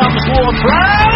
comes Ward Brown.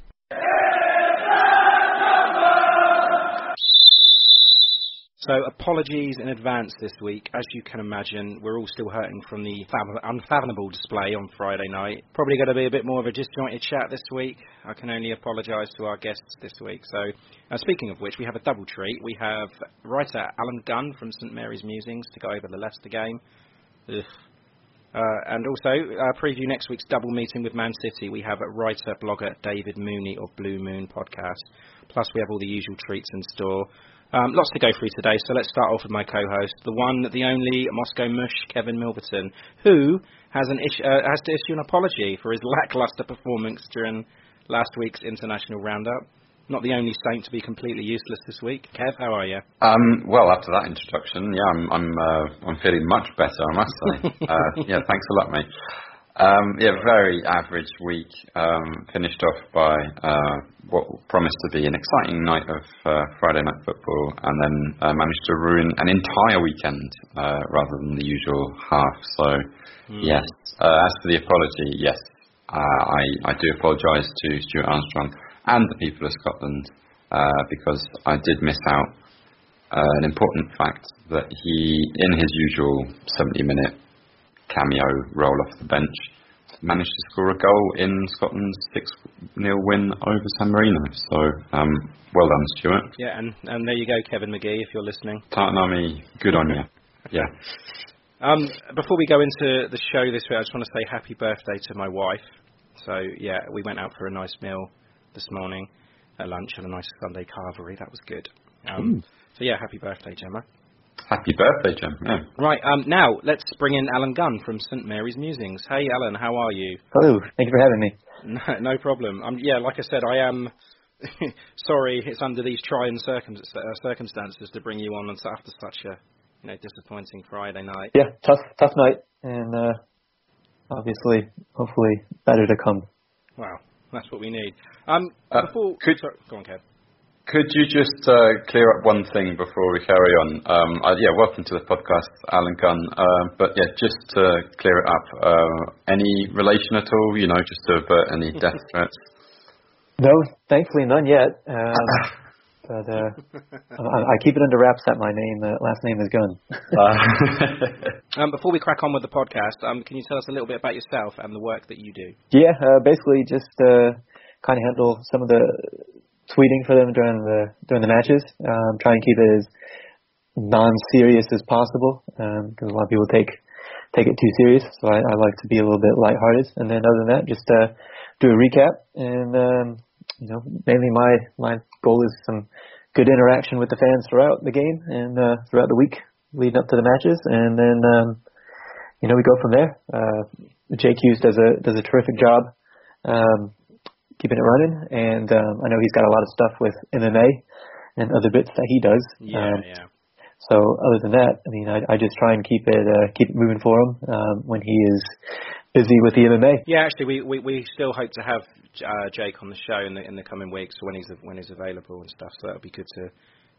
So apologies in advance this week. As you can imagine, we're all still hurting from the fathom- unfathomable display on Friday night. Probably going to be a bit more of a disjointed chat this week. I can only apologise to our guests this week. So, uh, speaking of which, we have a double treat. We have writer Alan Gunn from St Mary's Musings to go over the Leicester game. Ugh. Uh, and also, uh, preview next week's double meeting with Man City. We have writer, blogger David Mooney of Blue Moon Podcast. Plus, we have all the usual treats in store. Um, lots to go through today, so let's start off with my co-host, the one, the only Moscow Mush, Kevin Milverton, who has an issue, uh, has to issue an apology for his lackluster performance during last week's international roundup. Not the only saint to be completely useless this week. Kev, how are you? Um, well, after that introduction, yeah, I'm I'm uh, I'm feeling much better, I must say. uh, yeah, thanks a lot, mate. Um, yeah, very average week. Um, finished off by uh, what promised to be an exciting night of uh, Friday night football, and then uh, managed to ruin an entire weekend uh, rather than the usual half. So, yes. Uh, as for the apology, yes, uh, I I do apologise to Stuart Armstrong and the people of Scotland uh, because I did miss out uh, an important fact that he, in his usual 70-minute cameo roll off the bench, managed to score a goal in Scotland's 6-0 win over San Marino. So, um, well done, Stuart. Yeah, and, and there you go, Kevin McGee, if you're listening. Tartan Army, good on you. Yeah. Um, before we go into the show this week, I just want to say happy birthday to my wife. So yeah, we went out for a nice meal this morning at lunch and a nice Sunday carvery. That was good. Um, so yeah, happy birthday, Gemma. Happy birthday, Jim. Yeah. Right, um, now let's bring in Alan Gunn from St Mary's Musings. Hey, Alan, how are you? Hello, thank you for having me. No, no problem. Um, yeah, like I said, I am sorry. It's under these trying circum- uh, circumstances to bring you on after such a you know disappointing Friday night. Yeah, tough, tough night, and uh, obviously, hopefully, better to come. Wow, that's what we need. Um, Uh, before could- sorry, go on, Kev. Could you just uh, clear up one thing before we carry on? Um, uh, yeah, welcome to the podcast, Alan Gunn. Uh, but yeah, just to clear it up, uh, any relation at all? You know, just to avert any death threats. No, thankfully none yet. Um, but uh, I, I keep it under wraps that my name, uh, last name is Gunn. Um, before we crack on with the podcast, um, can you tell us a little bit about yourself and the work that you do? Yeah, uh, basically just uh, kind of handle some of the tweeting for them during the during the matches. Um, try and keep it as non-serious as possible because a lot of people take take it too serious. So I, I like to be a little bit lighthearted. And then other than that, just uh, do a recap and um, you know mainly my my goal is some good interaction with the fans throughout the game and uh, throughout the week leading up to the matches, and then um, you know we go from there. Uh, Jake Hughes does a does a terrific job um, keeping it running, and um, I know he's got a lot of stuff with MMA and other bits that he does. Yeah, um, yeah. So other than that, I mean, I, I just try and keep it uh, keep it moving for him um, when he is busy with the MMA. Yeah, actually, we, we, we still hope to have uh, Jake on the show in the in the coming weeks when he's when he's available and stuff. So that'll be good to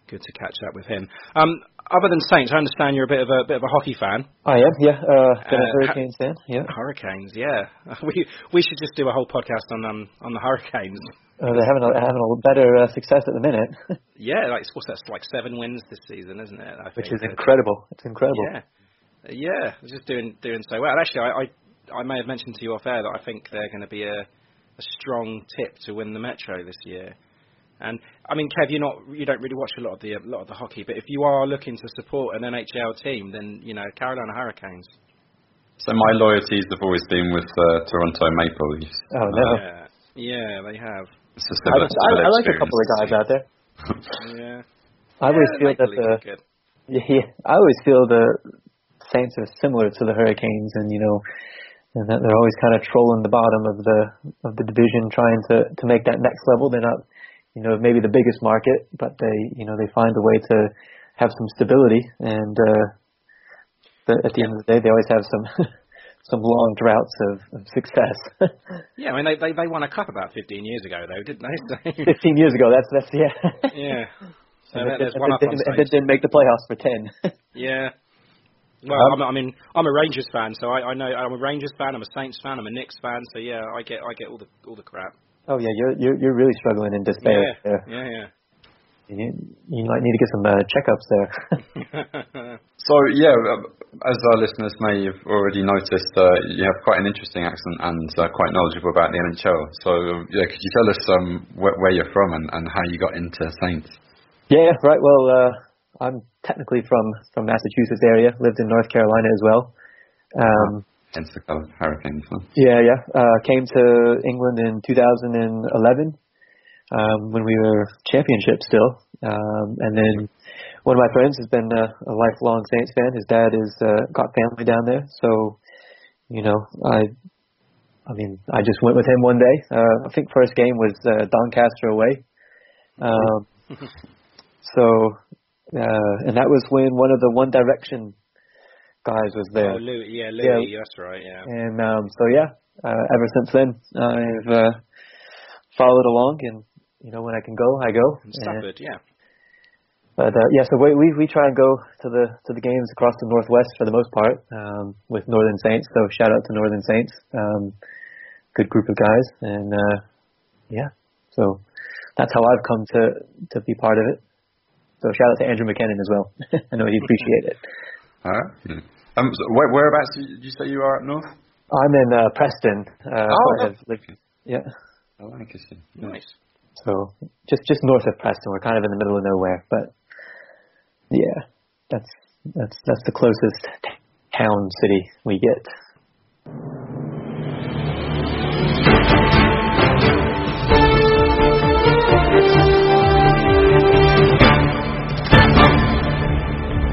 good to catch up with him. Um, other than Saints, I understand you're a bit of a bit of a hockey fan. I am, yeah. Uh, Uh, Hurricanes fan, yeah. Hurricanes, yeah. We we should just do a whole podcast on um on the Hurricanes. Uh, they're having a, having a better uh, success at the minute, Yeah, like what's that? Like seven wins this season, isn't it? I which is incredible. It's incredible. Yeah, yeah, they're just doing doing so well. Actually, I, I I may have mentioned to you off air that I think they're going to be a a strong tip to win the Metro this year. And I mean, Kev, you're not you don't really watch a lot of the a lot of the hockey, but if you are looking to support an NHL team, then you know Carolina Hurricanes. So my loyalties have always been with uh, Toronto Maple Leafs. Oh, never. Yeah, yeah, they have. It's a I, similar, I, similar I like a couple of guys out there. Yeah, I always yeah, feel Maple that Leafs the yeah, yeah, I always feel the Saints are similar to the Hurricanes, and you know, and that they're always kind of trolling the bottom of the of the division, trying to to make that next level. They're not, you know, maybe the biggest market, but they, you know, they find a way to have some stability, and uh, at the end of the day, they always have some some long droughts of, of success. Yeah, I mean they, they they won a cup about 15 years ago though, didn't they? So, Fifteen years ago, that's that's yeah. yeah. So and, there- there's one up on and then didn't make the playoffs for ten. Yeah. Well, Um, I'm, I mean, I'm a Rangers fan, so I, I know I'm a Rangers fan. I'm a Saints fan. I'm a Knicks fan. So yeah, I get I get all the all the crap. Oh yeah, you're you're you're really struggling in despair. Yeah, there. yeah, yeah. You, you might need to get some uh, checkups there. So yeah, uh, as our listeners may have already noticed, uh, you have quite an interesting accent and uh, quite knowledgeable about the NHL. So yeah, could you tell us um, where, where you're from and, and how you got into Saints? yeah, right. Well, uh, I'm technically from from Massachusetts area. Lived in North Carolina as well. Um, Hence the colour Hurricanes. Huh? yeah, yeah. Uh, came to England in 2011 um, when we were championship still, um, and then one of my friends has been a, a lifelong Saints fan. His dad has uh, got family down there, so you know, I, I mean, I just went with him one day. Uh, I think first game was uh, Doncaster away. Um, so, uh, and that was when one of the One Direction guys was there. Oh, Louis, yeah, Louis, that's right. Yeah. And um, so yeah, uh, ever since then I've uh, followed along, and you know when I can go, I go. Suffered, yeah. but uh, yeah, so we, we we try and go to the to the games across the northwest for the most part um, with Northern Saints. So shout out to Northern Saints, um, good group of guys, and uh, yeah, so that's how I've come to to be part of it. So shout out to Andrew McKinnon as well. I know he'd appreciate it. All right. Hmm. Um, so where, whereabouts did you say you are up north? I'm in uh, Preston. Uh, Oh, but lived- yeah. I like it. Nice. So just just north of Preston, we're kind of in the middle of nowhere, but yeah, that's that's that's the closest town city we get.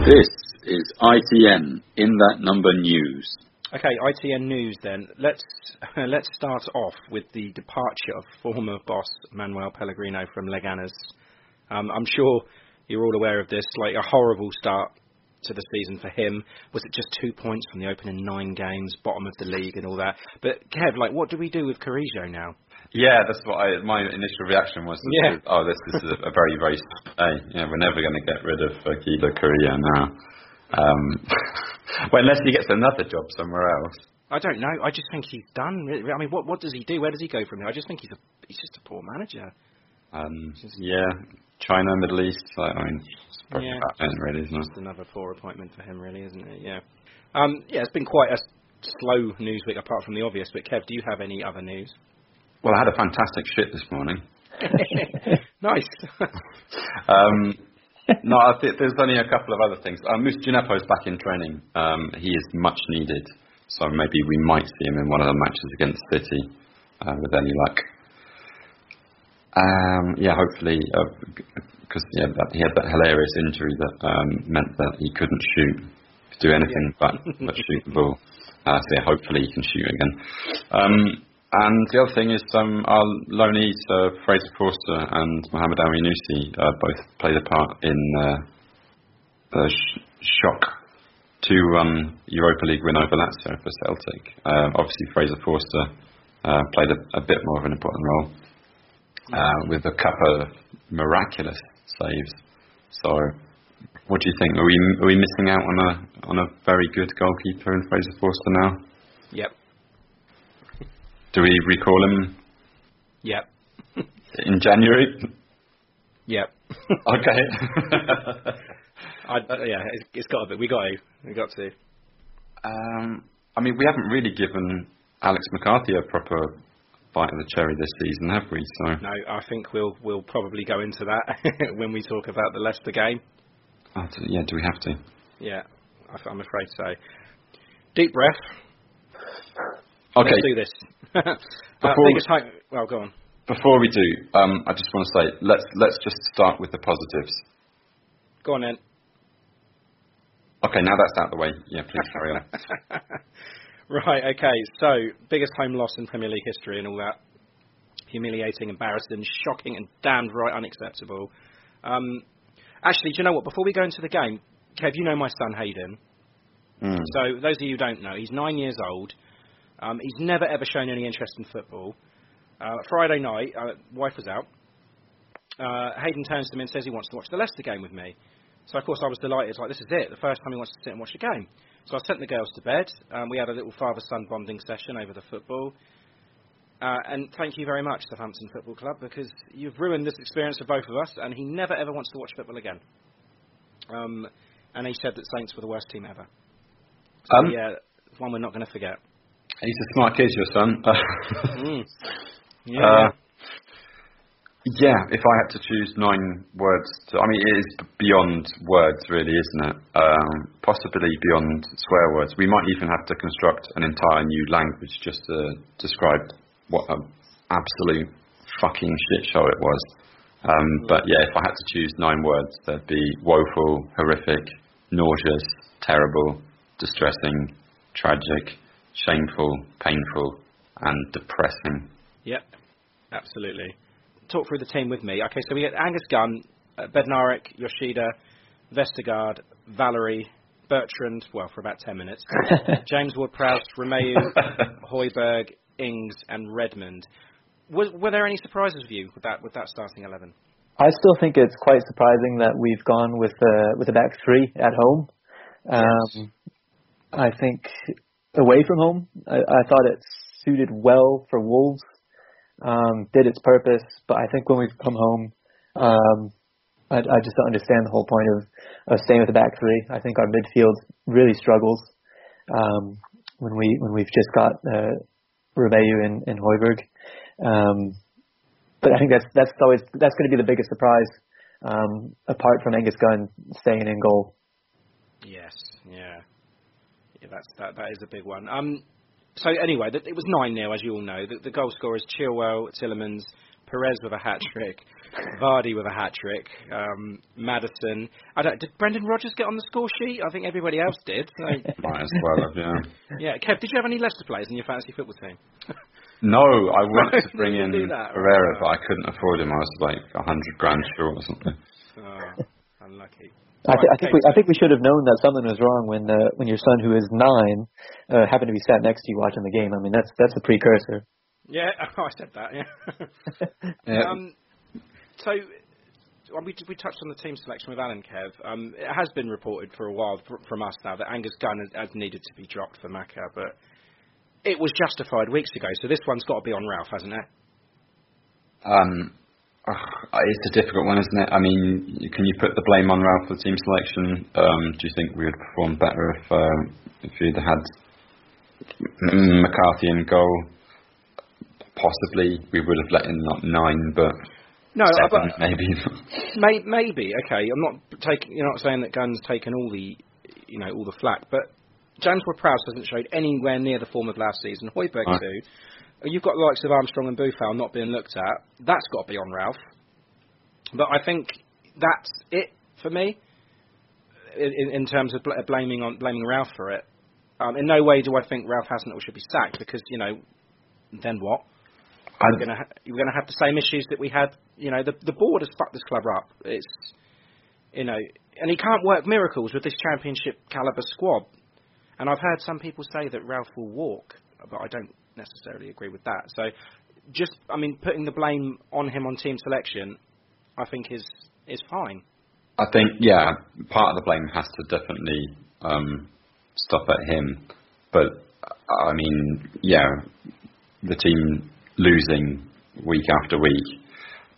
This is ITN in that number news. Okay, ITN news then. Let's let's start off with the departure of former boss Manuel Pellegrino from Leganes. Um, I'm sure you're all aware of this. Like a horrible start to the season for him. Was it just two points from the opening nine games, bottom of the league, and all that? But Kev, like, what do we do with Carrizo now? Yeah, that's what I. My initial reaction was, Yeah. oh, this, this is a very, very. Hey, yeah, we're never going to get rid of uh, Guido Correa now. Um, well, unless he gets another job somewhere else. I don't know. I just think he's done. I mean, what what does he do? Where does he go from here? I just think he's a he's just a poor manager. Um, yeah, China, Middle East. I, I mean, it's probably Yeah. about it, really, isn't it? Just another poor appointment for him, really, isn't it? Yeah. Um, yeah, it's been quite a slow news week apart from the obvious. But Kev, do you have any other news? Well, I had a fantastic shit this morning. nice. Um, no, I think there's only a couple of other things. Uh, Moussa Djenepo's back in training. Um, he is much needed, so maybe we might see him in one of the matches against City uh, with any luck. Um, yeah, hopefully, because yeah, that, he had that hilarious injury that um, meant that he couldn't shoot, do anything but, but shoot the ball. Uh, so yeah, hopefully he can shoot again. Um, and the other thing is um, our loanees, uh, Fraser Forster and Mohamed Elyounoussi, uh, both played a part in uh, the sh- shock two-run Europa League win over Lazio for Celtic. Uh, obviously, Fraser Forster uh, played a, a bit more of an important role uh, with a couple of miraculous saves. So, what do you think? Are we are we missing out on a on a very good goalkeeper in Fraser Forster now? Yep. Do we recall him Yep. in January? Yep. okay. I, yeah, it's, it's got to be. We got to. We got to. um, I mean, we haven't really given Alex McCarthy a proper bite of the cherry this season, have we? So, No, I think we'll we'll probably go into that when we talk about the Leicester game. oh, do, yeah, do we have to? Yeah, I- I'm afraid so. Deep breath. Okay. Let's do this. uh, Before- biggest home. Well, go on. Before we do, um, I just want to say let's let's just start with the positives. Go on then. Okay, now that's out of the way. Yeah, please carry on. right. Okay. So biggest home loss in Premier League history and all that. Humiliating, embarrassing, shocking, and damned right unacceptable. Um, actually, do you know what? Before we go into the game, Kev, you know my son Hayden. Mm. So those of you who don't know, he's nine years old. Um, he's never ever shown any interest in football. Uh, Friday night, uh, wife was out. Uh, Hayden turns to me and says he wants to watch the Leicester game with me. So of course I was delighted. Like this is it, the first time he wants to sit and watch a game. So I sent the girls to bed. Um, we had a little father-son bonding session over the football. Uh, and thank you very much, Southampton Football Club, because you've ruined this experience for both of us. And he never ever wants to watch football again. Um, and he said that Saints were the worst team ever. So Um, yeah, one we're not going to forget. He's a smart kid, your son. Mm. Yeah. Uh, yeah, if I had to choose nine words, to, I mean, it is beyond words, really, isn't it? Um, possibly beyond swear words. We might even have to construct an entire new language just to describe what an absolute fucking shit show it was. Um, but yeah, if I had to choose nine words, they'd be woeful, horrific, nauseous, terrible, distressing, tragic, shameful, painful, and depressing. Yep, absolutely. Talk through the team with me. Okay, so we get Angus Gunn, uh, Bednarek, Yoshida, Vestergaard, Valery, Bertrand, well, for about 10 minutes, James Ward-Prowse, Romeu, Højbjerg, Ings, and Redmond. Was, were there any surprises for you with that, with that starting 11? I still think it's quite surprising that we've gone with uh, with a back three at home. Um, I think away from home, I, I thought it suited well for Wolves. Um, did its purpose, but I think when we've come home, um, I, I just don't understand the whole point of, of staying with the back three. I think our midfield really struggles um, when we when we've just got uh, Romeu and, and Højbjerg. Um, but I think that's that's always that's going to be the biggest surprise, um, apart from Angus Gunn staying in goal. Yes, yeah, yeah. That's that. That is a big one. Um, so anyway, th- it was nine 0 as you all know. The, the goal scorers: Chilwell, Tielemans, Perez with a hat trick, Vardy with a hat trick, um, Maddison. I don't. Did Brendan Rodgers get on the score sheet? I think everybody else did. So, Might as well have, yeah. yeah, Kev, did you have any Leicester players in your fantasy football team? No, I wanted to bring in do that, Pereira, right. but I couldn't afford him. I was like a hundred grand short or something. Oh, unlucky. I, th- I think we I think we should have known that something was wrong when uh, when your son, who is nine, uh, happened to be sat next to you watching the game. I mean, that's that's a precursor. Yeah, oh, I said that. Yeah. Yeah. Um, so we we touched on the team selection with Alan Kev. Um, it has been reported for a while from us now that Angus Gunn has, has needed to be dropped for Macca, but it was justified weeks ago. So this one's got to be on Ralph, hasn't it? Um, it's a difficult one, isn't it? I mean, can you put the blame on Ralph for the team selection? Um, do you think we would perform better if um, if we'd had McCarthy in goal? Possibly, we would have let in not nine, but No, seven, but maybe. May, maybe okay. I'm not taking. You're not saying that Gunn's taken all the, you know, all the flack, but James Ward-Prowse hasn't showed anywhere near the form of last season. Højbjerg Right. too. You've got the likes of Armstrong and Boufal not being looked at. That's got to be on Ralph. But I think that's it for me in, in terms of bl- blaming on blaming Ralph for it. Um, in no way do I think Ralph Hasenhüttl should be sacked because you know, then what? I- We're gonna ha- we're gonna have the same issues that we had. You know, the the board has fucked this club up. It's you know, and he can't work miracles with this championship caliber squad. And I've heard some people say that Ralph will walk, but I don't necessarily agree with that. So, just I mean, putting the blame on him on team selection, I think is is fine. I think, yeah, part of the blame has to definitely um, stop at him. But I mean, yeah, the team losing week after week.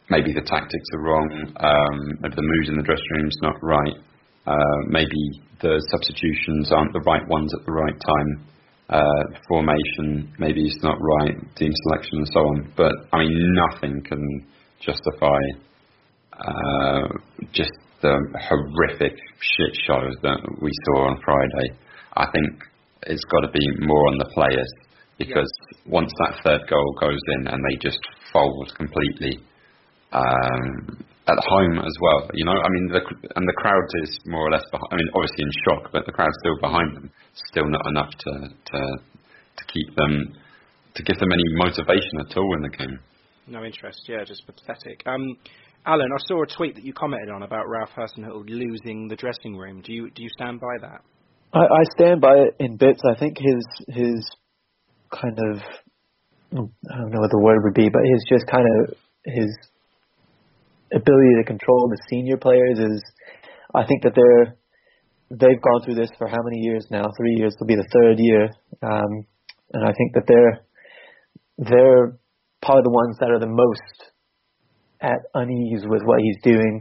Maybe the tactics are wrong. Um, maybe the mood in the dressing room's not right. Uh, maybe the substitutions aren't the right ones at the right time. Uh, formation maybe it's not right. Team selection and so on. But I mean, nothing can justify uh, just the horrific shit show that we saw on Friday. I think it's got to be more on the players because once that third goal goes in and they just fold completely um, at home as well. You know, I mean, the, and the crowd is more or less. Behind, I mean, obviously in shock, but the crowd's still behind them. Still not enough to to to keep them to give them any motivation at all in the game. No interest, yeah, just pathetic. Um, Alan, I saw a tweet that you commented on about Ralph Hasenhüttl losing the dressing room. Do you do you stand by that? I, I stand by it in bits. I think his his kind of I don't know what the word would be, but his just kind of his ability to control the senior players is. I think that they're they've gone through this for how many years now? Three years. Will be the third year, um, and I think that they're they're probably the ones that are the most at unease with what he's doing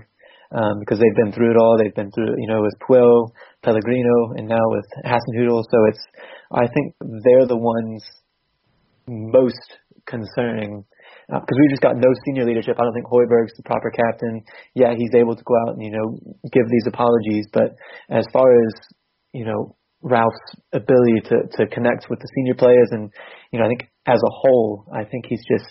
um, because they've been through it all. They've been through, you know, with Puel, Pellegrino, and now with Hasenhüttl. So it's, I think they're the ones most concerning because we just got no senior leadership. I don't think Højbjerg's the proper captain. Yeah, he's able to go out and you know give these apologies, but as far as you know Ralph's ability to to connect with the senior players and you know I think as a whole, I think he's just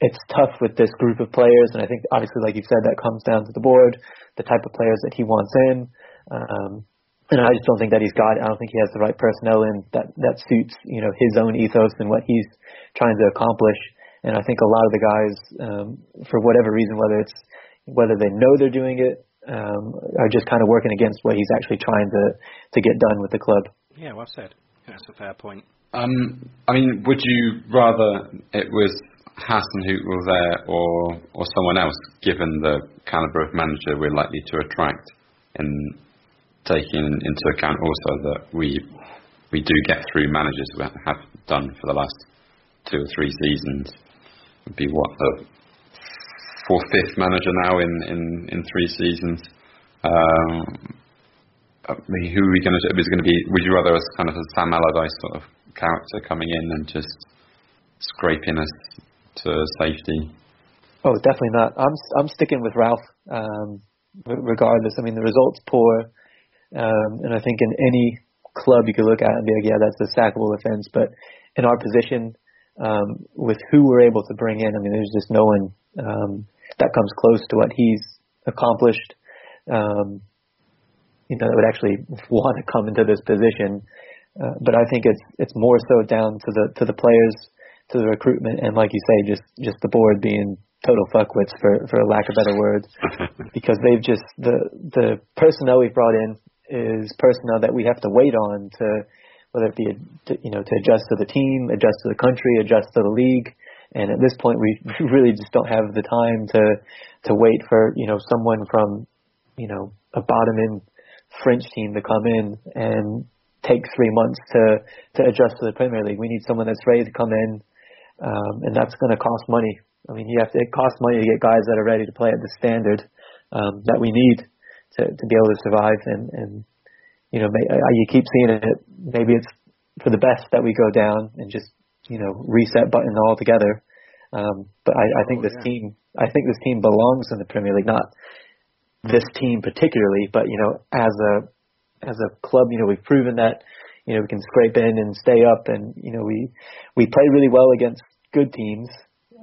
it's tough with this group of players, and I think obviously, like you said, that comes down to the board, the type of players that he wants in. Um, and I just don't think that he's got. I don't think he has the right personnel in that that suits you know his own ethos and what he's trying to accomplish. And I think a lot of the guys, um, for whatever reason, whether it's whether they know they're doing it, um, are just kind of working against what he's actually trying to to get done with the club. Yeah, well said. That's a fair point. Um, I mean, would you rather it was Hasenhüttl there or or someone else, given the caliber of manager we're likely to attract, and taking into account also that we we do get through managers who have done for the last two or three seasons. Would be what the fourth, fifth manager now in in in three seasons. Um, I mean, who are we going to? Is going to be? Would you rather us kind of a Sam Allardyce sort of character coming in and just scraping us to safety? Oh, definitely not. I'm I'm sticking with Ralph. Um, regardless, I mean the results poor, um, and I think in any club you could look at and be like, yeah, that's a sackable offense. But in our position, um, with who we're able to bring in, I mean, there's just no one um, that comes close to what he's accomplished. Um, you know, that would actually want to come into this position. Uh, but I think it's it's more so down to the to the players, to the recruitment, and like you say, just just the board being total fuckwits for for lack of better words, because they've just the the personnel we've brought in is personnel that we have to wait on to whether it be to, you know to adjust to the team, adjust to the country, adjust to the league. And at this point, we really just don't have the time to to wait for you know someone from you know a bottom end French team to come in and take three months to to adjust to the Premier League. We need someone that's ready to come in, um, and that's going to cost money. I mean, you have to it costs money to get guys that are ready to play at the standard um, that we need to to be able to survive. And and you know, may, you keep seeing it. Maybe it's for the best that we go down and just you know reset button altogether. Um, but I, I think oh, this yeah. team, I think this team belongs in the Premier League. Not this team particularly, but you know, as a as a club, you know, we've proven that you know we can scrape in and stay up, and you know we we play really well against good teams,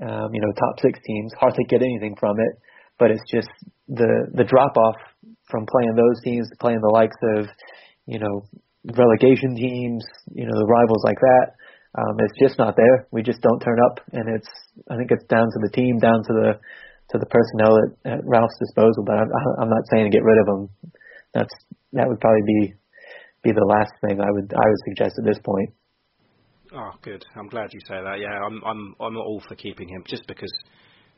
um, you know, top six teams. Hardly get anything from it, but it's just the the drop off from playing those teams to playing the likes of you know relegation teams, you know, the rivals like that. Um, it's just not there. We just don't turn up, and it's I think it's down to the team, down to the to the personnel at, at Ralph's disposal. But I'm, I'm not saying to get rid of him. That's that would probably be be the last thing I would I would suggest at this point. Oh, good. I'm glad you say that. Yeah, I'm I'm I'm all for keeping him just because.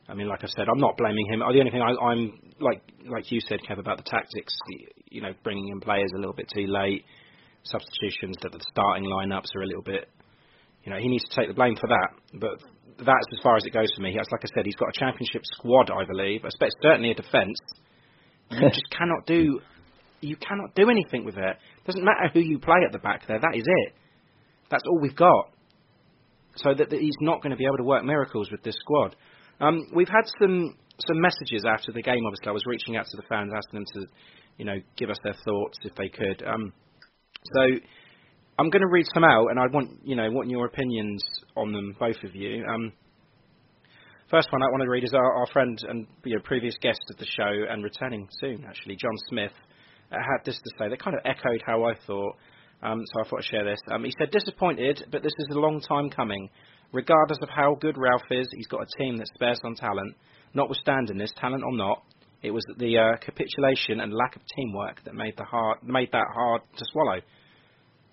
I mean, like I said, I'm not blaming him. The only thing I, I'm like like you said, Kev, about the tactics. You know, bringing in players a little bit too late, substitutions that the starting lineups are a little bit. You know, he needs to take the blame for that. But that's as far as it goes for me. As like I said, he's got a championship squad, I believe. I expect certainly a defence. You just cannot do, you cannot do anything with it. Doesn't matter who you play at the back there. That is it. That's all we've got. So that, that he's not going to be able to work miracles with this squad. Um, we've had some some messages after the game. Obviously, I was reaching out to the fans, asking them to, you know, give us their thoughts if they could. Um, so I'm going to read some out, and I want you know want your opinions on them, both of you. Um, first one I want to read is our, our friend and you know, previous guest of the show, and returning soon actually, John Smith, uh, had this to say. They kind of echoed how I thought, um, so I thought I'd share this. Um, he said, "Disappointed, but this is a long time coming. Regardless of how good Ralph is, he's got a team that spares on talent. Notwithstanding this, talent or not." It was the uh, capitulation and lack of teamwork that made the hard made that hard to swallow.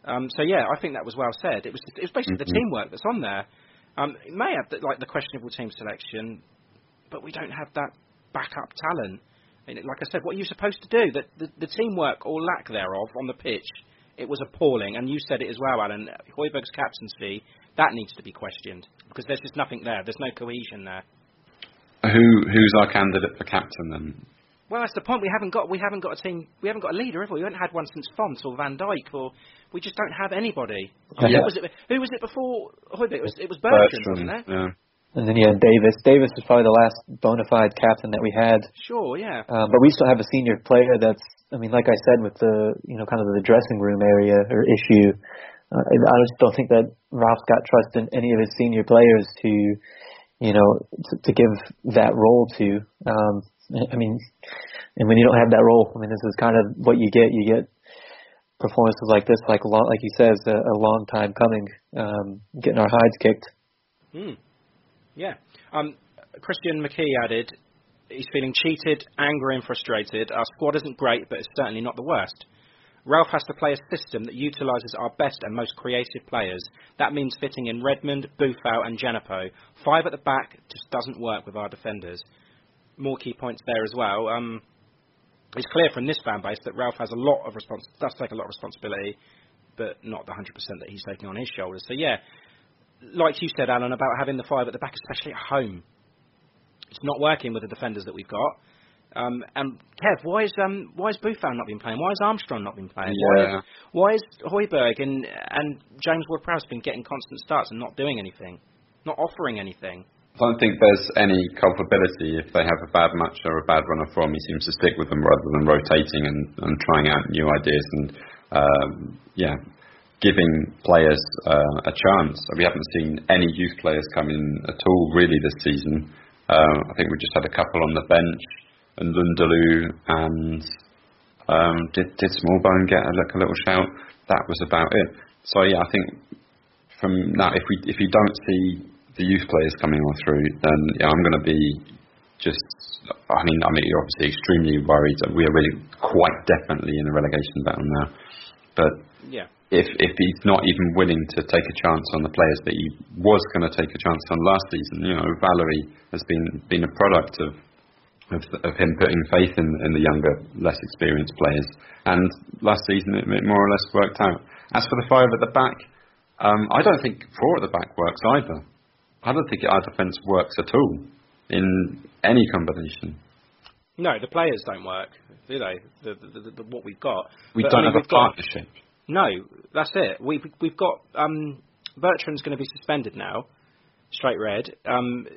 Um, so yeah, I think that was well said. It was it was basically mm-hmm. the teamwork that's on there. Um, it may have the, like the questionable team selection, but we don't have that backup talent. I mean, like I said, what are you supposed to do? The, the, the teamwork or lack thereof on the pitch, it was appalling. And you said it as well, Alan. Højbjerg's captaincy that needs to be questioned because there's just nothing there. There's no cohesion there. Who who's our candidate for captain then? Well, that's the point. We haven't got we haven't got a team. We haven't got a leader, have we? We haven't had one since Fonte or Van Dijk, or we just don't have anybody. Yeah. Who was it? Who was it before Højbjerg? It was it was Bertrand, Bertrand wasn't it? Yeah. And then you had Davis. Davis was probably the last bona fide captain that we had. Sure, yeah. Um, but we still have a senior player that's. I mean, like I said, with the you know kind of the dressing room area or issue, I just don't think that Ralph's got trust in any of his senior players to, you know, to, to give that role to. Um, I mean, and when you don't have that role, I mean, this is kind of what you get. You get performances like this, like like he says, a, a long time coming, um, getting our hides kicked. Hmm. Yeah. Um, Christian McKee added, he's feeling cheated, angry, and frustrated. Our squad isn't great, but it's certainly not the worst. Ralph has to play a system that utilises our best and most creative players. That means fitting in Redmond, Boufal, and Djenepo. Five at the back just doesn't work with our defenders more key points there as well. Um, it's clear from this fan base that Ralph has a lot of respons- does take a lot of responsibility, but not the 100% that he's taking on his shoulders. So yeah, like you said, Alan, about having the five at the back, especially at home, it's not working with the defenders that we've got. Um, and Kev, why is um, why is Boufal not been playing? Why has Armstrong not been playing? Yeah. Why, is, why is Højbjerg and and James Ward-Prowse been getting constant starts and not doing anything, not offering anything? I don't think there's any culpability if they have a bad match or a bad run of form. He seems to stick with them rather than rotating and, and trying out new ideas and um, yeah, giving players uh, a chance. We haven't seen any youth players come in at all really this season. Uh, I think we just had a couple on the bench, and Lundaloo and um, did did Smallbone get a look a little shout? That was about it. So yeah, I think from now if we if you don't see the youth players coming on through, then yeah, I'm going to be just. I mean, I mean, you're obviously extremely worried. That we are really quite definitely in a relegation battle now. But yeah, if if he's not even willing to take a chance on the players that he was going to take a chance on last season, you know, Valery has been been a product of of, of him putting faith in in the younger, less experienced players. And last season, it, it more or less worked out. As for the five at the back, um, I don't think four at the back works either. I don't think our defence works at all in any combination. No, the players don't work, do they? The, the, the, the what we've got. We But, don't I mean, have a we've got- partnership. No, that's it. We've we've got um, Bertrand's going to be suspended now, straight red. Um,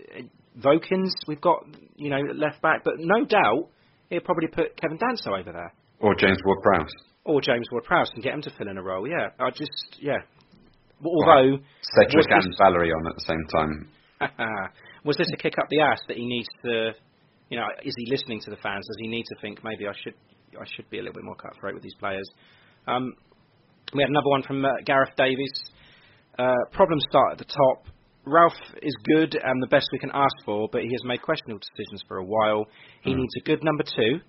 Vokins, we've got you know left back, but no doubt he'll probably put Kevin Danso over there Or James Ward-Prowse. or James Ward-Prowse and get him to fill in a role. Yeah, I just yeah. Although Cedric was and this- Valery on at the same time. was this a kick up the ass that he needs to, you know, is he listening to the fans? Does he need to think maybe I should, I should be a little bit more cutthroat with these players? Um, we had another one from uh, Gareth Davies. Uh, problem start at the top. Ralph is good and the best we can ask for, but he has made questionable decisions for a while. He needs a good number two.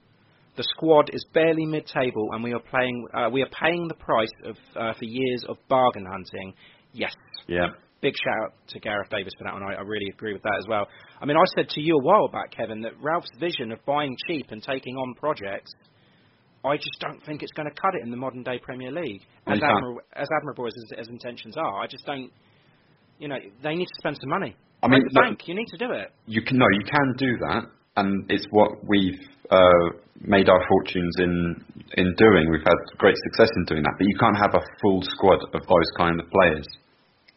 The squad is barely mid-table, and we are playing. Uh, we are paying the price of uh, for years of bargain hunting. Yes, Yeah. big shout out to Gareth Davis for that one. I, I really agree with that as well. I mean, I said to you a while back, Kevin, that Ralph's vision of buying cheap and taking on projects, I just don't think it's going to cut it in the modern day Premier League. As, as admirable as his as intentions are, I just don't. You know, they need to spend some money. I mean, look- bank. You need to do it. You can no, you can do that, and it's what we've uh, made our fortunes in in doing. We've had great success in doing that, but you can't have a full squad of those kind of players.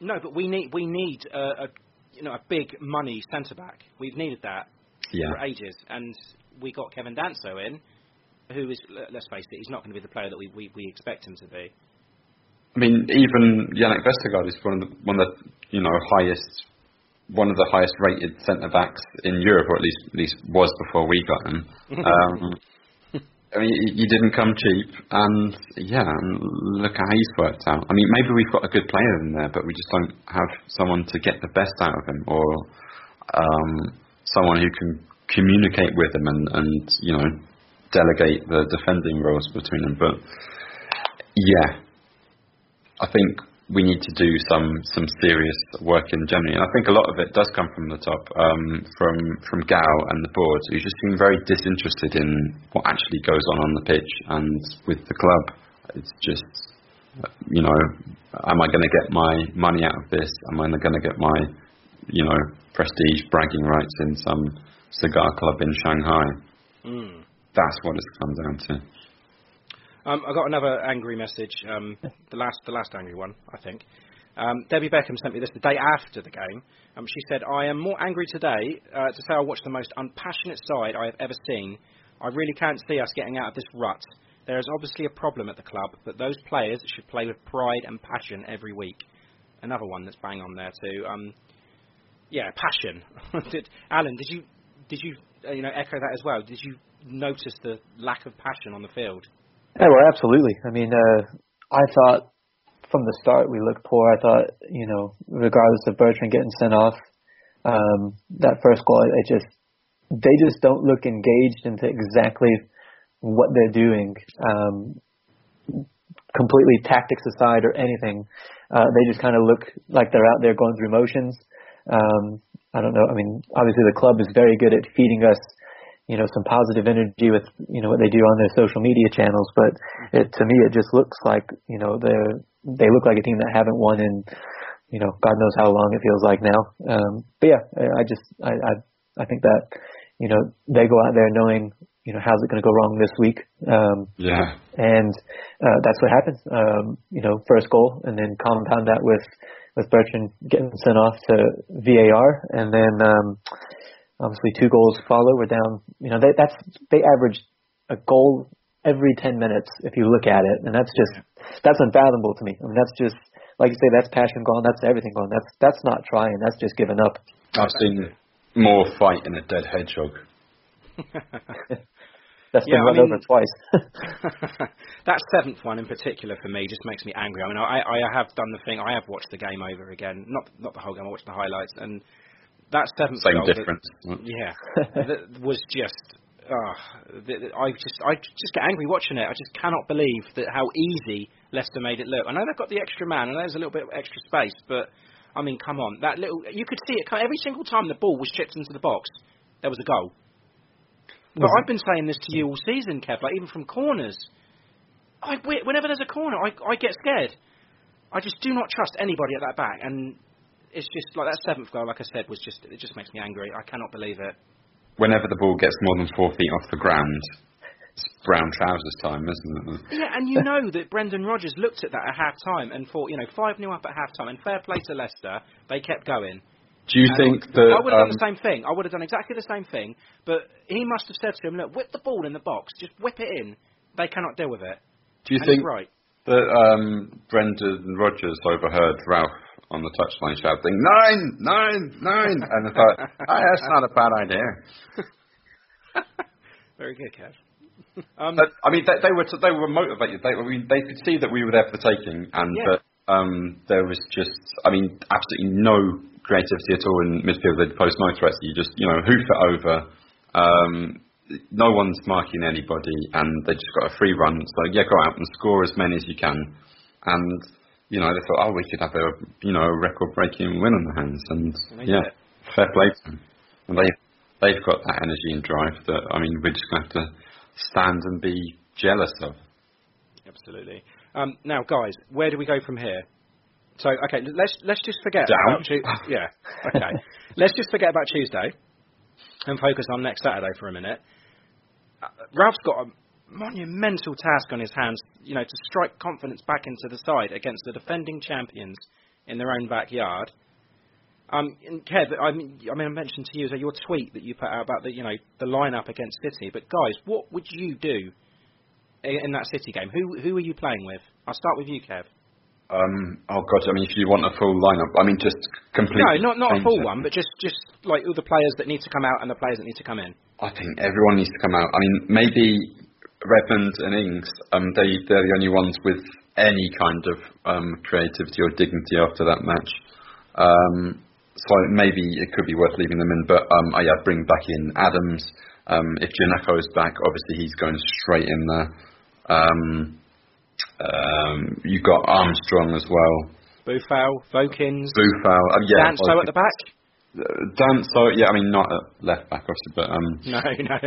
No, but we need we need a, a you know a big money centre back. We've needed that Yeah. for ages, and we got Kevin Danso in, who is let's face it, he's not going to be the player that we, we, we expect him to be. I mean, even Yannick Vestergaard is one of the one of the you know highest one of the highest rated centre backs in Europe, or at least at least was before we got him. Um, I mean, you didn't come cheap, and yeah, and look how he's worked out. I mean, maybe we've got a good player in there, but we just don't have someone to get the best out of him, or um, someone who can communicate with him and, and you know delegate the defending roles between them. But yeah, I think we need to do some some serious work in Germany, and I think a lot of it does come from the top, um, from from Gao and the board, who just seem very disinterested in what actually goes on on the pitch and with the club. It's just, you know, am I going to get my money out of this? Am I going to get my, you know, prestige bragging rights in some cigar club in Shanghai? Mm. That's what it's come down to. Um, I got another angry message. Um, the last, the last angry one, I think. Um, Debbie Beckham sent me this the day after the game. Um, she said, "I am more angry today uh, to say I watched the most unpassionate side I have ever seen. I really can't see us getting out of this rut. There is obviously a problem at the club, but those players should play with pride and passion every week." Another one that's bang on there too. Um, yeah, passion. did, Alan, did you did you uh, you know echo that as well? Did you notice the lack of passion on the field? Yeah, well, absolutely. I mean, uh, I thought from the start we looked poor. I thought, you know, regardless of Bertrand getting sent off, um, that first goal, it just they just don't look engaged into exactly what they're doing. Um, completely tactics aside or anything, uh, they just kind of look like they're out there going through motions. Um, I don't know. I mean, obviously the club is very good at feeding us you know some positive energy with you know what they do on their social media channels but it to me it just looks like you know they're they look like a team that haven't won in you know god knows how long it feels like now um but yeah i just i i i think that you know they go out there knowing you know how's it going to go wrong this week um Yeah. and uh, that's what happened. Um, you know, first goal, and then compound that with with Bertrand getting sent off to VAR, and then um, obviously two goals follow. We're down. You know, they, that's they average a goal every ten minutes if you look at it, and that's just that's unfathomable to me. I mean, that's just like you say, that's passion gone. That's everything gone. That's that's not trying. That's just giving up. I've seen more fight in a dead hedgehog. That's Yeah, been I run mean- over twice. that seventh one in particular for me just makes me angry. I mean, I, I have done the thing. I have watched the game over again. Not not the whole game. I watched the highlights, and that seventh Same goal. that- difference. yeah, that was just uh, I just I just get angry watching it. I just cannot believe that how easy Leicester made it look. I know they've got the extra man, and there's a little bit of extra space, but I mean, come on, that little you could see it every single time the ball was chipped into the box, there was a goal. But I've been saying this to you all season, Kev. Like even from corners, I whenever there's a corner, I I get scared. I just do not trust anybody at that back, and it's just like that seventh goal. Like I said, was just it just makes me angry. I cannot believe it. Whenever the ball gets more than four feet off the ground, it's brown trousers time, isn't it? Yeah, and you know that Brendan Rodgers looked at that at half time and thought, you know, 5 0 up at half time, and fair play to Leicester, they kept going. Do you And think that I would have um, done the same thing. I would have done exactly the same thing, but he must have said to him, look, whip the ball in the box, just whip it in. They cannot deal with it. do you And think right? that um, Brendan Rodgers overheard Ralph on the touchline shouting nine, nine, nine, and I thought, oh, that's not a bad idea. Very good, Kev. Um, But I mean, they, they were they were motivated. They, I mean, they could see that we were there for the taking, and Yeah. that um, there was just, I mean, absolutely no creativity at all in midfield. They'd post no threats. You just, you know, hoof it over. Um, no one's marking anybody, and they just got a free run. So yeah, go out and score as many as you can. And you know, they thought, oh, we could have a you know a record-breaking win on the hands, and yeah, fair play to them. And they they've got that energy and drive that I mean, we're just going to have to stand and be jealous of. Absolutely. Um, now, guys, where do we go from here? So, okay, let's let's just forget Down. about Tu- yeah. Okay, let's just forget about Tuesday and focus on next Saturday for a minute. Uh, Ralph's got a monumental task on his hands, you know, to strike confidence back into the side against the defending champions in their own backyard. Um, and Kev, I mean, I mean, I mentioned to you so your tweet that you put out about the, you know, the lineup against City. But guys, what would you do in, in that City game? Who who are you playing with? I'll start with you, Kev. Um, oh God, I mean, if you want a full lineup, I mean, just completely. No, not not a full it. one, but just just like all the players that need to come out and the players that need to come in. I think everyone needs to come out. I mean, maybe Redmond and Ings, um, they they're the only ones with any kind of um, creativity or dignity after that match. Um, so maybe it could be worth leaving them in. But um, oh yeah, bring back in Adams. Um, if Djenepo is back, obviously he's going straight in there. Um, um, you've got Armstrong as well. Boufal, Vokins, Boufal, uh, yeah, Danso at the back. Uh, Danso, yeah, I mean not at left back obviously, but um, No, no.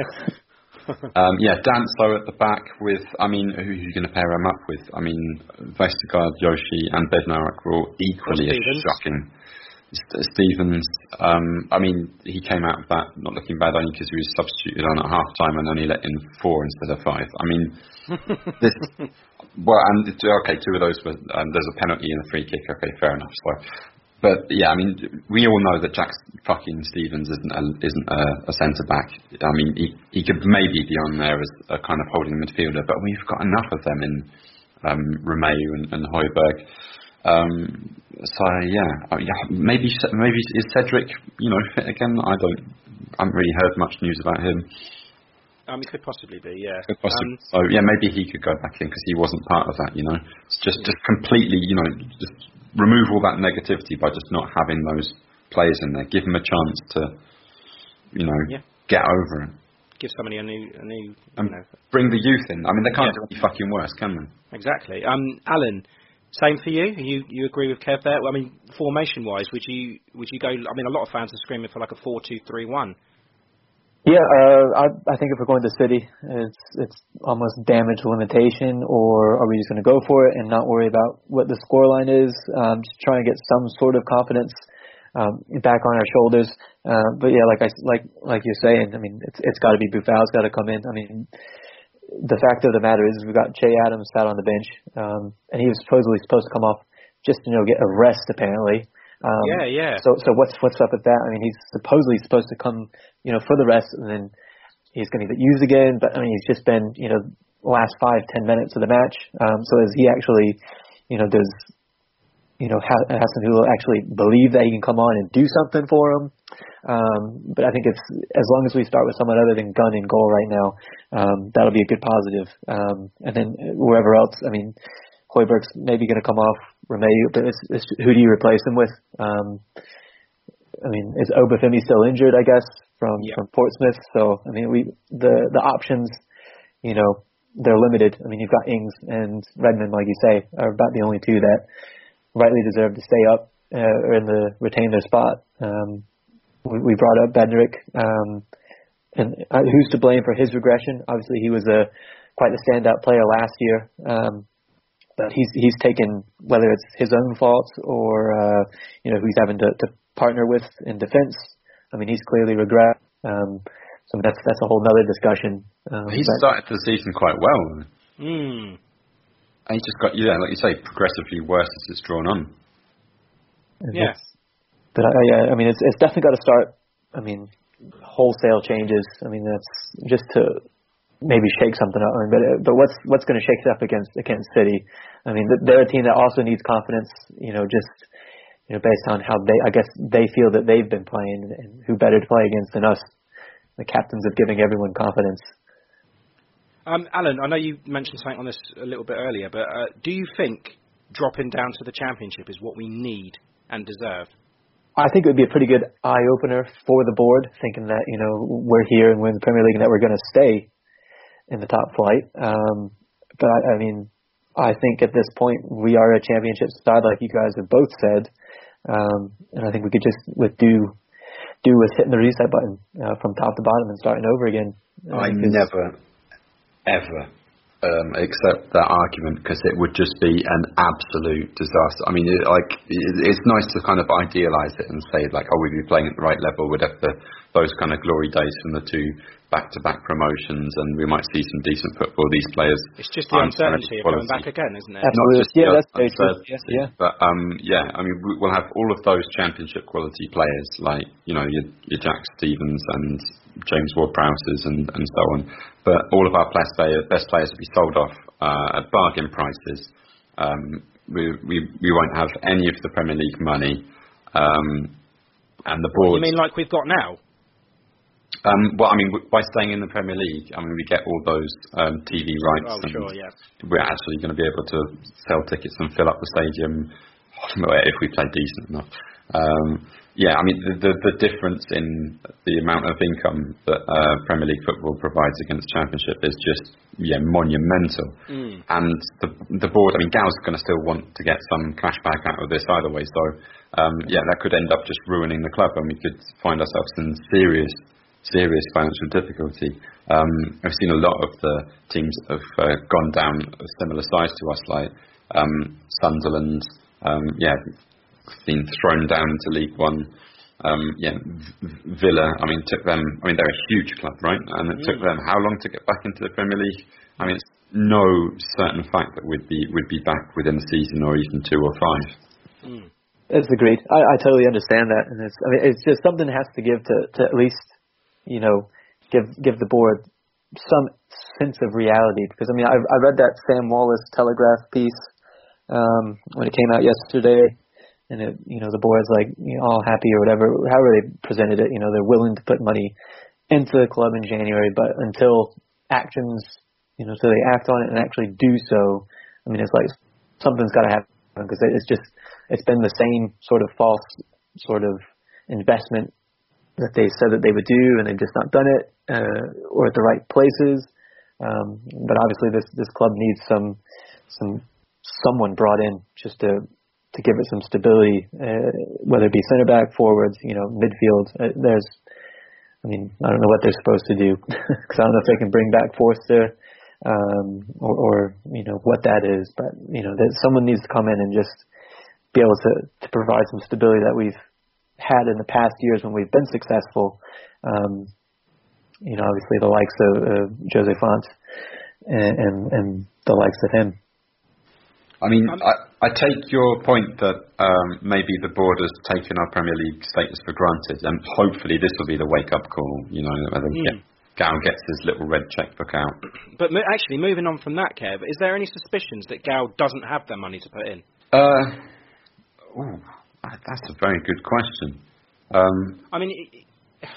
um, yeah, Danso at the back with, I mean, who are you going to pair him up with? I mean, Vestergaard, Yoshi, and Bednarek were all equally as shocking. St- Stephens, um, I mean, he came out of that not looking bad only because he was substituted on at half time and only let in four instead of five. I mean, this, well, and it's- okay, two of those were, um, there's a penalty and a free kick. Okay, fair enough. So, but yeah, I mean, we all know that Jack fucking Stephens isn't a, isn't a, a centre back. I mean, he he could maybe be on there as a kind of holding midfielder, but we've got enough of them in um, Romeu and, and Højbjerg. Um, so yeah, oh, yeah, maybe maybe is Cedric, you know, fit again? I don't, I haven't really heard much news about him. um, it could possibly be, yeah. Could possibly- Um, so yeah, maybe he could go back in because he wasn't part of that. You know, it's just just completely, you know, just remove all that negativity by just not having those players in there. Give them a chance to, you know, Yeah. get over it give somebody a new, a new, you and know, bring the youth in. I mean, they can't Yeah. do any fucking worse, can they? exactly. Um, Alan, same for you. You you agree with Kev there? I mean, formation wise, would you would you go? I mean, a lot of fans are screaming for like a four-two-three-one. Yeah, uh, I, I think if we're going to City, it's it's almost damage limitation, or are we just going to go for it and not worry about what the scoreline is? Um, just try and get some sort of confidence um, back on our shoulders. Uh, but yeah, like I like like you're saying, I mean, it's it's got to be Boufal's got to come in. I mean, the fact of the matter is, we've got Che Adams sat on the bench, um, and he was supposedly supposed to come off just you know get a rest apparently. Um, yeah, yeah. so so what's what's up with that? I mean, he's supposedly supposed to come, you know, for the rest, and then he's going to get used again. But I mean, he's just been, you know, last five ten minutes of the match. Um, so is he actually, you know, does, you know, Ha- Hasenhüttl actually believe that he can come on and do something for him? Um, but I think it's as long as we start with someone other than Gunn in goal right now, um, that'll be a good positive. Um, and then wherever else, I mean, Højbjerg's maybe going to come off Romeu, but it's, it's, who do you replace him with? Um, I mean, is Obafemi still injured? I guess from Yeah. from Portsmouth. So I mean, we the the options, you know, they're limited. I mean, you've got Ings and Redmond, like you say, are about the only two that rightly deserve to stay up uh, or in the retain their spot. Um, we, we brought up Bedrick, um, and uh, who's to blame for his regression? Obviously, he was a quite a standout player last year. Um, but he's he's taken whether it's his own fault or uh, you know who he's having to, to partner with in defense. I mean, he's clearly regret. Um, so that's that's a whole other discussion. Um, He but- started the season quite well. Hmm. And he just got, yeah, like you say, progressively worse as it's drawn on. Yes. But I, yeah, I mean, it's it's definitely got to start. I mean, wholesale changes. I mean, that's just to maybe shake something up. I mean, but but what's what's going to shake it up against against City? I mean, they're a team that also needs confidence. You know, just you know, based on how they, I guess they feel that they've been playing, and who better to play against than us, the captains of giving everyone confidence. Um, Alan, I know you mentioned something on this a little bit earlier, but uh, do you think dropping down to the championship is what we need and deserve? I think it would be a pretty good eye opener for the board, thinking that you know we're here and we're in the Premier League and that we're going to stay in the top flight. Um, but I, I mean, I think at this point we are a championship side, like you guys have both said, um, and I think we could just with do do with hitting the reset button uh, from top to bottom and starting over again. Uh, I because- never, ever um, accept that argument because it would just be an absolute disaster. I mean, it, like it, it's nice to kind of idealize it and say like, oh, we'd be playing at the right level. We'd have the, those kind of glory days from the two back-to-back promotions, and we might see some decent football. These players. It's just the aren't uncertainty of going quality. back again, isn't it? Not Absolutely. just Yeah, that's very true. Yeah. But um, yeah, I mean, we- we'll have all of those championship quality players, like you know your, your Jack Stephens and James Ward-Prowses and, and so on. But all of our best players, best players will be sold off uh, at bargain prices. Um, we, we we won't have any of the Premier League money, um, and the What, board. you mean like we've got now? Um, well, I mean, by staying in the Premier League, I mean we get all those um, TV rights, Oh, and sure, yeah. we're actually going to be able to sell tickets and fill up the stadium if we play decent enough. Um, yeah, I mean the, the the difference in the amount of income that uh, Premier League football provides against Championship is just yeah monumental. Mm. And the the board, I mean, Gao's going to still want to get some cash back out of this either way. So um, yeah, that could end up just ruining the club, and we could find ourselves in serious serious financial difficulty. Um, I've seen a lot of the teams that have uh, gone down a similar size to us, like um, Sunderland. Um, yeah, been thrown down to League One. Um, yeah, v- Villa. I mean, took them. I mean, they're a huge club, right? And it took them how long to get back into the Premier League? I mean, it's no certain fact that we'd be would be back within a season or even two or five. Mm. It's agreed. I, I totally understand that, and it's I mean it's just something has to give to to at least you know give give the board some sense of reality. Because I mean I I read that Sam Wallace Telegraph piece um, when it came out yesterday, and it you know the board's like you know, all happy or whatever however they presented it you know they're willing to put money into the club in January, but until actions you know so they act on it and actually do so, I mean it's like something's got to happen because it's just it's been the same sort of false sort of investment that they said that they would do and they've just not done it uh, or at the right places. Um, but obviously this this club needs some some someone brought in just to to give it some stability, uh, whether it be center back, forwards, you know, midfield. Uh, there's, I mean, I don't know what they're supposed to do because I don't know if they can bring back Forster um, or, or you know what that is. But you know, that someone needs to come in and just be able to to provide some stability that we've had in the past years when we've been successful. Um, you know, obviously the likes of uh, Jose Fonte and, and and the likes of him. I mean, I, I take your point that um, maybe the board has taken our Premier League status for granted, and hopefully this will be the wake-up call. You know, whether Mm. yeah, Gao gets his little red checkbook out. But mo- actually, moving on from that, Kev, is there any suspicions that Gao doesn't have the money to put in? Uh, ooh, that- that's a very good question. Um, I mean, i-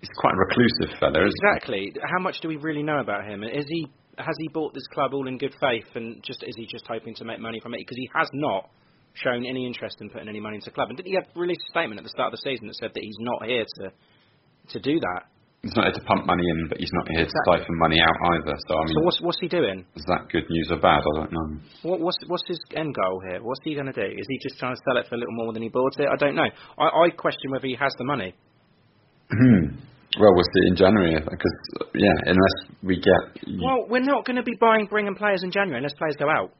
he's quite a reclusive fella, isn't exactly. How much do we really know about him? Is he has he bought this club all in good faith, and just is he just hoping to make money from it? Because he has not shown any interest in putting any money into the club. And didn't he have release a statement at the start of the season that said that he's not here to to do that? He's not here to pump money in, but he's not here to siphon money out either. So I mean, So what's what's he doing? is that good news or bad? I don't know. What, what's what's his end goal here? What's he going to do? Is he just trying to sell it for a little more than he bought it? I don't know. I, I question whether he has the money. well, we'll see in January because yeah, unless we get Well, we're not going to be buying, bringing players in January unless players go out.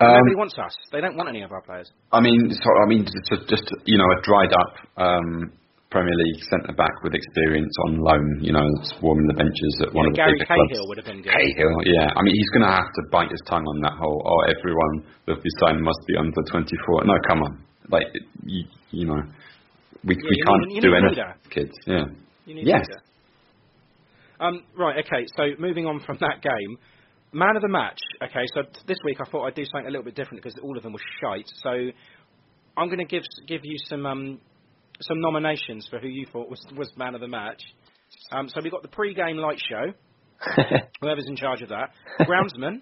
um, Nobody wants us. They don't want any of our players. I mean, so, I mean, just, just you know, a dried up um, Premier League centre back with experience on loan, you know, that's warming the benches at one Yeah, of the Gary bigger Cahill clubs. would have been good. Cahill, yeah. I mean, he's going to have to bite his tongue on that whole. Oh, everyone that we sign must be under 24. No, come on, like you, you know, we Yeah, we you can't need- do anything, kids. Yeah. You need Yes. Um, right, okay, so moving on from that game, man of the match. Okay, so this week I thought I'd do something a little bit different because all of them were shite. So I'm going to give give you some um, some nominations for who you thought was was man of the match. Um, so we've got the pre-game light show. Whoever's in charge of that, groundsman,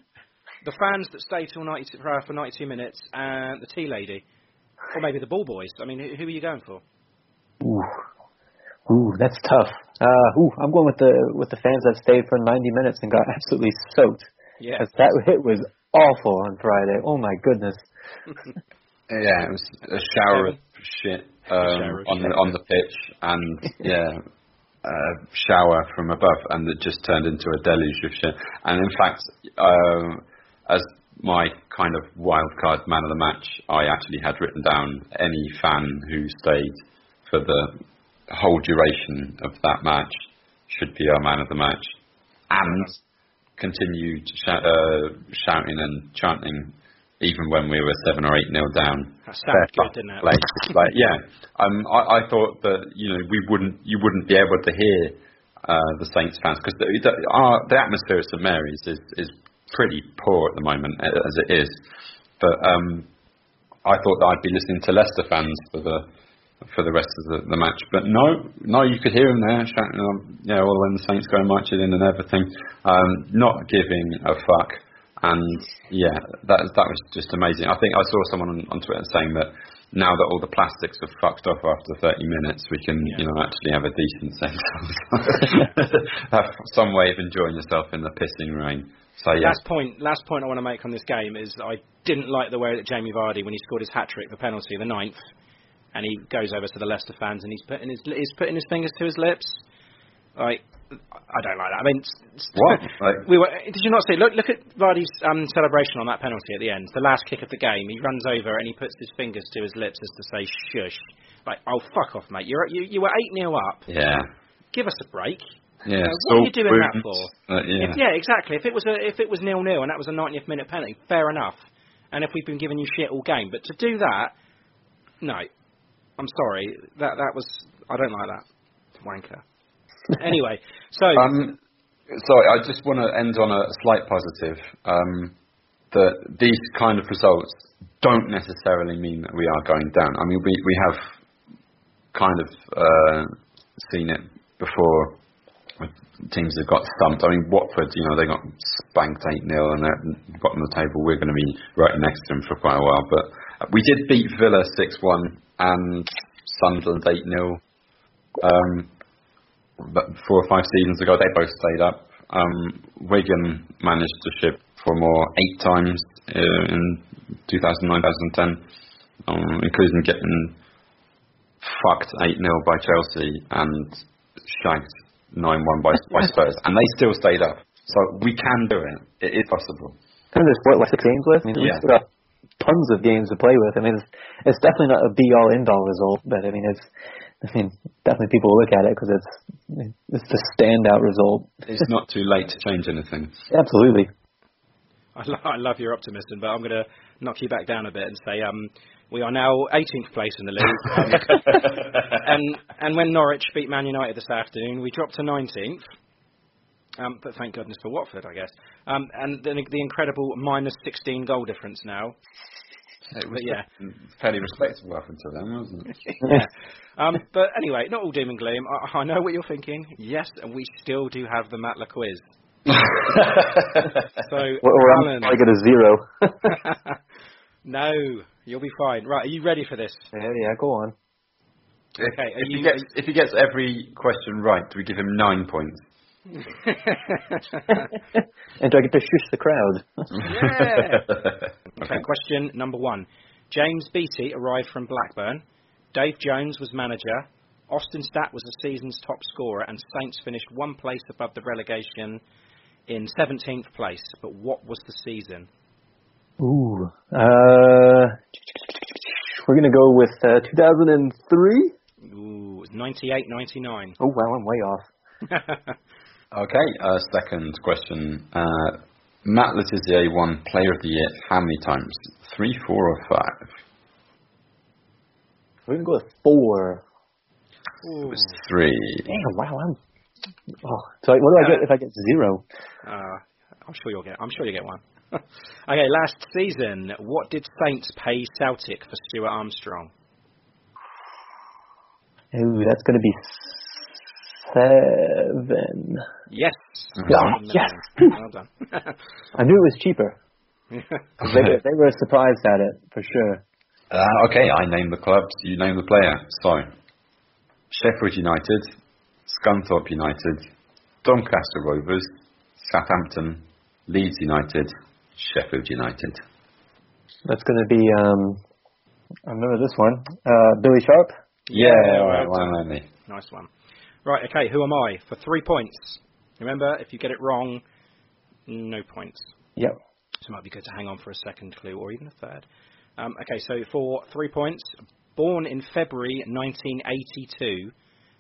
the fans that stay till 90 for, for 92 minutes, and the tea lady, or maybe the ball boys. I mean, who, who are you going for? Ooh, ooh, that's tough. Uh, ooh, I'm going with the with the fans that stayed for 90 minutes and got absolutely soaked. Yeah. that hit was awful on Friday. Oh my goodness. Yeah, it was a shower of shit um, on the on the pitch, and yeah, a shower from above, and it just turned into a deluge of shit. And in fact, um, as my kind of wild card man of the match, I actually had written down any fan who stayed for the whole duration of that match should be our man of the match, and continued uh, shouting and chanting even when we were seven or eight nil down. That sounded Fair good, didn't it? Like, like, yeah. Um, I, I thought that you know we wouldn't, you wouldn't be able to hear uh, the Saints fans because the, the, the atmosphere at St Mary's is is pretty poor at the moment as it is. But um, I thought that I'd be listening to Leicester fans for the for the rest of the, the match. But no, no, you could hear them there shouting, um, yeah, all when the Saints go marching in and everything, um, not giving a fuck. And yeah, that that was just amazing. I think I saw someone on, on Twitter saying that now that all the plastics have fucked off after 30 minutes, we can you know actually have a decent sense of have some way of enjoying yourself in the pissing rain. So yeah, Last point, last point I want to make on this game is I didn't like the way that Jamie Vardy, when he scored his hat trick, the penalty, the ninth, and he goes over to the Leicester fans and he's putting his he's putting his fingers to his lips. Like, I don't like that. I mean, What? Like- we were. Did you not see? Look, look at Vardy's um, celebration on that penalty at the end. The last kick of the game. He runs over and he puts his fingers to his lips as to say shush. Like, oh fuck off, mate. You're you you were eight 0 up. yeah, Give us a break. yeah. You know, what are you doing that for? Uh, yeah. If, yeah, exactly. If it was a, if it was nil nil and that was a 90th minute penalty, fair enough. And if we've been giving you shit all game, but to do that, no, I'm sorry. That that was I don't like that. Wanker. Anyway, so Um, sorry, I just want to end on a slight positive. Um, that these kind of results don't necessarily mean that we are going down. I mean, we we have kind of uh, seen it before. Teams that got stumped. I mean, Watford, you know, they got spanked 8 0 and they're at the bottom of the table. We're going to be right next to them for quite a while. But we did beat Villa 6 1 and Sunderland 8 0. Um, but four or five seasons ago, they both stayed up. Um, Wigan managed to ship for more eight times uh, in 2009-2010, um, including getting fucked 8-0 by Chelsea and shagged 9-1 by, by Spurs, and they still stayed up. So we can do it. It is possible. And there's what like six games left. I mean, Yeah. still got tons of games to play with. I mean, it's, it's definitely not a be all end all result, but I mean, it's I mean, definitely people will look at it because it's it's the standout result. It's not too late to change anything. Absolutely. I, lo- I love your optimism, but I'm going to knock you back down a bit and say um, we are now 18th place in the league, um, and and when Norwich beat Man United this afternoon, we dropped to 19th. Um, but thank goodness for Watford, I guess. Um, and the, the incredible minus 16 goal difference now. It But yeah. fairly respectable up until then, wasn't it? yeah. Um, but anyway, not all doom and gloom. I, I know what you're thinking. Yes, and we still do have the Matla quiz. So, Or, or I'm Alan, probably get a zero. no, you'll be fine. Right, are you ready for this? yeah, yeah, go on. Okay, are if he gets if he gets every question right, do we give him nine points? and do I get to shush the crowd? Yeah. okay. Question number one. James Beattie arrived from Blackburn. Dave Jones was manager. Østenstad was the season's top scorer, and Saints finished one place above the relegation in 17th place. But what was the season? Ooh. Uh, we're gonna go with uh, 2003. Ooh, it was 98-99. Oh wow, I'm way off. Okay. Uh, second question. Uh, Matt Le Tissier won Player of the Year how many times? Three, four, or five? We're gonna go with four. It was three. Damn, wow, I'm. Oh, so what do I get if I get zero? Uh, I'm sure you'll get. I'm sure you get one. okay, last season, what did Saints pay Celtic for Stuart Armstrong? Ooh, that's gonna be seven. Yes. Yeah, Seven yes. Well done. I knew it was cheaper. They, were- they were surprised at it for sure. Uh, okay, I name the clubs, you name the player. So, Sheffield United, Scunthorpe United, Doncaster Rovers, Southampton, Leeds United, Sheffield United. That's gonna be. um I remember this one. Uh, Billy Sharp. Yeah, all right, well one done. only. Nice one. Right, okay, who am I? For three points. Remember, if you get it wrong, no points. Yep. So it might be good to hang on for a second clue or even a third. Um, okay, so for three points, born in February 1982,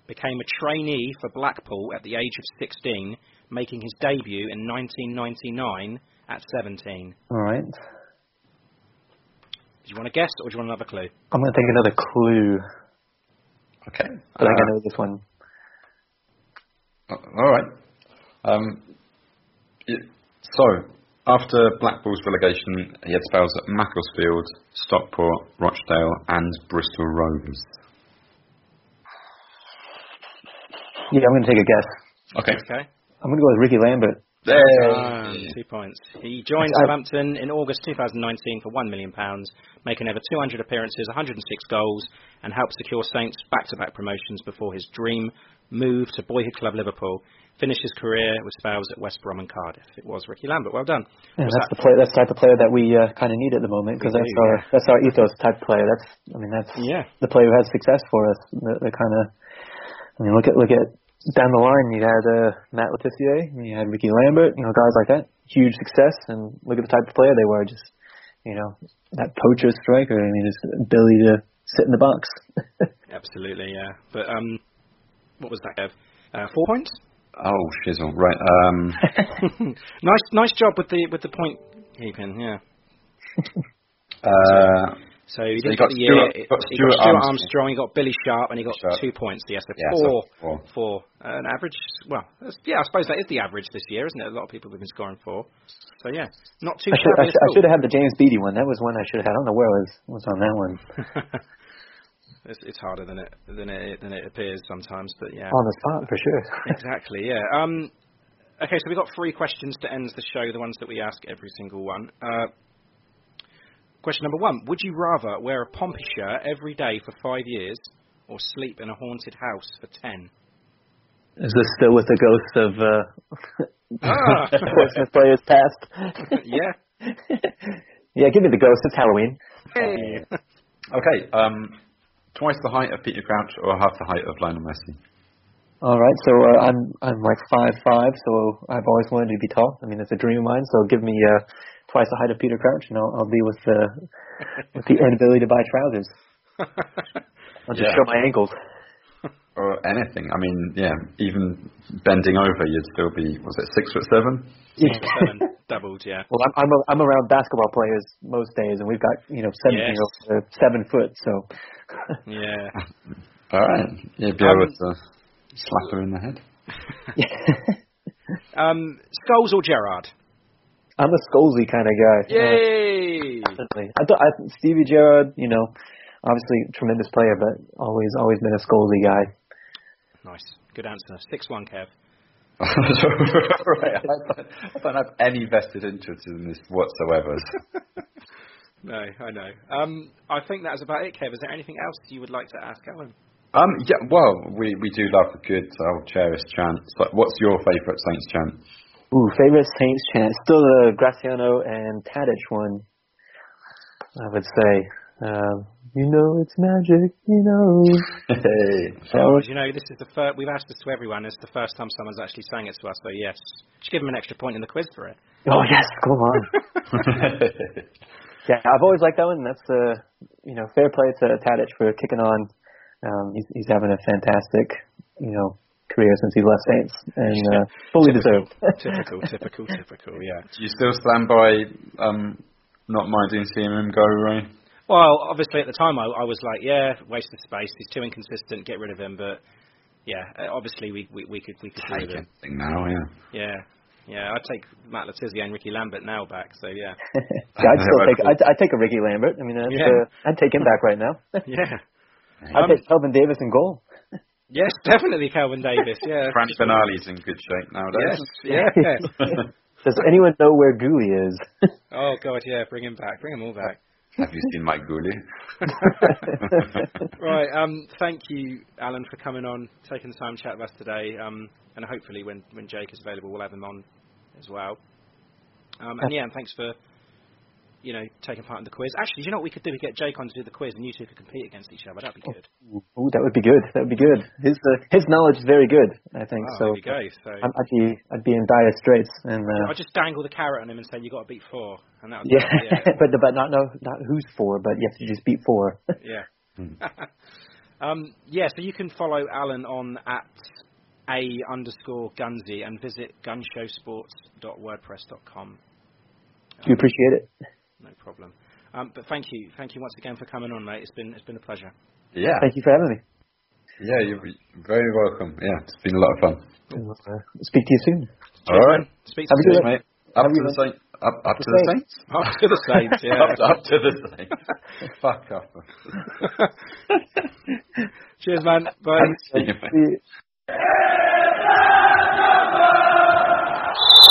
became a trainee for Blackpool at the age of 16, making his debut in 1999 at 17. All right. Do you want to guess or do you want another clue? I'm gonna take another clue. Okay. I think I Uh, know this one. All right. Um, y- so, after Blackpool's relegation, he had spells at Macclesfield, Stockport, Rochdale, and Bristol Rovers. Yeah, I'm gonna take a guess. Okay. Okay. I'm gonna go with Ricky Lambert. Um, Hey. two points. He joined I- Southampton in August 2019 for £1 million, making over 200 appearances, 106 goals, and helped secure Saints back-to-back promotions before his dream move to boyhood club Liverpool. Finished his career with spells at West Brom and Cardiff. It was Ricky Lambert. Well done. Yeah, that's that- the player. That's the type of player that we uh, kind of need at the moment because that's do, our yeah. that's our ethos type player. That's I mean that's Yeah. the player who has success for us. The, the kind of I mean look at look at down the line you had uh, Matt Le Tissier, you had Ricky Lambert, you know guys like that, huge success, and look at the type of player they were. Just you know that poacher striker. I mean his ability to sit in the box. Absolutely, yeah. But um, what was that, Kev? Uh, four points? Oh, shizzle. Right. Um, nice, nice job with the with the point keeping. Yeah. uh, So he So didn't you got get the year. Stuart- it- got he got Stuart Armstrong. Armstrong. He got Billy Sharp, and he got Sharp. two points. Yes, so Yeah, so four, four. four. Uh, an average. Well, yeah, I suppose that is the average this year, isn't it? A lot of people have been scoring four. So yeah, not too I should, I, should, I should have had the James Beattie one. That was one I should have had. I don't know where I was was on that one. all. it's, it's harder than it than it than it appears sometimes, but yeah. On the spot for sure. exactly. Yeah. Um. Okay, so we've got three questions to end the show. The ones that we ask every single one. Uh, question number one: Would you rather wear a Pompey shirt every day for five years, or sleep in a haunted house for ten? Is this still with the ghost of uh, Ah. Portsmouth players past? yeah. yeah, give me the ghost. It's Halloween. Hey. okay. Um, twice the height of Peter Crouch or half the height of Lionel Messi? All right, so uh, I'm I'm like five five, so I've always wanted to be tall. I mean, it's a dream of mine. So give me uh, twice the height of Peter Crouch, and I'll, I'll be with the with the inability to buy trousers. I'll just Yeah. show my ankles. Or anything. I mean, yeah, even bending over, you'd still be, was it six foot seven? Seven doubled. Yeah. Well, I'm I'm, a, I'm around basketball players most days, and we've got you know seventeen Yes. year olds seven foot. So Yeah. All right. You'd be Um, able to slap her in the head. Um, Scholes or Gerrard? I'm a Scholesy kind of guy. Uh, Yay! definitely. I thought I, Stevie Gerrard, you know, obviously tremendous player, but always always been a Scholesy guy. Nice. Good answer. Six one, Kev. right. I don't, I don't have any vested interest in this whatsoever. No, I know. Um, I think that's about it, Kev. Is there anything else you would like to ask Alan? Um, yeah, well, we, we do love a good old cherished chant. So what's your favourite Saints chant? Ooh, favorite Saints chant? Still the Graziano and Tadic one. I would say. Um, you know it's magic, you know. Hey. Oh, you know, this is the first. We've asked this to everyone. It's the first time someone's actually sang it to us. So yes, just give them an extra point in the quiz for it. Oh yes, go on. yeah, I've always liked that one. That's uh, you know, fair play to Tadic for kicking on. Um, he's, he's having a fantastic, you know, career since he left Saints, and uh, fully deserved. typical, typical, typical. Yeah. Do you still stand by um, not minding seeing him go, Ray? Well, obviously at the time I, I was like, yeah, waste of space. He's too inconsistent. Get rid of him. But yeah, uh, obviously we we, we could we could Take him. it now, yeah. Yeah. Yeah, I'd take Matt Le Tissier and Ricky Lambert now back. So yeah, yeah, I'd still take I'd, I'd take a Ricky Lambert. I mean, that's, Yeah. uh, I'd take him back right now. yeah, I'd take Kelvin Davis in goal. yes, definitely Kelvin Davis. Yeah, Frank Benali's in good shape nowadays. yes, yeah. Does anyone know where Gooley is? Oh god, yeah, bring him back. Bring them all back. Have you seen Mike Gooley? right. Um. Thank you, Alan, for coming on, taking the time to chat with us today. Um. And hopefully, when when Jake is available, we'll have him on as well. Um. And yeah, and thanks for you know taking part in the quiz. Actually, do you know what we could do? We could get Jake on to do the quiz, and you two could compete against each other. That'd be good. Ooh, that would be good. That would be good. His uh, his knowledge is very good. I think Oh, so. there you go. So I'm, I'd be I'd be in dire straits, and uh, I'll just dangle the carrot on him and say you got to beat four, and that would yeah, yeah. but but not know not who's four, but you have to just beat four. Yeah. um, yeah, so you can follow Alan on at a underscore Gunsy and visit gunshowsports.wordpress.com. Do you appreciate it? No problem. Um, but thank you, thank you once again for coming on, mate. It's been it's been a pleasure. Yeah. Thank you for having me. Yeah, you're very welcome. Yeah, it's been a lot of fun. And, uh, speak to you soon. All right. man. Speak Have to you one. mate. Up to the been- Saints. Up, up to The the Saints. Saints. Up to the Saints, yeah. up, up to the Saints. Fuck off. Cheers, man. Bye. See you, mate. See you.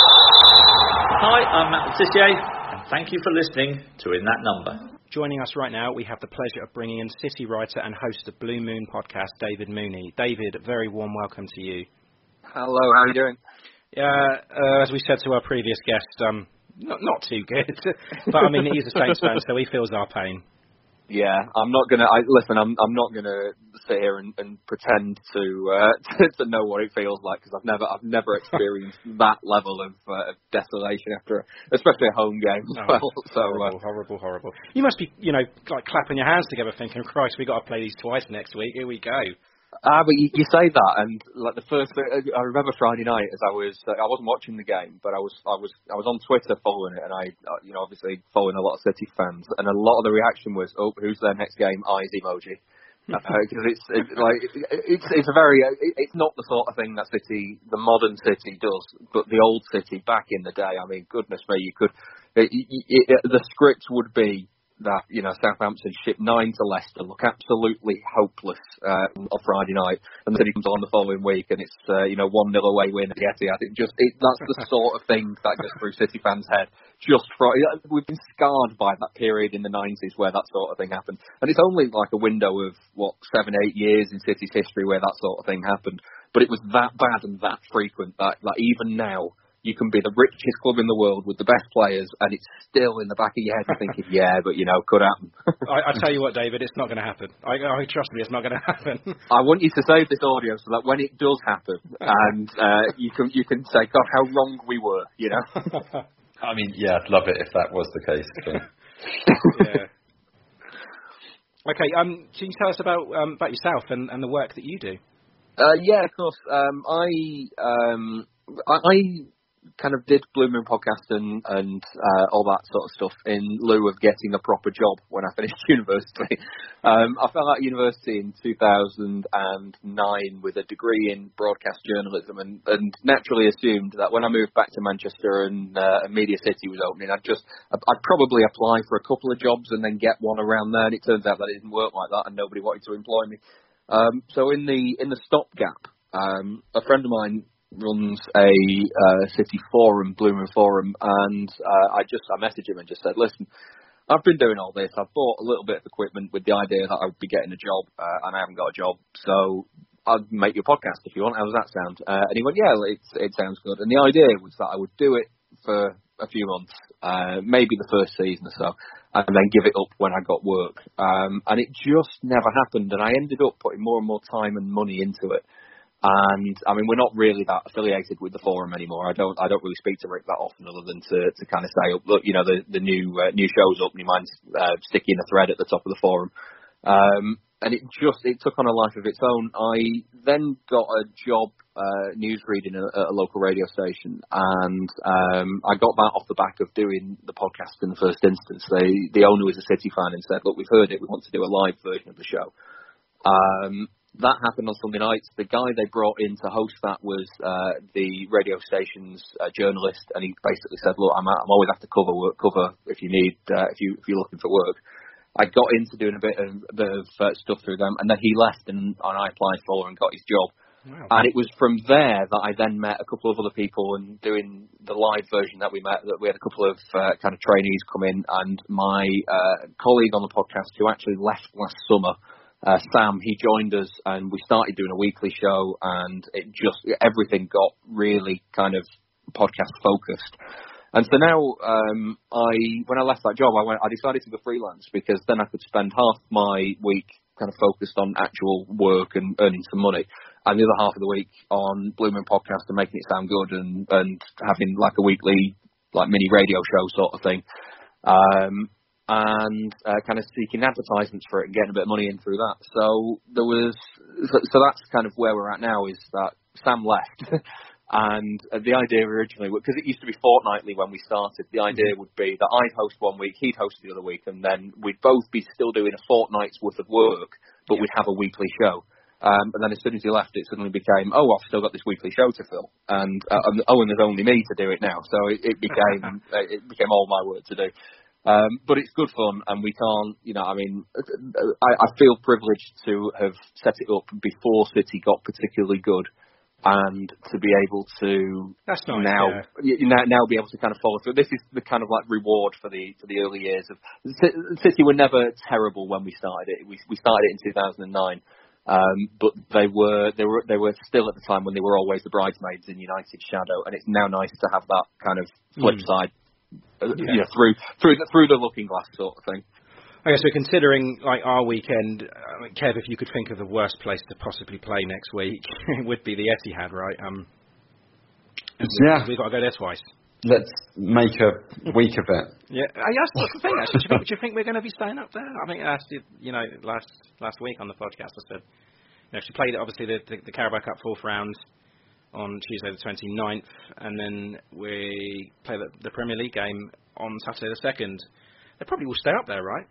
Hi, I'm Matt Le Tissier, and thank you for listening to In That Number. Joining us right now, we have the pleasure of bringing in city writer and host of Blue Moon podcast, David Mooney. David, a very warm welcome to you. Hello, how are you doing? Yeah, uh, as we said to our previous guest, um, not not too good, but I mean he's a Saints fan, so he feels our pain. Yeah, I'm not gonna. I, listen, I'm I'm not gonna sit here and, and pretend to, uh, to to know what it feels like because I've never I've never experienced that level of, uh, of desolation after, a, especially a home game Oh, well. So uh, horrible, horrible, horrible. You must be, you know, like clapping your hands together, thinking, "Christ, we got to play these twice next week. Here we go." Ah, but you, you say that, and like the first, I remember Friday night as I was, uh, I wasn't watching the game, but I was, I was, I was on Twitter following it, and I, uh, you know, obviously following a lot of City fans, and a lot of the reaction was, "Oh, who's their next game?" Eyes emoji, because it's it, like it's it's a very, it, it's not the sort of thing that City, the modern City does, but the old City back in the day. I mean, goodness me, you could, it, the script would be that you know Southampton ship nine to Leicester, look absolutely hopeless uh, on Friday night, and the City comes on the following week, and it's uh, you know one nil away win at the Etihad. It just it, that's the sort of thing that goes through City fans' head. Just for we've been scarred by that period in the nineties where that sort of thing happened, and it's only like a window of what seven eight years in City's history where that sort of thing happened. But it was that bad and that frequent that like even now you can be the richest club in the world with the best players, and it's still in the back of your head thinking, yeah, but you know, could happen. I, I tell you what, David, it's not going to happen. I, I trust me, it's not going to happen. I want you to save this audio so that when it does happen, and uh, you can you can say, God, how wrong we were, you know. I mean, yeah, I'd love it if that was the case. But yeah. Okay, um, can you tell us about um, about yourself and, and the work that you do? Uh, yeah, of course. Um, I um, I, I kind of did Moon podcast and and uh, all that sort of stuff in lieu of getting a proper job when I finished university. Um, I fell out of university in 2009 with a degree in broadcast journalism, and, and naturally assumed that when I moved back to Manchester and uh, Media City was opening, I'd just I'd probably apply for a couple of jobs and then get one around there. And it turns out that it didn't work like that, and nobody wanted to employ me. Um, so in the in the stopgap, um, a friend of mine runs a uh, city forum, Moon Forum, and uh, I just I messaged him and just said, listen, I've been doing all this. I've bought a little bit of equipment with the idea that I would be getting a job, uh, and I haven't got a job. So I'd make you a podcast if you want. How does that sound? Uh, and he went, yeah, it, it sounds good. And the idea was that I would do it for a few months, uh, maybe the first season or so, and then give it up when I got work. Um, and it just never happened. And I ended up putting more and more time and money into it. And I mean, we're not really that affiliated with the forum anymore. I don't, I don't really speak to Rick that often, other than to, to kind of say, look, you know, the the new uh, new show's up, and you mind uh, sticking a thread at the top of the forum. Um, and it just it took on a life of its own. I then got a job uh, news reading at a, a local radio station, and um, I got that off the back of doing the podcast in the first instance. They, the owner was a City fan and said, "Look, we've heard it. We want to do a live version of the show." Um, that happened on Sunday night. The guy they brought in to host that was uh, the radio station's uh, journalist, and he basically said, "Look, I'm, I'm always have to cover work, cover if you need, uh, if you if you're looking for work." I got into doing a bit of a bit of uh, stuff through them, and then he left, and, and I applied for and got his job. Wow. And it was from there that I then met a couple of other people, and doing the live version that we met, that we had a couple of uh, kind of trainees come in, and my uh, colleague on the podcast who actually left last summer uh, Sam, he joined us and we started doing a weekly show and it just, everything got really kind of podcast focused. And so now, um, I, when I left that job, I went, I decided to go freelance because then I could spend half my week kind of focused on actual work and earning some money and the other half of the week on Blue Moon Podcast and making it sound good and, and having like a weekly, like mini radio show sort of thing. Um, and uh, kind of seeking advertisements for it and getting a bit of money in through that. So there was, so, so that's kind of where we're at now is that Sam left. and uh, the idea originally, because it used to be fortnightly when we started, the idea would be that I'd host one week, he'd host the other week, and then we'd both be still doing a fortnight's worth of work, but we'd have a weekly show. Um, and then as soon as he left, it suddenly became, oh, I've still got this weekly show to fill, and uh, and- oh, and there's only me to do it now. So it, it became uh, it became all my work to do. Um, but it's good fun, and we can't, you know, I mean, I, I feel privileged to have set it up before City got particularly good, and to be able to That's nice, now, yeah. now now be able to kind of follow through. This is the kind of like reward for the for the early years of City were never terrible when we started it. We we started it in 2009. Um, but they were they were they were still at the time when they were always the bridesmaids in United's shadow, and it's now nice to have that kind of flip Mm. side, Yeah. you know, through through the, through the looking glass sort of thing. Okay, so considering like our weekend, I mean, Kev, if you could think of the worst place to possibly play next week, it would be the Etihad, right? Um, Yeah. we've got to go there twice. Let's make a week of it. Yeah, I asked that's the thing. Actually, do you, think, do you think we're going to be staying up there? I think I asked you, you know, last last week on the podcast. I said, you know, she played obviously the, the, the Carabao Cup fourth round on Tuesday the 29th, and then we play the, the Premier League game on Saturday the second. They probably will stay up there, right?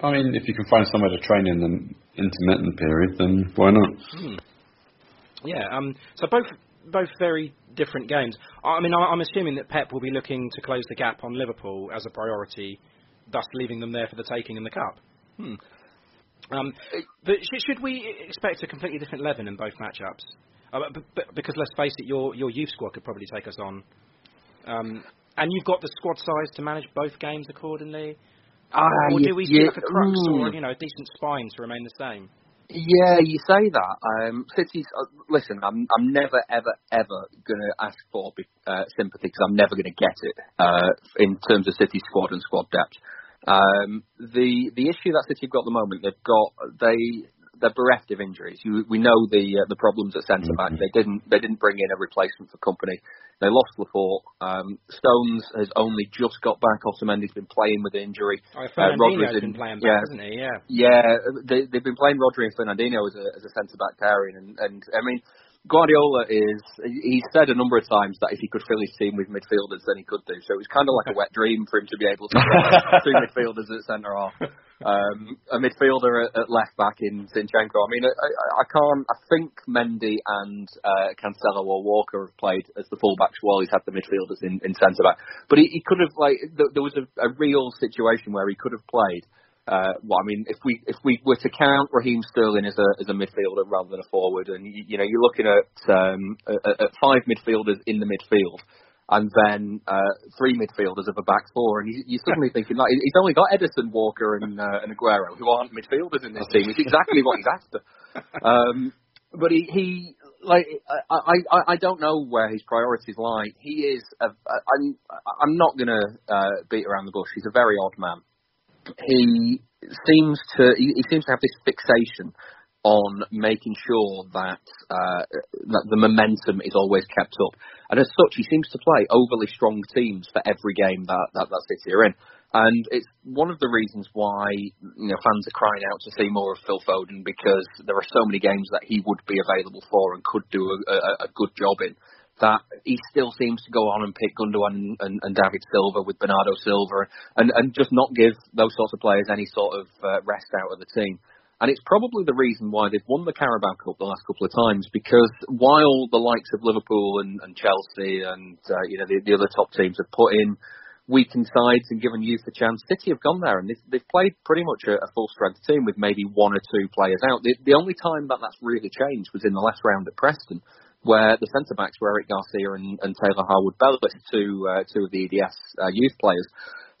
I mean, if you can find somewhere to train in the intermittent period, then why not? Hmm. Yeah. Um. So both both very different games. I mean, I- I'm assuming that Pep will be looking to close the gap on Liverpool as a priority, thus leaving them there for the taking in the cup. Hmm. Um, but should we expect a completely different eleven in both matchups? Uh, but, but, because let's face it, your your youth squad could probably take us on, um, and you've got the squad size to manage both games accordingly. Ah, or do we see you- like a crux or mm. you know a decent spine to remain the same? Yeah, you say that. Um, City's. Uh, listen, I'm I'm never ever ever going to ask for uh, sympathy because I'm never going to get it uh, in terms of City squad and squad depth. Um, the the issue that City have got at the moment, they've got they they're bereft of injuries. You, we know the uh, the problems at centre back. They didn't they didn't bring in a replacement for Kompany. They lost Laporte. Um, Stones has only just got back. Otamendi's been playing with injury. Oh, Uh, Fernandinho's Rodri's been in- playing yeah, back, hasn't he? Yeah. yeah, they, they've been playing Rodri and Fernandinho as a, as a centre back pairing, and, and I mean, Guardiola is. He said a number of times that if he could fill his team with midfielders, then he could do. So it was kind of like a wet dream for him to be able to play two midfielders at centre half, um, a midfielder at, at left back in Zinchenko. I mean, I, I, can't. I think Mendy and uh, Cancelo or Walker have played as the fullbacks while he's had the midfielders in, in centre back. But he, he could have like th- there was a, a real situation where he could have played. Uh, well, I mean, if we if we were to count Raheem Sterling as a as a midfielder rather than a forward, and you, you know you're looking at, um, at at five midfielders in the midfield, and then uh, three midfielders of a back four, and you, you're suddenly thinking like he's only got Ederson, Walker, and, uh, and Aguero, who aren't midfielders in this team. It's exactly what he's after. Um, but he, he like I, I I don't know where his priorities lie. He is a, I'm I'm not gonna uh, beat around the bush. He's a very odd man. He seems to he, he seems to have this fixation on making sure that uh, that the momentum is always kept up. And as such, he seems to play overly strong teams for every game that that, that City are in. And it's one of the reasons why you know fans are crying out to see more of Phil Foden because there are so many games that he would be available for and could do a, a, a good job in. That he still seems to go on and pick Gundogan and, and, and David Silva with Bernardo Silva and, and just not give those sorts of players any sort of uh, rest out of the team. And it's probably the reason why they've won the Carabao Cup the last couple of times because while the likes of Liverpool and, and Chelsea and uh, you know the, the other top teams have put in weakened sides and given youth a chance, City have gone there and they've, they've played pretty much a, a full strength team with maybe one or two players out. The, the only time that that's really changed was in the last round at Preston, where the centre backs were Eric Garcia and, and Taylor Harwood Bellis, two uh, two of the EDS uh, youth players.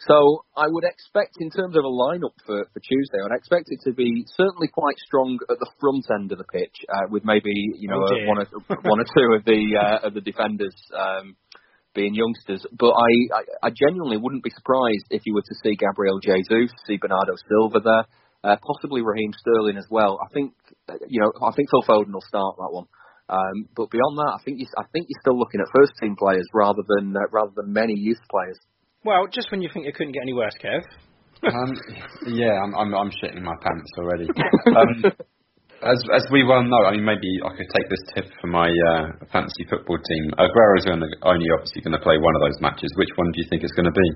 So I would expect, in terms of a lineup for, for Tuesday, I'd expect it to be certainly quite strong at the front end of the pitch, uh, with maybe you know Oh, one or one or two of the uh, of the defenders um, being youngsters. But I, I I genuinely wouldn't be surprised if you were to see Gabriel Jesus, see Bernardo Silva there, uh, possibly Raheem Sterling as well. I think uh, you know I think Phil Foden will start that one. Um, but beyond that, I think you, I think you're still looking at first team players rather than uh, rather than many youth players. Well, just when you think it couldn't get any worse, Kev. um, yeah, I'm, I'm I'm shitting my pants already. Um, as as we well know, I mean, maybe I could take this tip for my uh, fantasy football team. Aguero's gonna, only obviously going to play one of those matches. Which one do you think it's going to be?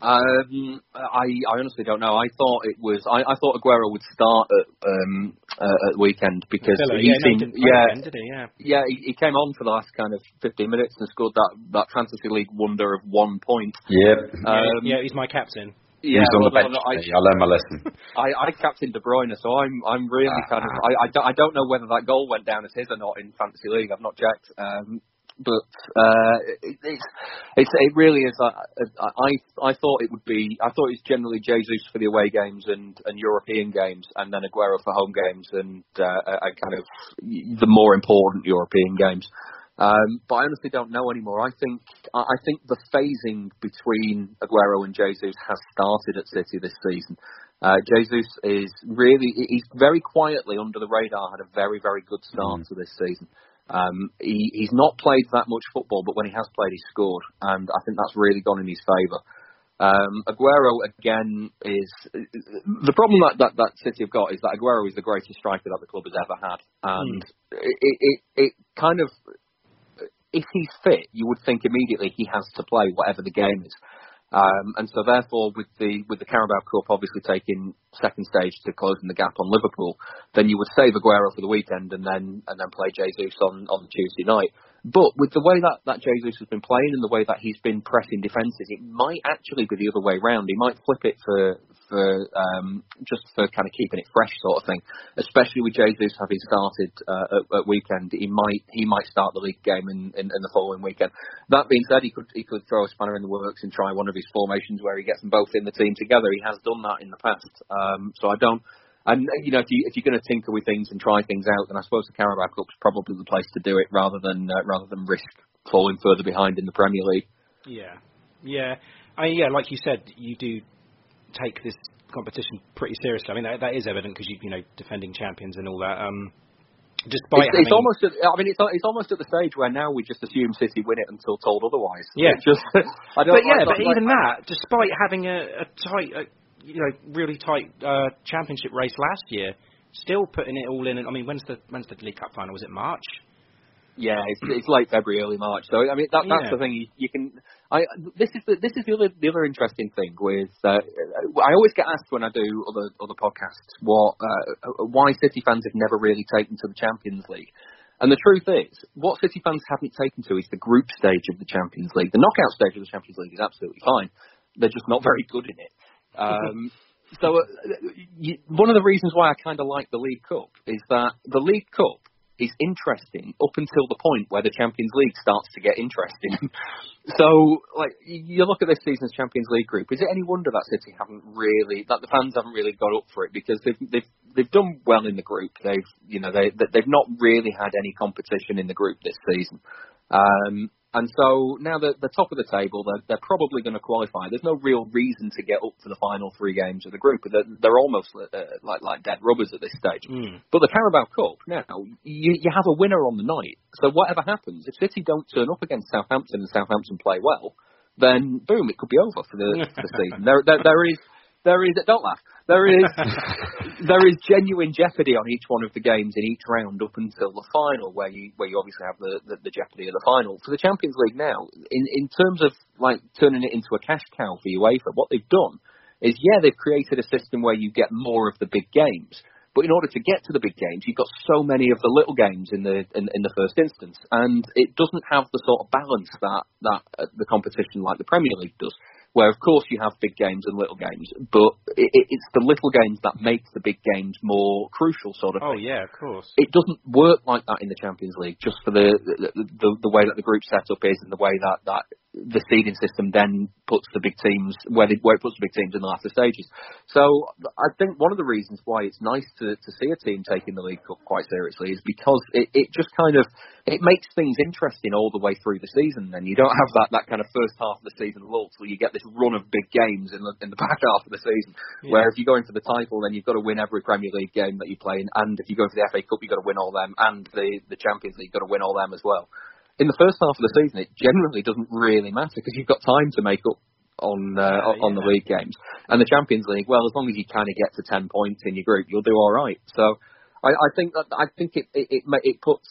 Um, I I honestly don't know. I thought it was. I, I thought Aguero would start at um uh, at the weekend because Villa, he yeah, no, he seemed didn't yeah again, did he? Yeah. yeah he, he came on for the last kind of 15 minutes and scored that that fantasy league wonder of one point. Yep. Um, yeah, he's my captain. Yeah, He's on the bench. no, I. I learned my lesson. I, I captained De Bruyne, so I'm I'm really kind of I, I, don't, I don't know whether that goal went down as his or not in fantasy league. I've not checked, um, but uh, it, it's it's it really is. I, I I thought it would be. I thought it's generally Jesus for the away games and and European games, and then Aguero for home games and uh, and kind of the more important European games. Um, but I honestly don't know anymore. I think I I think the phasing between Aguero and Jesus has started at City this season. Uh, Jesus is really he's very quietly under the radar had a very very good start to this season. Um, he, he's not played that much football, but when he has played, he's scored, and I think that's really gone in his favour. Um, Aguero again is the problem that, that that City have got is that Aguero is the greatest striker that the club has ever had, and it, it it kind of if he's fit, you would think immediately he has to play whatever the game is. Um, and so therefore, with the with the Carabao Cup obviously taking second stage to closing the gap on Liverpool, then you would save Aguero for the weekend and then and then play Jesus on on Tuesday night. But with the way that that Jesus has been playing and the way that he's been pressing defences, it might actually be the other way round. He might flip it for for um, just for kind of keeping it fresh, sort of thing. Especially with Jesus having started uh, at, at weekend, he might he might start the league game in, in, in the following weekend. That being said, he could he could throw a spanner in the works and try one of his formations where he gets them both in the team together. He has done that in the past, um, so I don't. And you know, if you if you're going to tinker with things and try things out, then I suppose the Carabao Cup's probably the place to do it rather than uh, rather than risk falling further behind in the Premier League. Yeah, yeah, I yeah, like you said, you do take this competition pretty seriously. I mean, that, that is evident because you you know defending champions and all that. Um, despite It's, it's almost, at, I mean, it's it's almost at the stage where now we just assume City win it until told otherwise. Yeah. It just, I don't. but yeah, I but even like- that, despite having a, a tight, you know, really tight uh, championship race last year, still putting it all in. And, I mean, when's the when's the League Cup final? Was it March? Yeah, it's, it's late February, early March. So I mean, that, that's Yeah. the thing. You, you can. I this is the this is the other the other interesting thing with. Uh, I always get asked when I do other other podcasts what uh, why City fans have never really taken to the Champions League. And the truth is, what City fans haven't taken to is the group stage of the Champions League. The knockout stage of the Champions League is absolutely fine. They're just not very good in it. Um, so uh, you, one of the reasons why I kind of like the League Cup is that the League Cup is interesting up until the point where the Champions League starts to get interesting. so, like, you look at this season's Champions League group. Is it any wonder that City haven't really, that the fans haven't really got up for it because they've they've they've done well in the group. They've you know they they've not really had any competition in the group this season. Um, and so now that the top of the table, they're, they're probably going to qualify. There's no real reason to get up to the final three games of the group. They're, they're almost uh, like like dead rubbers at this stage. Mm. But the Carabao Cup now, you you have a winner on the night. So whatever happens, if City don't turn up against Southampton and Southampton play well, then boom, it could be over for the, for the season. There, there there is there is don't laugh. There is there is genuine jeopardy on each one of the games in each round up until the final, where you where you obviously have the, the, the jeopardy of the final. For the Champions League now, in in terms of like turning it into a cash cow for UEFA, what they've done is yeah they've created a system where you get more of the big games. But in order to get to the big games, you've got so many of the little games in the in, in the first instance, and it doesn't have the sort of balance that that uh, the competition like the Premier League does where of course you have big games and little games, but it, it's the little games that make the big games more crucial, sort of. Oh thing. yeah, of course. It doesn't work like that in the Champions League, just for the the, the, the way that the group setup is and the way that that the seeding system then puts the big teams where, they, where it puts the big teams in the latter stages. So I think one of the reasons why it's nice to, to see a team taking the League Cup quite seriously is because it, it just kind of it makes things interesting all the way through the season. Then you don't have that, that kind of first half of the season lull till you get this run of big games in the in the back half of the season. Yeah. Where if you're going for the title, then you've got to win every Premier League game that you play in, and if you go for the FA Cup, you've got to win all them, and the the Champions League, you've got to win all them as well in the first half of the season, it generally doesn't really matter because you've got time to make up on uh, Yeah, on the league games. And the Champions League, well, as long as you kind of get to ten points in your group, you'll do all right. So I, I think that I think it it it, it puts.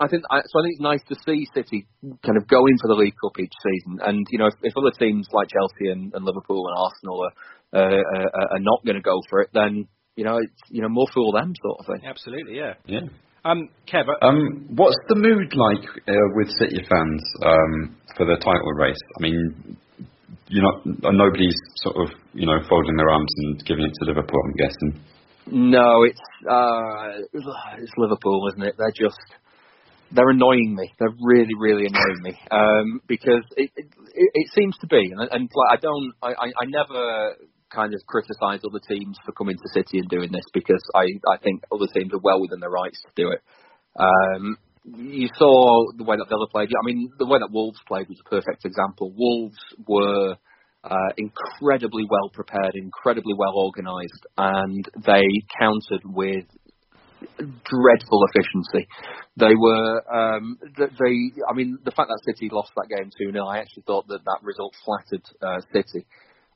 I think I, so. I think it's nice to see City kind of go in for the League Cup each season, and you know if, if other teams like Chelsea and, and Liverpool and Arsenal are uh, are, are not going to go for it, then you know it's you know more fool them sort of thing. Absolutely, yeah. Yeah. Um, Kev, uh, Um, what's the mood like uh, with City fans um, for the title race? I mean, you're not uh, nobody's sort of you know folding their arms and giving it to Liverpool. I'm guessing. No, it's uh, it's Liverpool, isn't it? They're just they're annoying me. They're really, really annoying me um, because it, it it seems to be, and, and like I don't, I, I, I never kind of criticise other teams for coming to City and doing this because I I think other teams are well within their rights to do it. Um, you saw the way that Villa played. I mean, the way that Wolves played was a perfect example. Wolves were uh, incredibly well prepared, incredibly well organised, and they countered with dreadful efficiency. They were, um, th- they. I mean, the fact that City lost that game two 0 I actually thought that that result flattered uh, City.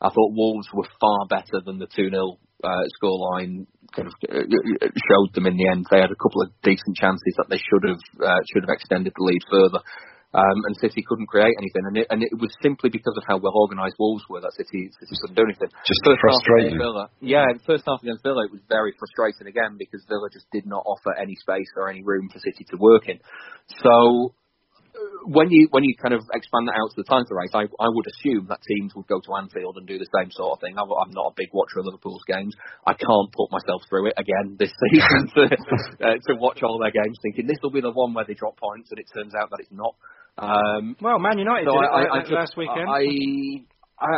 I thought Wolves were far better than the two 0 uh, scoreline kind of uh, showed them in the end. They had a couple of decent chances that they should have uh, should have extended the lead further. Um, and City couldn't create anything, and it, and it was simply because of how well organised Wolves were that City City couldn't do anything. Just First frustrating. against Villa, yeah, the first half against Villa it was very frustrating again because Villa just did not offer any space or any room for City to work in. So when you when you kind of expand that out to the title race, I, I would assume that teams would go to Anfield and do the same sort of thing. I'm, I'm not a big watcher of Liverpool's games. I can't put myself through it again this season to uh, to watch all their games, thinking this will be the one where they drop points, and it turns out that it's not. Um, well, Man United so did I, like I, I just- last weekend. I, I,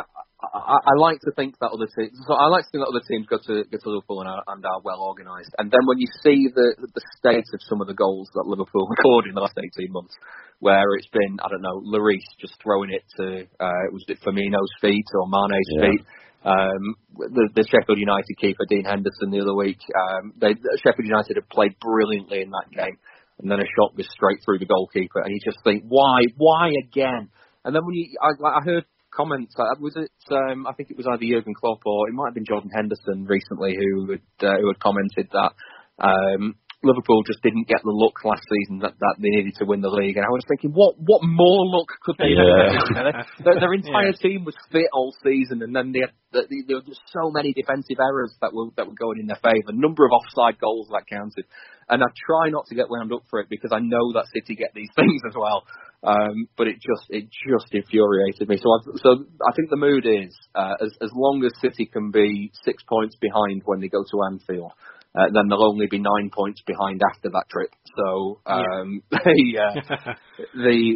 I, I like to think that other teams. So I like to think that other teams go to go to Liverpool and are, and are well organised. And then when you see the the state of some of the goals that Liverpool scored in the last eighteen months, where it's been I don't know, Lloris just throwing it to uh, it was it Firmino's feet or Mane's Yeah. feet. Um, the, the Sheffield United keeper Dean Henderson the other week. Um, they, Sheffield United had played brilliantly in that game and then a shot goes straight through the goalkeeper, and you just think, why, why again? And then when you, I, like, I heard comments, was it, um, I think it was either Jurgen Klopp or it might have been Jordan Henderson recently who had, uh, who had commented that um, Liverpool just didn't get the look last season that, that they needed to win the league, and I was thinking, what, what more luck could they have? Their, their entire team was fit all season, and then they had, they, there were just so many defensive errors that were that were going in their favour. Number of offside goals that counted, and I try not to get wound up for it because I know that City get these things as well. Um, but it just it just infuriated me. So I so I think the mood is uh, as as long as City can be six points behind when they go to Anfield, uh, then they'll only be nine points behind after that trip. So um, yeah. they, uh, they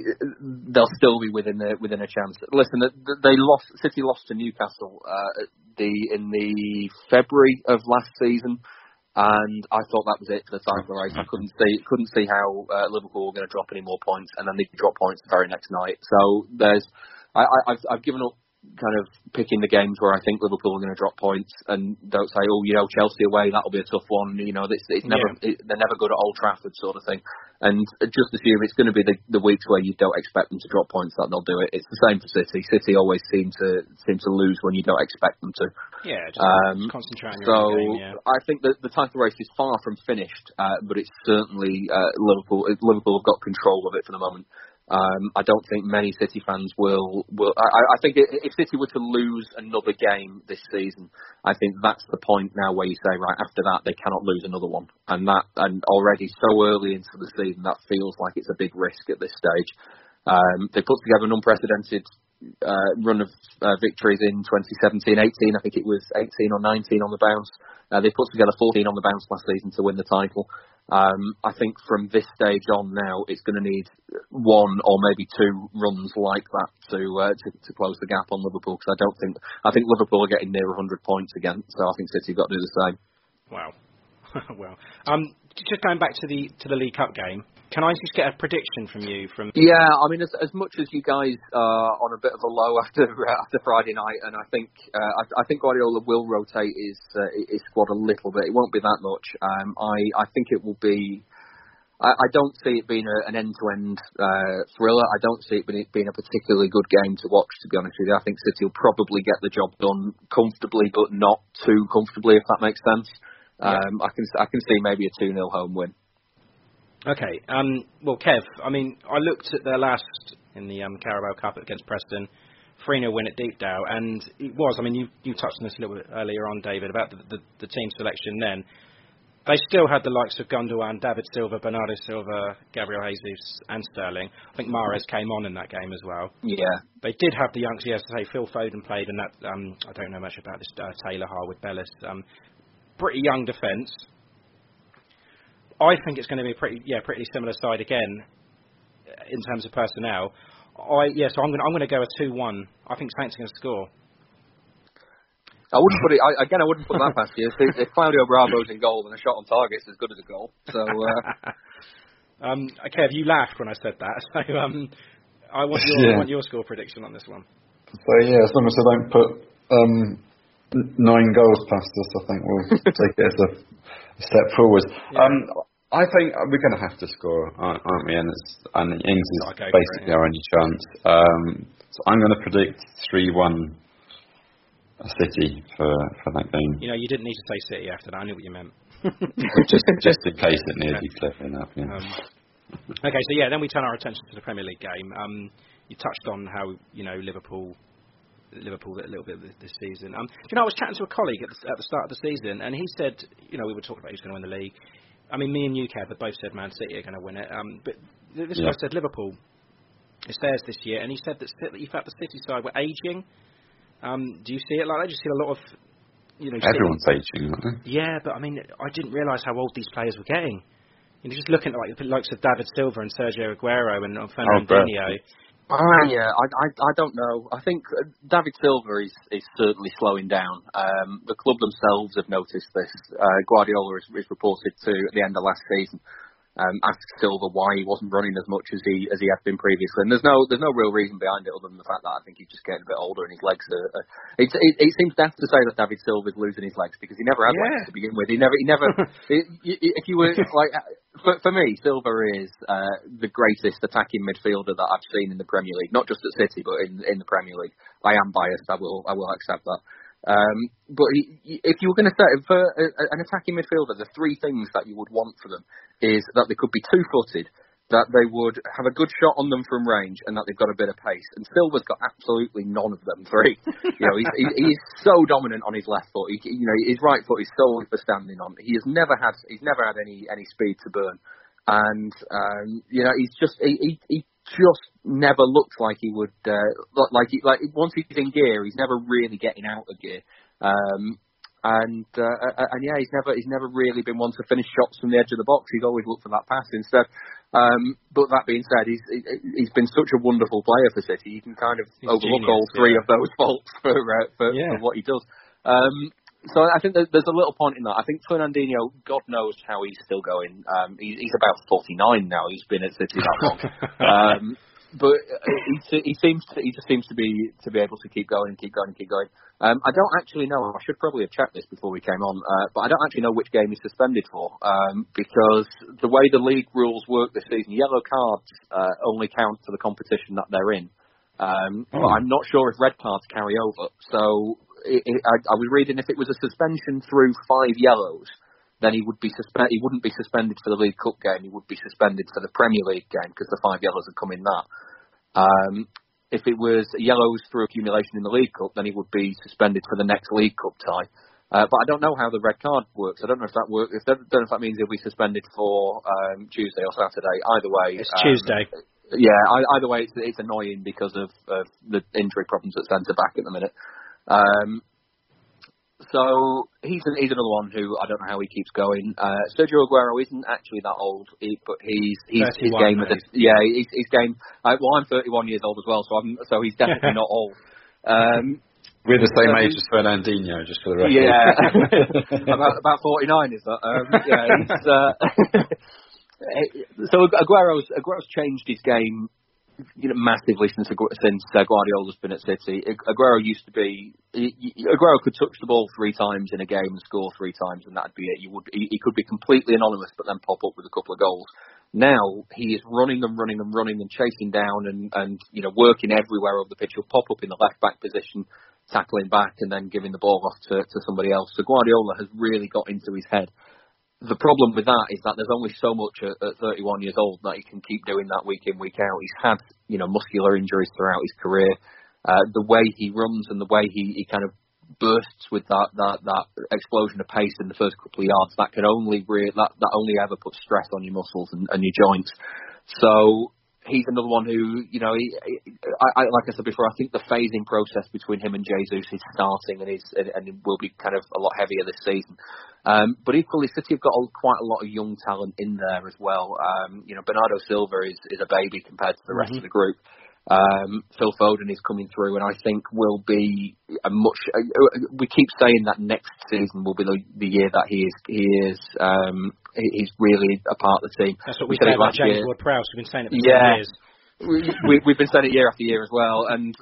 they'll still be within the, within a chance. Listen, they lost City lost to Newcastle uh, the in the February of last season. And I thought that was it for the title race. I couldn't see couldn't see how uh, Liverpool were going to drop any more points, and then they could drop points the very next night. So there's I, I, I've, I've given up kind of picking the games where I think Liverpool are going to drop points, and don't say, oh, you know, Chelsea away, that'll be a tough one. You know, it's, it's never yeah. it, they're never good at Old Trafford, sort of thing. And just assume it's going to be the, the weeks where you don't expect them to drop points that they'll do it. It's the same for City. City always seem to seem to lose when you don't expect them to. Yeah, just um, concentrate on so game, yeah. I think that the title race is far from finished, uh, but it's certainly uh, Liverpool. Liverpool have got control of it for the moment. Um, I don't think many City fans will. will I, I think if City were to lose another game this season, I think that's the point now where you say, right, after that they cannot lose another one, and that and already so early into the season that feels like it's a big risk at this stage. Um, they put together an unprecedented uh, run of uh, victories in 2017, 18. I think it was 18 or 19 on the bounce. Uh, they put together 14 on the bounce last season to win the title. Um, I think from this stage on now, it's going to need one or maybe two runs like that to uh, to, to close the gap on Liverpool. Because I don't think I think Liverpool are getting near 100 points again. So I think City got to do the same. Wow. well, um, just going back to the to the League Cup game. Can I just get a prediction from you? From yeah, I mean, as as much as you guys are on a bit of a low after after Friday night, and I think uh, I, I think Guardiola will rotate his uh, his squad a little bit. It won't be that much. Um, I I think it will be. I, I don't see it being a, an end-to-end uh, thriller. I don't see it being, being a particularly good game to watch. To be honest with you, I think City will probably get the job done comfortably, but not too comfortably, if that makes sense. Um, yeah. I can I can see maybe a two 0 home win. Okay. Um, well, Kev, I mean, I looked at their last in the um, Carabao Cup against Preston. 3 0 win at Deepdale, and it was. I mean, you you touched on this a little bit earlier on, David, about the, the, the team selection then. They still had the likes of Gundogan, David Silva, Bernardo Silva, Gabriel Jesus, and Sterling. I think Mahrez came on in that game as well. Yeah. They did have the youngsters. Yes, say Phil Foden played, and that um, I don't know much about this uh, Taylor Harwood Bellis. Um, pretty young defence. I think it's going to be a pretty yeah pretty similar side again in terms of personnel. I yeah, so I'm going to, I'm going to go a two-one. I think Saints are going to score. I wouldn't put it I, again. I wouldn't put that past you. If, if Claudio Bravo's in goal, then a shot on target is as good as a goal. So. Uh... um, okay, have you laughed when I said that? So um, I want your yeah. I want your score prediction on this one. So yeah, as long as I don't put um, nine goals past us, I think we'll take it as a step forward. Yeah. Um, I think we're going to have to score, aren't, we? And, it's, and Ings is okay, basically our only chance. Um, so I'm going to predict 3-1 City for, for that game. You know, you didn't need to say City after that. I knew what you meant. just, just in case it nearly okay. clever enough. Yeah. Um, okay, so yeah, then we turn our attention to the Premier League game. Um, you touched on how you know Liverpool Liverpool a little bit this season. Um, you know, I was chatting to a colleague at the, at the start of the season, and he said, you know, we were talking about who's going to win the league. I mean, me and you, Kev, have both said Man City are going to win it. Um, but this yeah. guy said Liverpool. It's theirs this year, and he said that he felt the City side were aging. Um, do you see it like that? Do you see a lot of, you know, everyone's aging, aren't they? Yeah, but I mean, I didn't realise how old these players were getting. You know, just looking at like the likes of David Silva and Sergio Aguero and Fernandinho. Oh, uh, yeah, I, I I don't know. I think uh, David Silva is is certainly slowing down. Um, the club themselves have noticed this. Uh, Guardiola is, is reported to at the end of last season um, asked Silva why he wasn't running as much as he as he had been previously. And there's no there's no real reason behind it other than the fact that I think he's just getting a bit older and his legs are. are it, it, it seems daft to say that David Silva is losing his legs because he never had yeah. legs to begin with. He never he never. it, if you were like for, for me, Silva is uh, the greatest attacking midfielder that I've seen in the Premier League, not just at City but in in the Premier League. I am biased. I will I will accept that. Um, but if you were going to say for an attacking midfielder, the three things that you would want for them is that they could be two-footed, that they would have a good shot on them from range, and that they've got a bit of pace. And Silva's got absolutely none of them three. you know, he's, he's so dominant on his left foot. He, you know, his right foot is solely for standing on. He has never had he's never had any any speed to burn, and um, you know, he's just he, he, he just never looked like he would uh, like he, like once he's in gear, he's never really getting out of gear. Um, And uh, and yeah, he's never he's never really been one to finish shots from the edge of the box. He's always looked for that pass instead. Um, but that being said, he's he's been such a wonderful player for City. You can kind of He's overlook genius, all three yeah. of those faults for uh, for, Yeah. for what he does. Um, so I think there's, a little point in that. I think Fernandinho, God knows how he's still going. Um, he, he's about 49 now. He's been at City that long. um, but he, he seems to, he just seems to be to be able to keep going, keep going, keep going. Um, I don't actually know. I should probably have checked this before we came on, uh, but I don't actually know which game he's suspended for um, because the way the league rules work this season, yellow cards uh, only count for the competition that they're in. Um, But I'm not sure if red cards carry over. So it, it, I, I was reading if it was a suspension through five yellows, then he would be suspend. He wouldn't be suspended for the League Cup game. He would be suspended for the Premier League game because the five yellows have come in that. Um, if it was yellows through accumulation in the League Cup, then he would be suspended for the next League Cup tie. Uh, but I don't know how the red card works. I don't know if that works. I don't know if that means he'll be suspended for um, Tuesday or Saturday. Either way, It's um, Tuesday. yeah, I- either way, it's, it's annoying because of, of the injury problems at centre back at the minute. Um, so he's an, he's another one who I don't know how he keeps going. Uh, Sergio Aguero isn't actually that old, he, but he's he's his game now. of the yeah he's, his game. Uh, well, I'm 31 years old as well, so I'm so he's definitely not old. Um, We're the same so age as Fernandinho, just for the record. yeah, about about 49 is that? Um, yeah, he's, uh, so Aguero's Aguero's changed his game, you know, massively since since uh, Guardiola's been at City. Aguero used to be Aguero could touch the ball three times in a game and score three times, and that'd be it. You would he, he could be completely anonymous, but then pop up with a couple of goals. Now he is running and running and running and chasing down and and you know working everywhere over the pitch. He'll pop up in the left back position, tackling back and then giving the ball off to, to somebody else. So Guardiola has really got into his head. The problem with that is that there's only so much at, at 31 years old that he can keep doing that week in, week out. He's had, you know, muscular injuries throughout his career. Uh, the way he runs and the way he, he kind of bursts with that, that, that explosion of pace in the first couple of yards, that can only re- that, that only ever puts stress on your muscles and, and your joints. So he's another one who, you know, he, I, I, like I said before, I think the phasing process between him and Jesus is starting and is and, and will be kind of a lot heavier this season. Um, but equally, City have got a, quite a lot of young talent in there as well. Um, you know, Bernardo Silva is, is a baby compared to the rest of the group. Um, Phil Foden is coming through, and I think will be a much. Uh, we keep saying that next season will be the, the year that he is. He is. Um, he- he's really a part of the team. That's what we said say it about James year. Ward-Prowse. We've been saying it for Yeah. years. we, we, we've been saying it year after year as well, and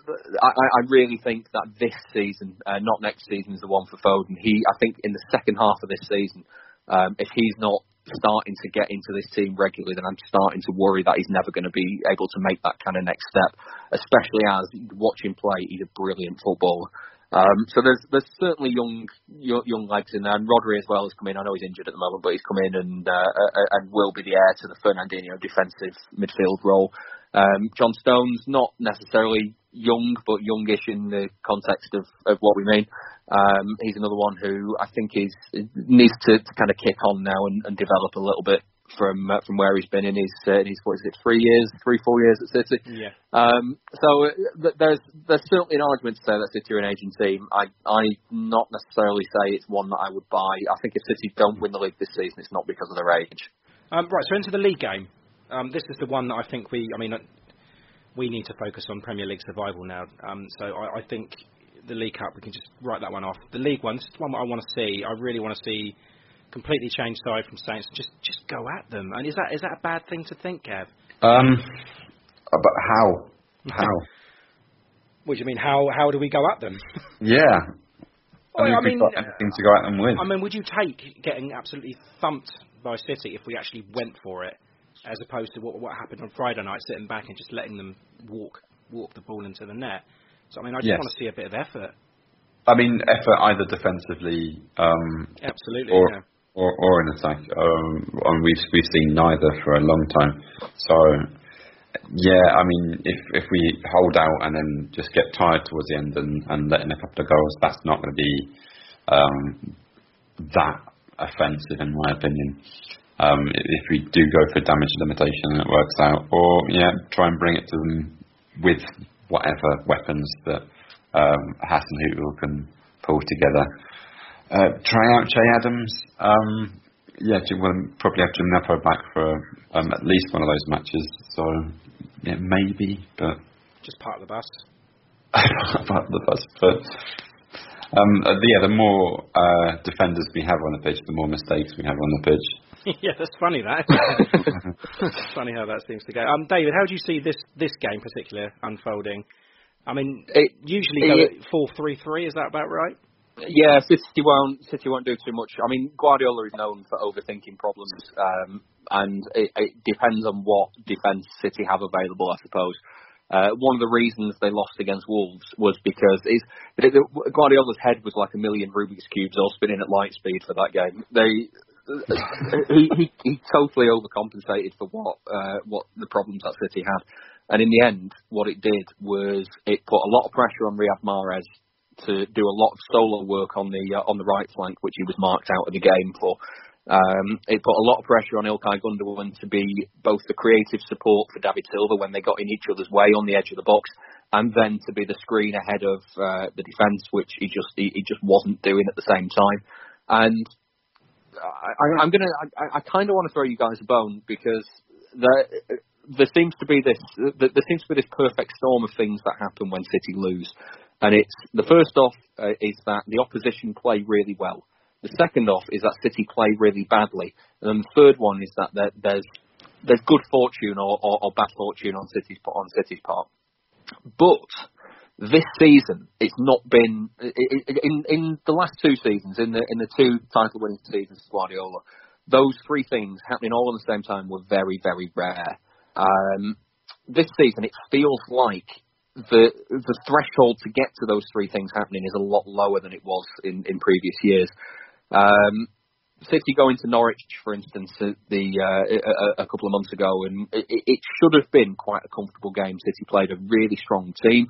I, I I really think that this season, uh, not next season, is the one for Foden. He, I think, in the second half of this season, um, if he's not starting to get into this team regularly, then I'm starting to worry that he's never going to be able to make that kind of next step. Especially as you watch him play, he's a brilliant footballer. Um, so there's there's certainly young, young legs in there, and Rodri as well has come in. I know he's injured at the moment, but he's come in and uh, and will be the heir to the Fernandinho defensive midfield role. Um, John Stones not necessarily young, but youngish in the context of, of what we mean. Um, he's another one who I think is needs to, to kind of kick on now and, and develop a little bit from uh, from where he's been in his uh, in his what is it three years, three four years at City. Yeah. Um, so uh, th- there's there's certainly an argument to say that City are an aging team. I I not necessarily say it's one that I would buy. I think if City don't win the league this season, it's not because of their age. Um, right, so into the league game. Um, this is the one that I think we, I mean, uh, we need to focus on Premier League survival now. Um, so I, I think the League Cup, we can just write that one off. The League one, this is the one that I want to see. I really want to see completely change side from Saints. Just just go at them. And is that is that a bad thing to think, Kev? Um, but how? How? What do you mean? How how do we go at them? yeah. Well, I I mean, got anything to go at them with. I mean, would you take getting absolutely thumped by City if we actually went for it, as opposed to what what happened on Friday night, sitting back and just letting them walk walk the ball into the net? So I mean, I just Yes. want to see a bit of effort. I mean, effort either defensively um, Absolutely. or, yeah. or or in attack. Um, and we've we've seen neither for a long time. So yeah, I mean, if if we hold out and then just get tired towards the end and, and let in a couple of goals, that's not going to be um, that offensive, in my opinion. Um, if we do go for damage limitation and it works out, or yeah, try and bring it to them with whatever weapons that um, Hasenhüttl can pull together. Uh, try out Che Adams. Um, yeah, we'll probably have Djenepo back for um, at least one of those matches. So yeah, maybe, but just part of the bus. part of the bus, but um, uh, yeah, the more uh, defenders we have on the pitch, the more mistakes we have on the pitch. yeah, that's funny. That it's funny how that seems to go. Um, David, how do you see this this game particular unfolding? I mean, it, usually it, four three three. Is that about right? Yeah, City won't City won't do too much. I mean, Guardiola is known for overthinking problems, um, and it, it depends on what defence City have available, I suppose. Uh, one of the reasons they lost against Wolves was because it's, it, Guardiola's head was like a million Rubik's cubes all spinning at light speed for that game. They he, he he totally overcompensated for what uh, what the problems that City had, and in the end, what it did was it put a lot of pressure on Riyad Mahrez to do a lot of solo work on the uh, on the right flank, which he was marked out of the game for. Um, it put a lot of pressure on Ilkay Gundogan to be both the creative support for David Silva when they got in each other's way on the edge of the box, and then to be the screen ahead of uh, the defence, which he just he, he, just wasn't doing at the same time. And I, am gonna I, I kind of want to throw you guys a bone because there there seems to be this there seems to be this perfect storm of things that happen when City lose. And it's the first off uh, is that the opposition play really well. The second off is that City play really badly, and then the third one is that there, there's there's good fortune or, or, or bad fortune on City's on City's part. But this season, it's not been in in the last two seasons, in the in the two title winning seasons of Guardiola. Those three things happening all at the same time were very very rare. Um, this season, it feels like the the threshold to get to those three things happening is a lot lower than it was in, in previous years. Um, City going to Norwich, for instance, the uh, a, a, couple of months ago, and it, it, should have been quite a comfortable game. City played a really strong team.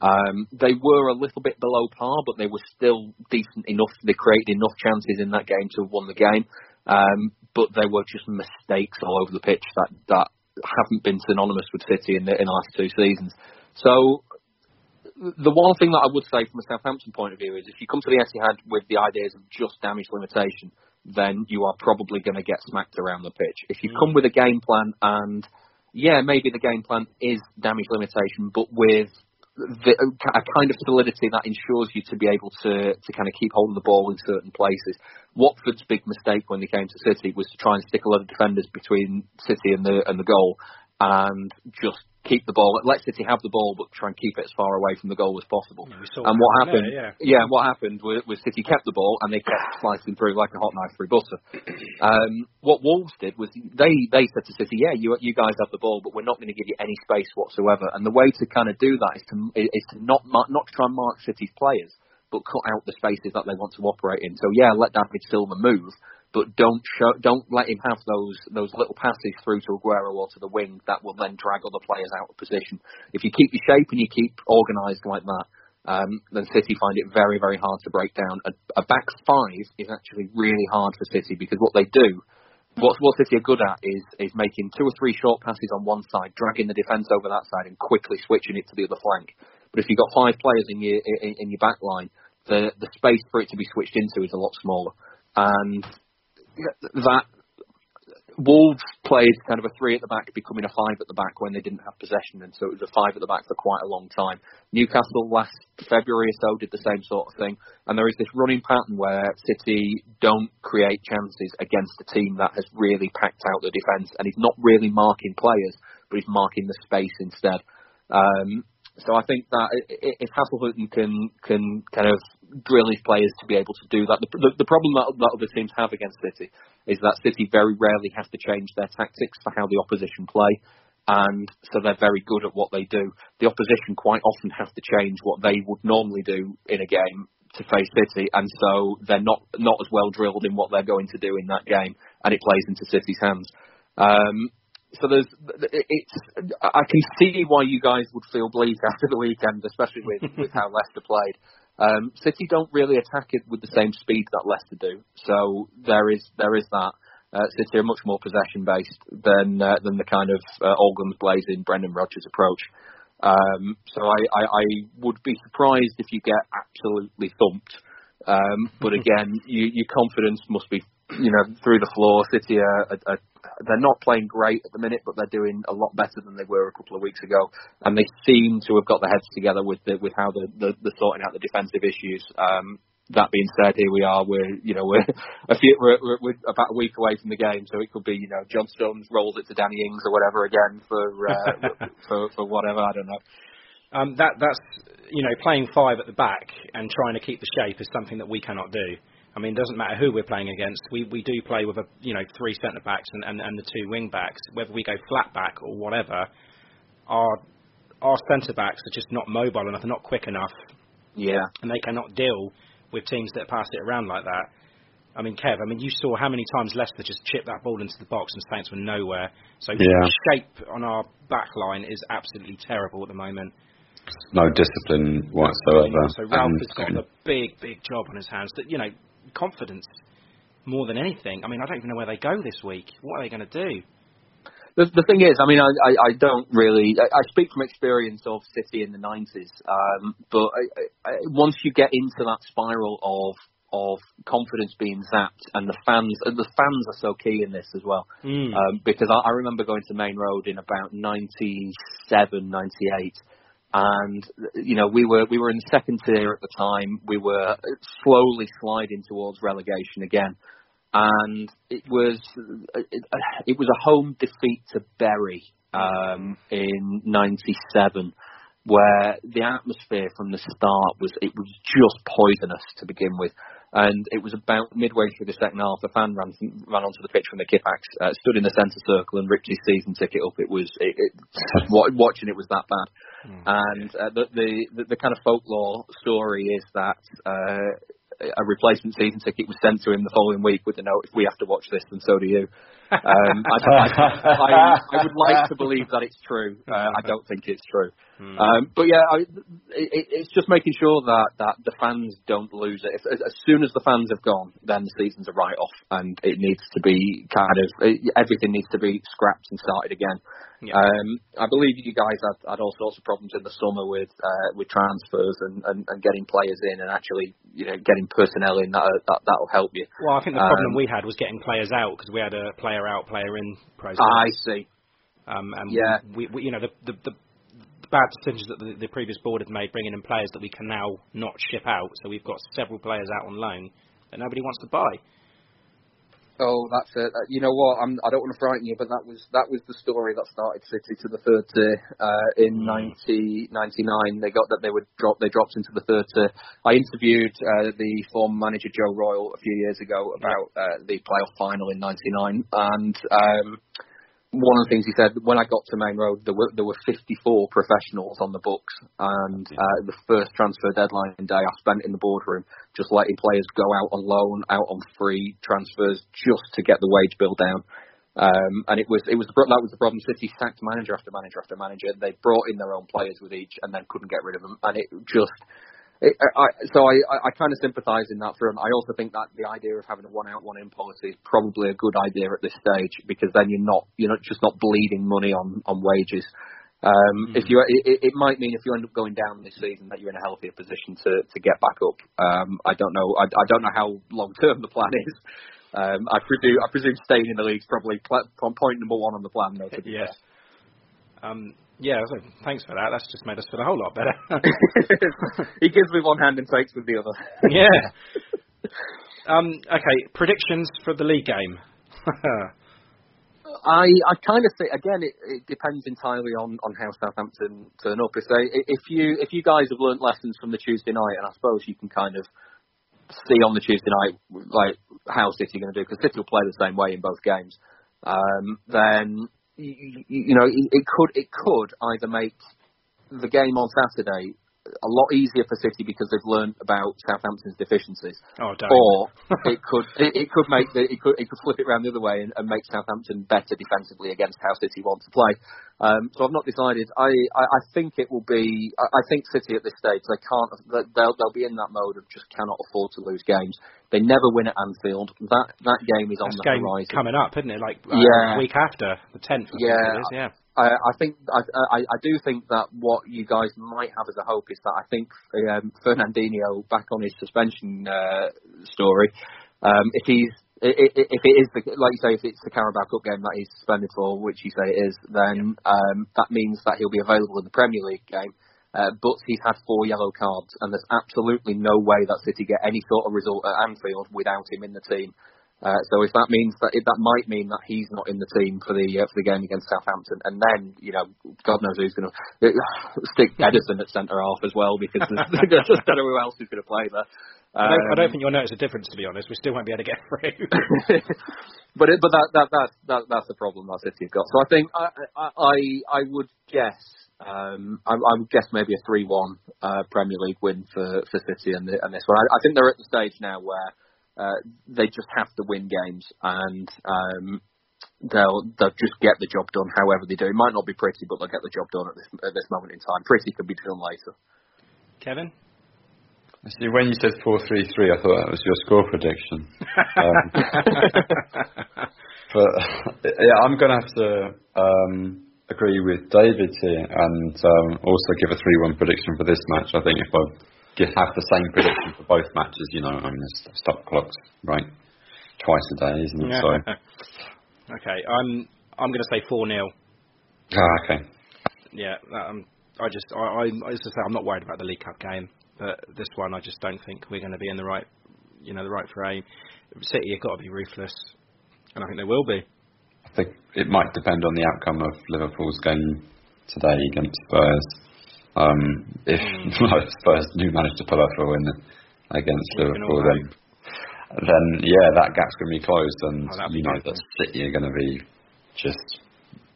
Um, they were a little bit below par, but they were still decent enough. They created enough chances in that game to have won the game. Um, but there were just mistakes all over the pitch that that haven't been synonymous with City in the, in the last two seasons. So the one thing that I would say from a Southampton point of view is if you come to the Etihad with the ideas of just damage limitation, then you are probably going to get smacked around the pitch. If you mm. come with a game plan and yeah, maybe the game plan is damage limitation, but with the, a kind of solidity that ensures you to be able to, to kind of keep hold of the ball in certain places. Watford's big mistake when they came to City was to try and stick a lot of defenders between City and the and the goal, and just keep the ball, let City have the ball, but try and keep it as far away from the goal as possible. And what happened? There, yeah. yeah, what happened was, was, City kept the ball and they kept slicing through like a hot knife through butter. Um, what Wolves did was they they said to City, yeah, you you guys have the ball, but we're not going to give you any space whatsoever. And the way to kind of do that is to is to not not try and mark City's players, but cut out the spaces that they want to operate in. So yeah, let David Silva move, but don't show, don't let him have those those little passes through to Aguero or to the wing that will then drag other players out of position. If you keep your shape and you keep organised like that, um, then City find it very very hard to break down. A, a back five is actually really hard for City because what they do. What, what City are good at is is making two or three short passes on one side, dragging the defence over that side, and quickly switching it to the other flank. But if you've got five players in your in, in your back line, the the space for it to be switched into is a lot smaller. And that Wolves played kind of a three at the back, becoming a five at the back when they didn't have possession, and so it was a five at the back for quite a long time. Newcastle last February or so did the same sort of thing, and there is this running pattern where City don't create chances against a team that has really packed out the defence, and he's not really marking players, but he's marking the space instead. Um, so I think that if Hasenhüttl can can kind of drill his players to be able to do that, the, the, the problem that, that other teams have against City is that City very rarely have to change their tactics for how the opposition play, and so they're very good at what they do. The opposition quite often have to change what they would normally do in a game to face City, and so they're not not as well drilled in what they're going to do in that game, and it plays into City's hands. Um, so there's it's I can see why you guys would feel bleak after the weekend, especially with with how Leicester played. Um, City don't really attack it with the same speed that Leicester do, so there is there is that. Uh, City are much more possession based than uh, than the kind of uh, all guns blazing Brendan Rodgers approach. Um, so I, I, I would be surprised if you get absolutely thumped Um, but again, you, your confidence must be, you know, through the floor. City are, are, are they're not playing great at the minute, but they're doing a lot better than they were a couple of weeks ago, and they seem to have got their heads together with the, with how the, the, the sorting out the defensive issues. Um, that being said, here we are. We're you know we're a few we're, we're, we're about a week away from the game, so it could be you know John Stones rolls it to Danny Ings or whatever again for uh, for for whatever I don't know. Um, that that's you know playing five at the back and trying to keep the shape is something that we cannot do. I mean, it doesn't matter who we're playing against. We we do play with a you know three centre backs and, and, and the two wing backs. Whether we go flat back or whatever, our our centre backs are just not mobile enough, they're not quick enough. Yeah. And they cannot deal with teams that pass it around like that. I mean, Kev, I mean, you saw how many times Leicester just chipped that ball into the box and Saints were nowhere. So Yeah. the shape on our back line is absolutely terrible at the moment. No discipline whatsoever. So Ralph And- has got a big, big job on his hands. That you know, confidence more than anything. I mean, I don't even know where they go this week. What are they going to do? The, the thing is, I mean, I, I, I don't really. I, I speak from experience of City in the nineties, um, but I, I, once you get into that spiral of of confidence being zapped, and the fans, and the fans are so key in this as well, Mm. um, because I, I remember going to Maine Road in about 97, 98, and you know we were we were in second tier at the time. We were slowly sliding towards relegation again, and it was it, it was a home defeat to Bury um, in '97, where the atmosphere from the start was it was just poisonous to begin with. And it was about midway through the second half, a fan ran ran onto the pitch from the Kippax, uh, stood in the centre circle, and ripped his season ticket up. It was it, it, watching it was that bad. And uh, the, the the the kind of folklore story is that uh, a replacement season ticket was sent to him the following week with the note, "If we have to watch this, then so do you." Um, I, I, I, I would like to believe that it's true. Uh, I don't think it's true. Um, but yeah, I, it, it's just making sure that, that the fans don't lose it. If, as, as soon as the fans have gone, then the season's a write-off, and it needs to be kind of everything needs to be scrapped and started again. Yeah. Um, I believe you guys had, had all sorts of problems in the summer with uh, with transfers and, and, and getting players in and actually you know getting personnel in that that that'll help you. Well, I think the problem Um, we had was getting players out because we had a player out, player in process. I see. Um, and Yeah. we, we, you know, the, the, the bad decisions that the, the previous board had made, bringing in players that we can now not ship out. So we've got several players out on loan that nobody wants to buy. Oh, that's it. Uh, You know what? I'm, I don't want to frighten you, but that was that was the story that started City to the third tier uh, in Mm. 1999. They got that they would drop. They dropped into the third tier. I interviewed uh, the former manager Joe Royle a few years ago about uh, the playoff final in '99, and um, one of the things he said when I got to Maine Road, there were there were 54 professionals on the books, and uh, the first transfer deadline day I spent in the boardroom just letting players go out on loan, out on free transfers, just to get the wage bill down. Um, and it was it was the that was the problem. City sacked manager after manager after manager. They brought in their own players with each, and then couldn't get rid of them. And it just it, I, I- so I, I, I kind of sympathise in that front. I also think that the idea of having a one out one in policy is probably a good idea at this stage because then you're not you're not just not bleeding money on on wages. Um, If you it, it- might mean if you end up going down this season that you're in a healthier position to to get back up. Um, I don't know I, I don't know how long term the plan is. Um, I presume I presume staying in the league is probably pl- point number one on the plan though. To be Yes. Um, yeah, so thanks for that. That's just made us feel a whole lot better. he gives with one hand and takes with the other. yeah. Um, okay, predictions for the league game. I I kind of think again it, it depends entirely on, on how Southampton turn up. If they if you if you guys have learnt lessons from the Tuesday night, and I suppose you can kind of see on the Tuesday night like how City are going to do because City will play the same way in both games. Um, then you, you know it, it could it could either make the game on Saturday a lot easier for City because they've learned about Southampton's deficiencies. Oh, don't. Or it could it, it could make the, it could it could flip it around the other way and, and make Southampton better defensively against how City want to play. Um, so I've not decided. I, I, I think it will be. I, I think City at this stage they can't. They'll they'll be in that mode of just cannot afford to lose games. They never win at Anfield. That that game is on That's the game horizon. coming up, isn't it? Like uh, Yeah. week after the tenth. Yeah. yeah. I, I think I, I, I do think that what you guys might have as a hope is that I think um, Fernandinho back on his suspension uh, story. Um, if he's if it is the, like you say, if it's the Carabao Cup game that he's suspended for, which you say it is, then um, that means that he'll be available in the Premier League game. Uh, but he's had four yellow cards, and there's absolutely no way that City get any sort of result at Anfield without him in the team. Uh, so if that means that if that might mean that he's not in the team for the uh, for the game against Southampton, and then you know God knows who's going to stick Ederson at centre half as well because there's just don't know who else is going to play there. Um, I, don't, I don't think you'll notice a difference to be honest. We still won't be able to get through. but it, but that that that's that, that's the problem that City have got. So I think I I I would guess um, I, I would guess maybe a three-one uh, Premier League win for for City and, the, and this one. I, I think they're at the stage now where uh, they just have to win games, and um, they'll they'll just get the job done. However they do, it might not be pretty, but they'll get the job done at this at this moment in time. Pretty can be done later. Kevin. See, when you said four three three, I thought that was your score prediction. um, but yeah, I'm going to have to um, agree with David here, and um, also give a three one prediction for this match. I think if I have the same prediction for both matches. You know, I mean, it's stop clocks right twice a day, isn't it? So. okay, I'm I'm going to say four 0 Ah, okay. Yeah, um, I just I, I as I say I'm not worried about the League Cup game, but this one I just don't think we're going to be in the right you know the right frame. City have got to be ruthless, and I think they will be. I think it might depend on the outcome of Liverpool's game today against Spurs. Um, if mm. Spurs do manage to pull off a win against Liverpool, then then yeah, that gap's going to be closed, and oh, you know that City are going to be just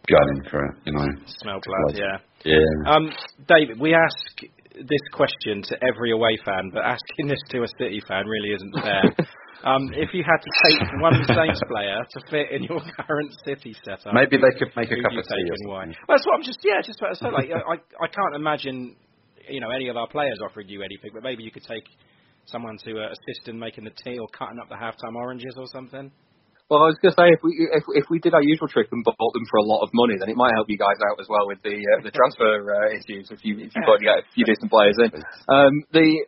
gunning for it. You know, smell blood. Yeah. Yeah. Um, David, we ask this question to every away fan, but asking this to a City fan really isn't fair. Um, if you had to take one Saints player to fit in your current City setup, maybe they could make a cup of tea. Well, that's what I'm just yeah, just about to say. Like I, I can't imagine you know any of our players offering you anything, but maybe you could take someone to uh, assist in making the tea or cutting up the halftime oranges or something. Well, I was going to say if we if, if we did our usual trick and bought them for a lot of money, then it might help you guys out as well with the uh, the transfer uh, issues if you if you've got to get a few decent players in. Um, the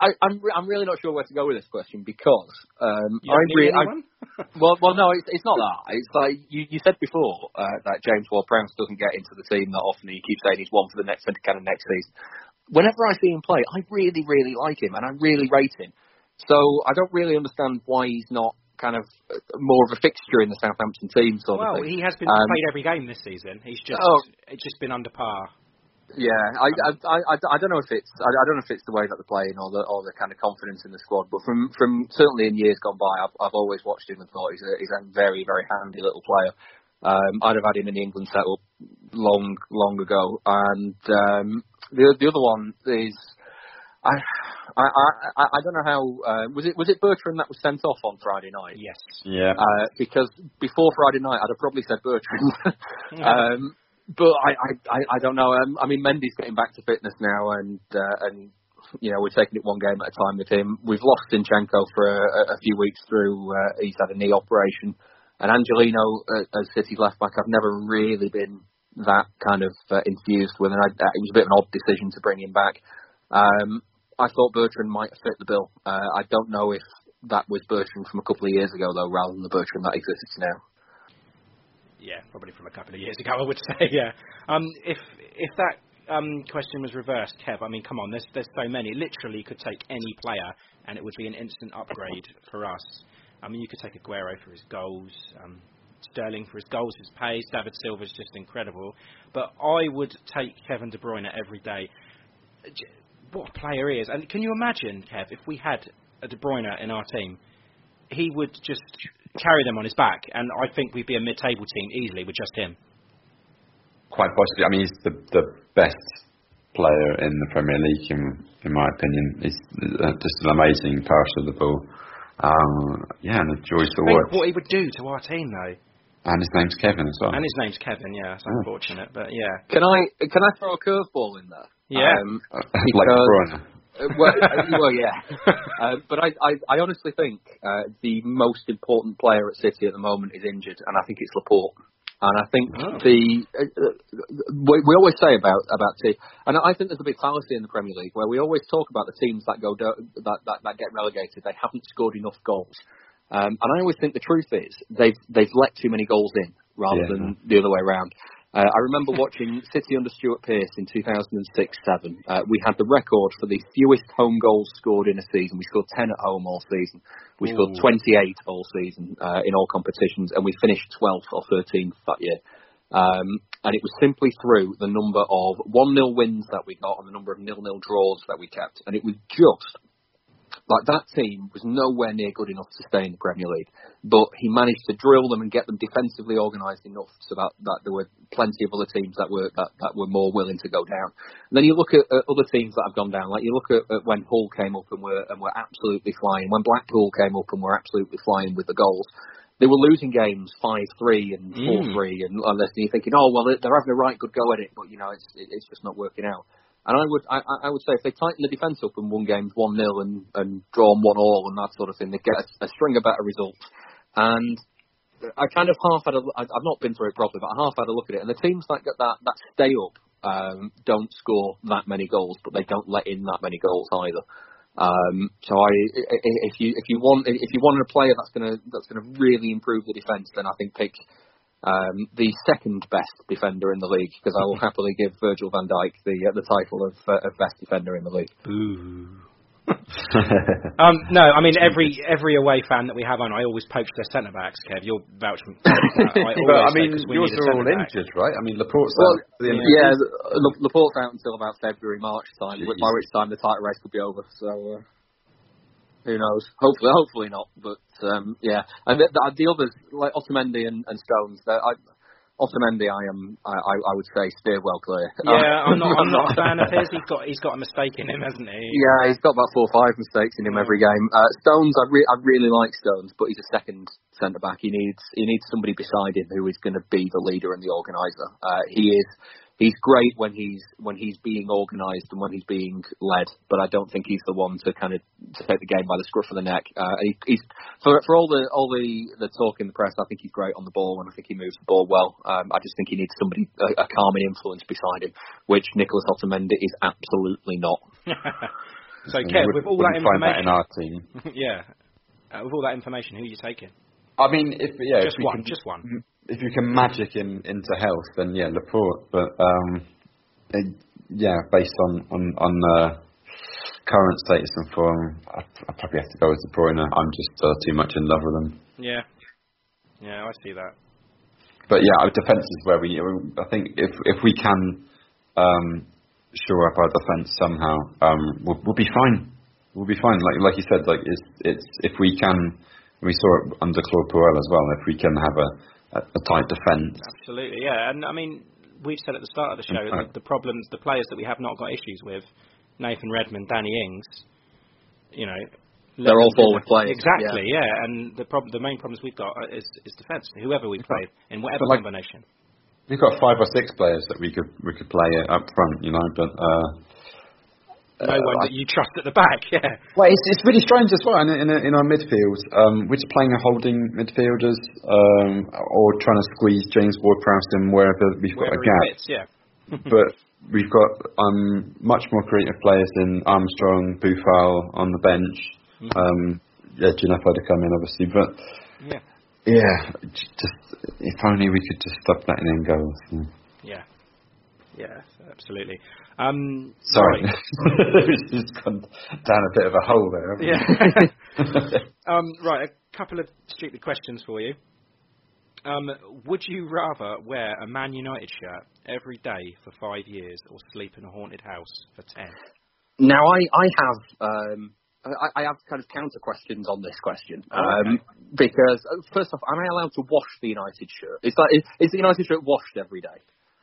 I, I'm I'm really not sure where to go with this question because um, I really I, well well no it's it's not that it's like you you said before uh, that James Ward-Prowse doesn't get into the team that often. He keeps saying he's one for the next kind of next season. Whenever I see him play, I really really like him and I really rate him. So I don't really understand why he's not kind of uh, more of a fixture in the Southampton team. Sort well, of thing. he has been um, played every game this season. He's just oh, it's just been under par. Yeah, I, I I I don't know if it's I, I don't know if it's the way that they're playing or the or the kind of confidence in the squad, but from from certainly in years gone by, I've I've always watched him and thought he's a he's a very very handy little player. Um, I'd have had him in the England setup long long ago, and um, the the other one is I I I, I don't know how uh, was it was it Bertrand that was sent off on Friday night? Yes. Yeah. Uh, because before Friday night, I'd have probably said Bertrand. um, but I, I, I don't know. Um, I mean, Mendy's getting back to fitness now, and uh, and you know we're taking it one game at a time with him. We've lost Zinchenko for a, a few weeks through. Uh, he's had a knee operation, and Angelino uh, as City's left back, I've never really been that kind of uh, infused with, and I, uh, it was a bit of an odd decision to bring him back. Um, I thought Bertrand might fit the bill. Uh, I don't know if that was Bertrand from a couple of years ago though, rather than the Bertrand that exists now yeah, probably from a couple of years ago, I would say. Yeah. Um, if if that um, question was reversed, Kev, I mean, come on, there's there's so many. Literally, could take any player, and it would be an instant upgrade for us. I mean, you could take Aguero for his goals, um, Sterling for his goals, his pace. David Silva's just incredible. But I would take Kevin De Bruyne every day. What a player he is! And can you imagine, Kev, if we had a De Bruyne in our team? He would just carry them on his back, and I think we'd be a mid-table team easily with just him. Quite possibly. I mean, he's the the best player in the Premier League, in, in my opinion. He's uh, just an amazing passer of the ball. Um, yeah, and a joy to watch. What he would do to our team, though. And his name's Kevin as well. And his name's Kevin. Yeah, it's unfortunate, but yeah. Can I can I throw a curveball in there? Yeah. Um, like Bruno. Uh, well, uh, well, yeah. Uh, but I, I, I honestly think uh, the most important player at City at the moment is injured, and I think it's Laporte. And I think Oh. the uh, uh, we, we always say about about team, and I think there's a big fallacy in the Premier League where we always talk about the teams that go do, that, that that get relegated. They haven't scored enough goals, um, and I always think the truth is they've they've let too many goals in rather Yeah. than the other way around. Uh, I remember watching City under Stuart Pearce in 2006-7. Uh, we had the record for the fewest home goals scored in a season. We scored 10 at home all season. We scored 28 all season uh, in all competitions, and we finished 12th or 13th that year. Um, and it was simply through the number of 1-0 wins that we got and the number of nil-nil draws that we kept. And it was just like that team was nowhere near good enough to stay in the Premier League, but he managed to drill them and get them defensively organised enough so that, that there were plenty of other teams that were that, that were more willing to go down. And then you look at, at other teams that have gone down, like you look at, at when Hull came up and were and were absolutely flying, when Blackpool came up and were absolutely flying with the goals. They were losing games five three and mm. four three, and, and you're thinking, oh well, they're they're having a right good go at it, but you know it's it's just not working out. And I would I, I would say if they tighten the defence up and won games one 0 and and drawn one all and that sort of thing, they get a, a string of better results. And I kind of half had a I've not been through it properly, but I half had a look at it. And the teams that get that that stay up um, don't score that many goals, but they don't let in that many goals either. Um, so i- if you if you want if you want a player that's gonna that's gonna really improve the defence, then I think pick um, the second best defender in the league because I will happily give Virgil van Dijk the uh, the title of, uh, of best defender in the league. Um, no, I mean every every away fan that we have on, I always poach their centre backs. Kev, you're vouching. for that. I but I always say, mean, 'cause we yours are all centre-back. injured, right? I mean, Laporte's Well, out. the end yeah, the Laporte's out until about February, March time, Jeez. by which time the title race could be over. So uh, who knows? Hopefully, hopefully not. But um, yeah, and the, the, the others like Otamendi and, and Stones, they're- I, Otamendi, I am, I, I I would say, steer well clear. Yeah, I'm not. I'm not a fan of his. He's got he's got a mistake in him, hasn't he? Yeah, he's got about four or five mistakes in him every game. Uh, Stones, I, re- I really like Stones, but he's a second centre back. He needs he needs somebody beside him who is going to be the leader and the organizer. Uh, he is he's great when he's when he's being organised and when he's being led, but I don't think he's the one to kind of to take the game by the scruff of the neck. Uh, he, he's for for all the all the the talk in the press. I think he's great on the ball and I think he moves the ball well. Um, I just think he needs somebody a, a calming influence beside him, which Nicholas Otamendi is absolutely not. so, You Kev, wouldn't- with all that wouldn't that information, in our team. yeah, uh, with all that information, who are you taking? I mean, if yeah, Just if one, can, just one. If you can magic in into health, then yeah, Laporte. But um, eh, yeah, based on on on uh, current status and form, I, I probably have to go with De Bruyne. I'm just uh, too much in love with him. Yeah, yeah, I see that. But yeah, our defence is where we. I think if if we can um, shore up our defence somehow, um, we'll, we'll be fine. We'll be fine. Like like you said, like it's it's if we can. We saw it under Claude Puel as well. If we can have a, a, a tight defence, Absolutely, yeah. And I mean, we've said at the start of the show Okay. that the problems, the players that we have not got issues with, Nathan Redmond, Danny Ings, you know. They're all forward players, Exactly, yeah. And the problem, the main problems we've got is is defence. Whoever we play in whatever like- combination. we've got five or six players that we could we could play up front, you know. But uh, No one that you trust at the back, yeah. Well, it's, it's really strange as well in, in, in our midfield. Um, we're just playing a holding midfielders um, or trying to squeeze James Ward-Prowse in wherever we've got a gap. fits, yeah. but we've got um, much more creative players in Armstrong, Boufal on the bench. Mm-hmm. Um, yeah, Djenepo to come in, obviously. But Yeah. yeah, just if only we could just stop letting in goals. Yeah. Yeah. Yeah, absolutely. Um, Sorry, right. it's just gone down a bit of a hole there. haven't Yeah. um, right, a couple of stupid questions for you. Um, would you rather wear a Man United shirt every day for five years or sleep in a haunted house for ten? Now, I, I have um, I, I have kind of counter questions on this question Oh, um, because uh, first off, am I allowed to wash the United shirt? Is that is, is the United shirt washed every day?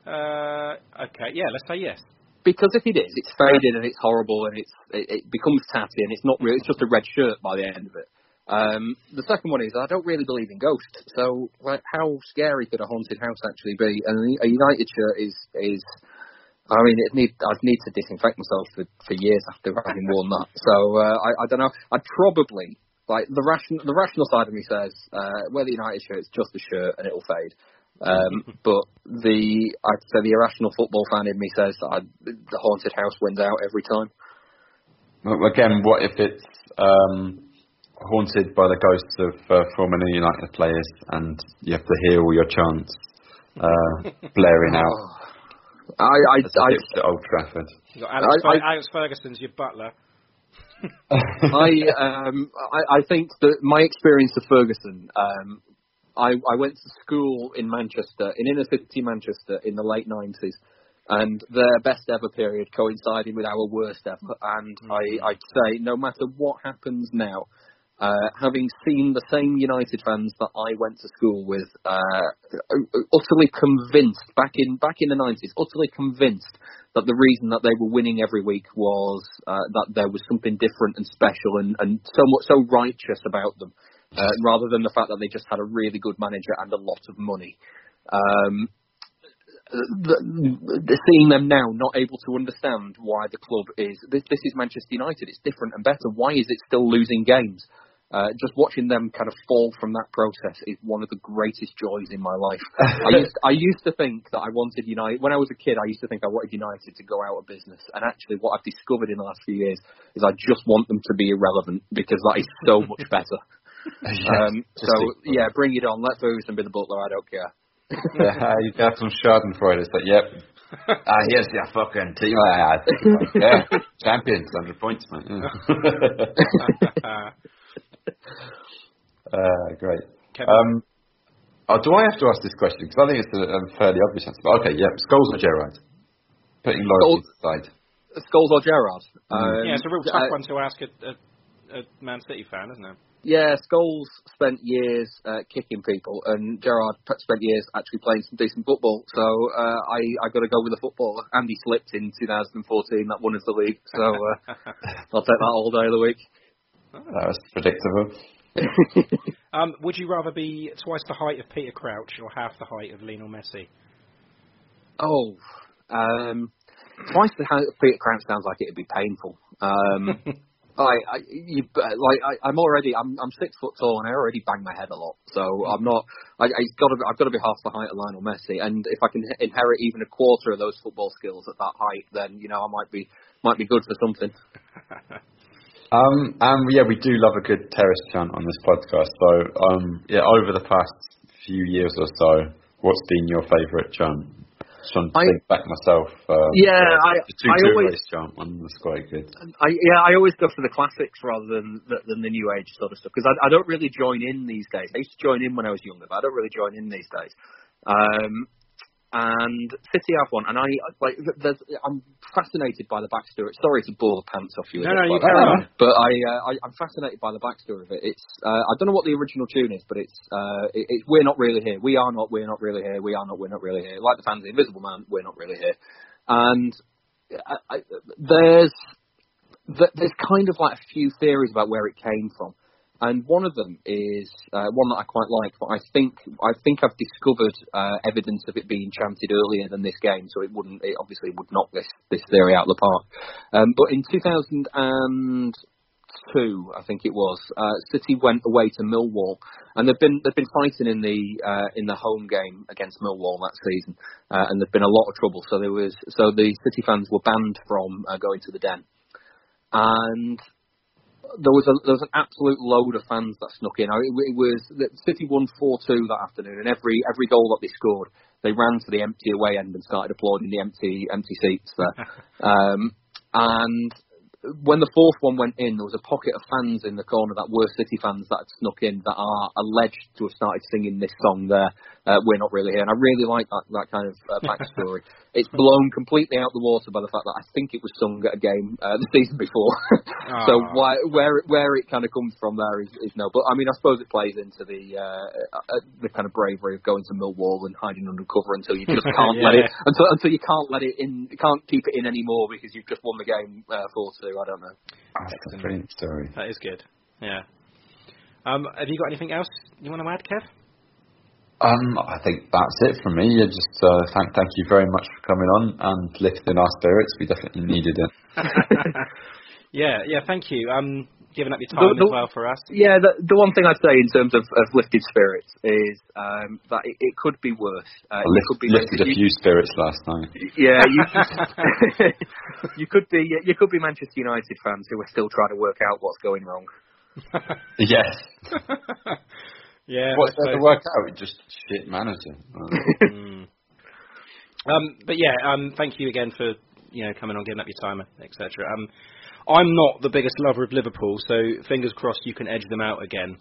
Uh, okay, yeah, let's say yes. Because if it is, it's faded and it's horrible and it's it, it becomes tatty and it's not real. It's just a red shirt by the end of it. Um, the second one is I don't really believe in ghosts, so like how scary could a haunted house actually be? And a United shirt is is I mean, it need I'd need to disinfect myself for, for years after having worn that. So uh, I, I don't know. I'd probably like the ration the rational side of me says uh, wear the United shirt. It's just a shirt and it'll fade. Um, but the I'd say the irrational football fan in me says that I, the haunted house wins out every time. Again, what if it's um, haunted by the ghosts of uh, former United players, and you have to hear all your chants uh, blaring out? I I, As if I, it's Old Trafford. You got Alex, I- Fer- Alex Ferguson's your butler. I um I, I think that my experience of Ferguson, um, I I went to school in Manchester, in inner city Manchester, in the late nineties, and their best ever period coincided with our worst ever. And I I'd say no matter what happens now. Uh, having seen the same United fans that I went to school with, uh, utterly convinced back in back in the nineties, utterly convinced that the reason that they were winning every week was uh, that there was something different and special and, and so much so righteous about them, uh, rather than the fact that they just had a really good manager and a lot of money. Um, seeing them now not able to understand why the club is this, this is Manchester United. It's different and better. Why is it still losing games? Uh, just watching them kind of fall from that process is one of the greatest joys in my life. I used I used to think that I wanted United when I was a kid. I used to think I wanted United to go out of business, and actually, what I've discovered in the last few years is I just want them to be irrelevant because that is so much better. um, so yeah, bring it on. Let Ferguson be the butler. I don't care. yeah, you have some Schadenfreude. It's like, yep. Ah, here's your fucking team. Ah, yeah, champions, 100 points, man. Yeah. uh, great. Kevin. Um, oh, do I have to ask this question? Because I think it's a, a fairly obvious answer. But okay, yeah, Scholes or Gerrard? Putting loyalty aside. Scholes or Gerrard? Um, yeah, it's a real tough uh, one to ask a, a, a Man City fan, isn't it? Yeah, Scholes spent years uh, kicking people, and Gerrard spent years actually playing some decent football. So uh, I I got to go with the footballer. Andy slipped in 2014, that won us the league. So uh, I'll take that all day of the week. That was predictable. Um, would you rather be twice the height of Peter Crouch or half the height of Lionel Messi? Oh, um, twice the height of Peter Crouch sounds like it'd be painful. Um, I, I, you, like, I, I'm already, I'm, I'm six foot tall, and I already bang my head a lot. So I'm not. I, I've got to, I've got to be half the height of Lionel Messi, and if I can inherit even a quarter of those football skills at that height, then you know I might be, might be good for something. Um, and yeah, we do love a good terrace chant on this podcast. So, um, yeah, over the past few years or so, what's been your favourite chant? Trying to I- think back myself. Um, Yeah, I- the two I two always- chant one was quite good. I, yeah, I always go for the classics rather than than the new age sort of stuff because I, I don't really join in these days. I used to join in when I was younger, but I don't really join in these days. Um, and City have one, and I like. There's, I'm fascinated by the backstory. Sorry to bore the pants off you. No, no, you carry on. But I, uh, I, I'm fascinated by the backstory of it. It's uh, I don't know what the original tune is, but it's uh, it, it's we're not really here. We are not. We're not really here. We are not. We're not really here. Like the fans, of the Invisible Man. We're not really here. And I, I, there's there's kind of like a few theories about where it came from, and one of them is uh, one that I quite like. But I think I think I've discovered uh, evidence of it being chanted earlier than this game, so it wouldn't. It obviously would knock this this theory out of the park. Um, but in 2002, I think it was, uh, City went away to Millwall, and they've been they've been fighting in the uh, in the home game against Millwall that season, uh, and there's been a lot of trouble. So there was so the City fans were banned from uh, going to the Den and there was a there was an absolute load of fans that snuck in. I- It, it was City won four two that afternoon, and every every goal that they scored, they ran to the empty away end and started applauding the empty empty seats there. um, and when the fourth one went in, there was a pocket of fans in the corner that were City fans that had snuck in that are alleged to have started singing this song there. Uh, We're not really here, and I really like that that kind of uh, backstory. it's blown completely out the water by the fact that I think it was sung at a game uh, the season before. so Ah. why, where where it kind of comes from there is, is no. But I mean, I suppose it plays into the uh, uh, the kind of bravery of going to Millwall and hiding under cover until you just can't let it until until you can't let it in, you can't keep it in anymore because you've just won the game uh, four two. I don't know. That's a brilliant story. That is good. Yeah. Um, have you got anything else you want to add, Kev? Um, I think that's it from me. Yeah, just uh, thank thank you very much for coming on and lifting our spirits. We definitely needed it. Yeah, yeah. Thank you. Um, giving up your time The- the- as well for us. Yeah, the, the one thing I'd say in terms of, of lifted spirits is um, that it, it could be worse. Uh, I you lift, could be lifted a you- few spirits last night. Yeah, you, you could be you could be Manchester United fans who are still trying to work out what's going wrong. Yes. Yeah. What's there to work out? Just shit manager. Mm. Um, but yeah, um, thank you again for you know coming on, giving up your time, etc. Um, I'm not the biggest lover of Liverpool, so fingers crossed you can edge them out again,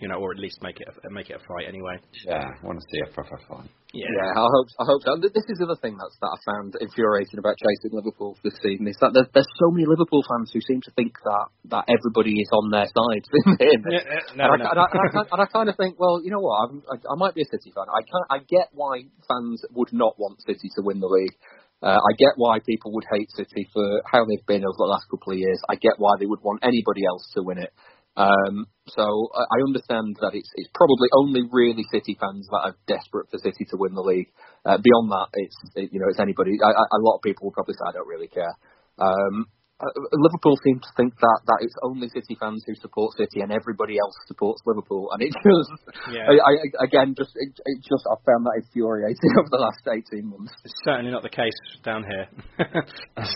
you know, or at least make it a, make it a fight anyway. yeah, I want to see a proper fight. Yeah. I hope I hope so. This is the other thing that's that I found infuriating about chasing Liverpool this season is that there's, there's so many Liverpool fans who seem to think that that everybody is on their side. Yeah, yeah, no, and, no. I, and, I, and, I, kind- and I kind of think, well, you know what? I'm, I, I might be a City fan. I can I get why fans would not want City to win the league. Uh, I get why people would hate City for how they've been over the last couple of years. I get why they would want anybody else to win it. Um, so I understand that it's it's probably only really City fans that are desperate for City to win the league. Uh, beyond that, it's it, you know it's anybody. I, I, a lot of people will probably say I don't really care. Um, uh, Liverpool seem to think that that it's only City fans who support City and everybody else supports Liverpool, and it just Yeah. I, I, again just it, it just I found that infuriating over the last eighteen months. It's certainly not the case down here.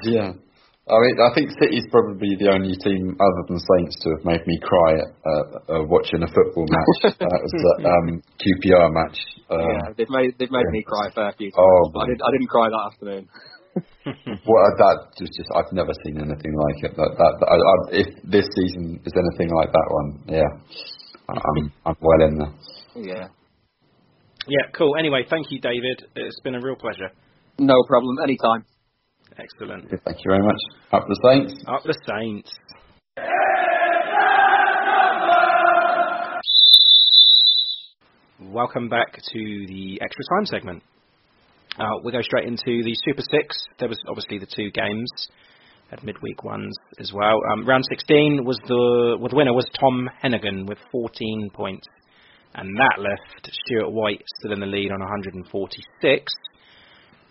yeah. I mean, I think City's probably the only team other than Saints to have made me cry at, uh, uh, watching a football match. that was the um, QPR match. Uh, yeah, they've made they've made yeah. me cry a fair few times. Oh, but I didn't I didn't cry that afternoon. Well, uh, that was just I've never seen anything like it. That, that, I, I, if this season is anything like that one, yeah, I- I'm I'm well in there. Yeah. yeah, cool. Anyway, thank you, David. It's been a real pleasure. No problem. Anytime. Excellent. Thank you very much. Up the Saints. Up the Saints. Welcome back to the extra time segment. Uh, we'll go straight into the Super Six. There was obviously the two games, had midweek ones as well. Um, round 16 was the well, the winner was Tom Hennigan with 14 points, and that left Stuart White still in the lead on 146.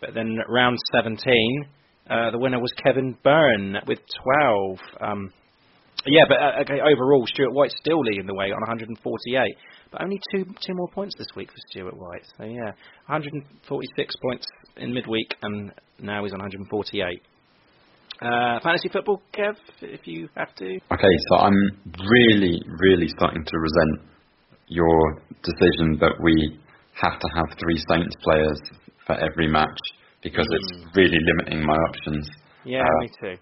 But then round 17, uh, the winner was Kevin Byrne with 12. Um, yeah, but uh, okay, overall, Stuart White's still leading the way on 148, but only two two more points this week for Stuart White. So yeah, 146 points in midweek, and now he's on 148. Uh, fantasy football, Kev, if you have to. Okay, so I'm really, really starting to resent your decision that we have to have three Saints players for every match because it's really limiting my options. Yeah, Uh, me too.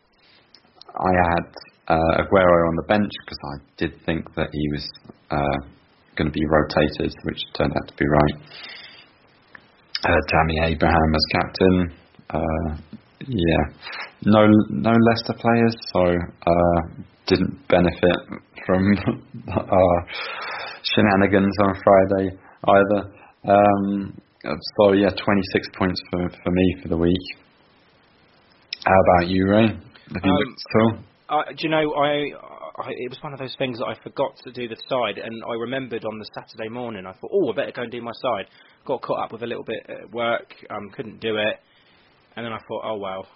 I had uh, Aguero on the bench because I did think that he was uh, going to be rotated, which turned out to be right. Uh, Tammy Abraham as captain. Uh, yeah, no, no Leicester players, so uh, didn't benefit from our shenanigans on Friday either. Um, so yeah, 26 points for for me for the week. How about you, Ray? Have you Um, looked at all? Uh, do you know, I, I it was one of those things that I forgot to do the side, and I remembered on the Saturday morning. I thought, oh, I better go and do my side. Got caught up with a little bit at work, um, couldn't do it, and then I thought, oh well.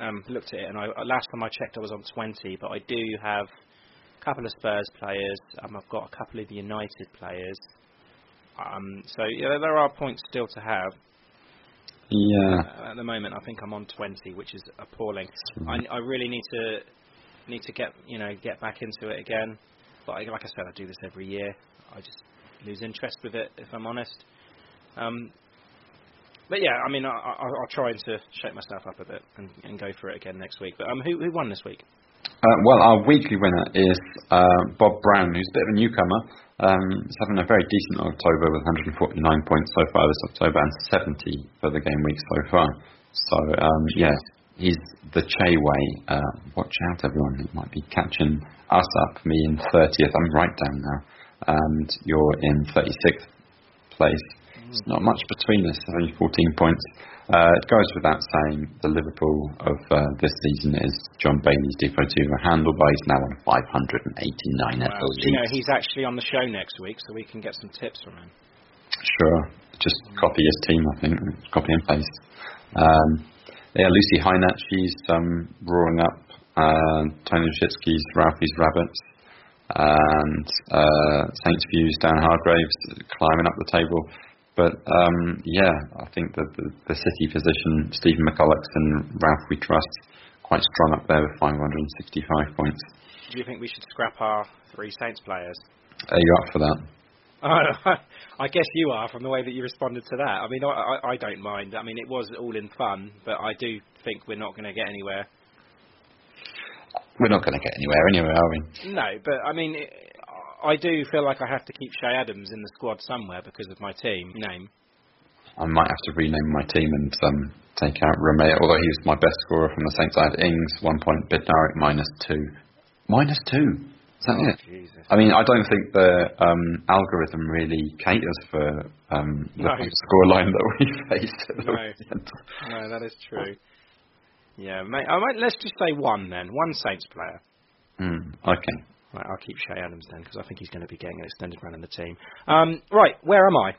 Um, looked at it, and I, last time I checked, I was on 20, but I do have a couple of Spurs players. Um, I've got a couple of United players. Um, so yeah, there are points still to have. Yeah. Uh, at the moment, I think I'm on 20, which is appalling. I, I really need to need to get you know get back into it again. But I, like I said, I do this every year. I just lose interest with it, if I'm honest. Um, but yeah, I mean, I, I, I'll try and to shake myself up a bit and, and go for it again next week. But um, who who won this week? Uh, well, our weekly winner is uh, Bob Brown, who's a bit of a newcomer. Um, he's having a very decent October with 149 points so far this October and 70 for the game week so far. So, um, yeah, he's the Che way. Uh, watch out, everyone. He might be catching us up, me in 30th. I'm right down now. And you're in 36th place. It's not much between us, only 14 points. Uh, it goes without saying the Liverpool of uh, this season is John Bailey's Deportivo handlebar. He's now on 589 Well, FL you know, he's actually on the show next week, so we can get some tips from him. Sure. Just copy his team, I think. Copy and paste. Um, yeah, Lucy Hynat, she's um, roaring up uh, Tony Shitsky's Ralphie's Rabbits, and uh, Saints Views Dan Hargraves climbing up the table. But um, yeah, I think that the, the City position, Stephen McCulloch and Ralph We Trust, quite strong up there with 565 points. Do you think we should scrap our three Saints players? Are you up for that? I guess you are from the way that you responded to that. I mean, I, I, don't mind. I mean, it was all in fun, but I do think we're not going to get anywhere. We're not going to get anywhere anyway, are we? No, but I mean, it, I do feel like I have to keep Che Adams in the squad somewhere because of my team name. I might have to rename my team and um, take out Romeo, although he was my best scorer from the Saints. I had Ings, one point, Bednarek, minus two. Minus two? Is that Oh, it? Jesus. I mean, I don't think the um, algorithm really caters for um, the No. scoreline that we faced at the No. weekend. No, that is true. Yeah, mate, I might, let's just say one then. One Saints player. Hmm, okay. Right, I'll keep Che Adams then because I think he's going to be getting an extended run in the team. Um, right, where am I?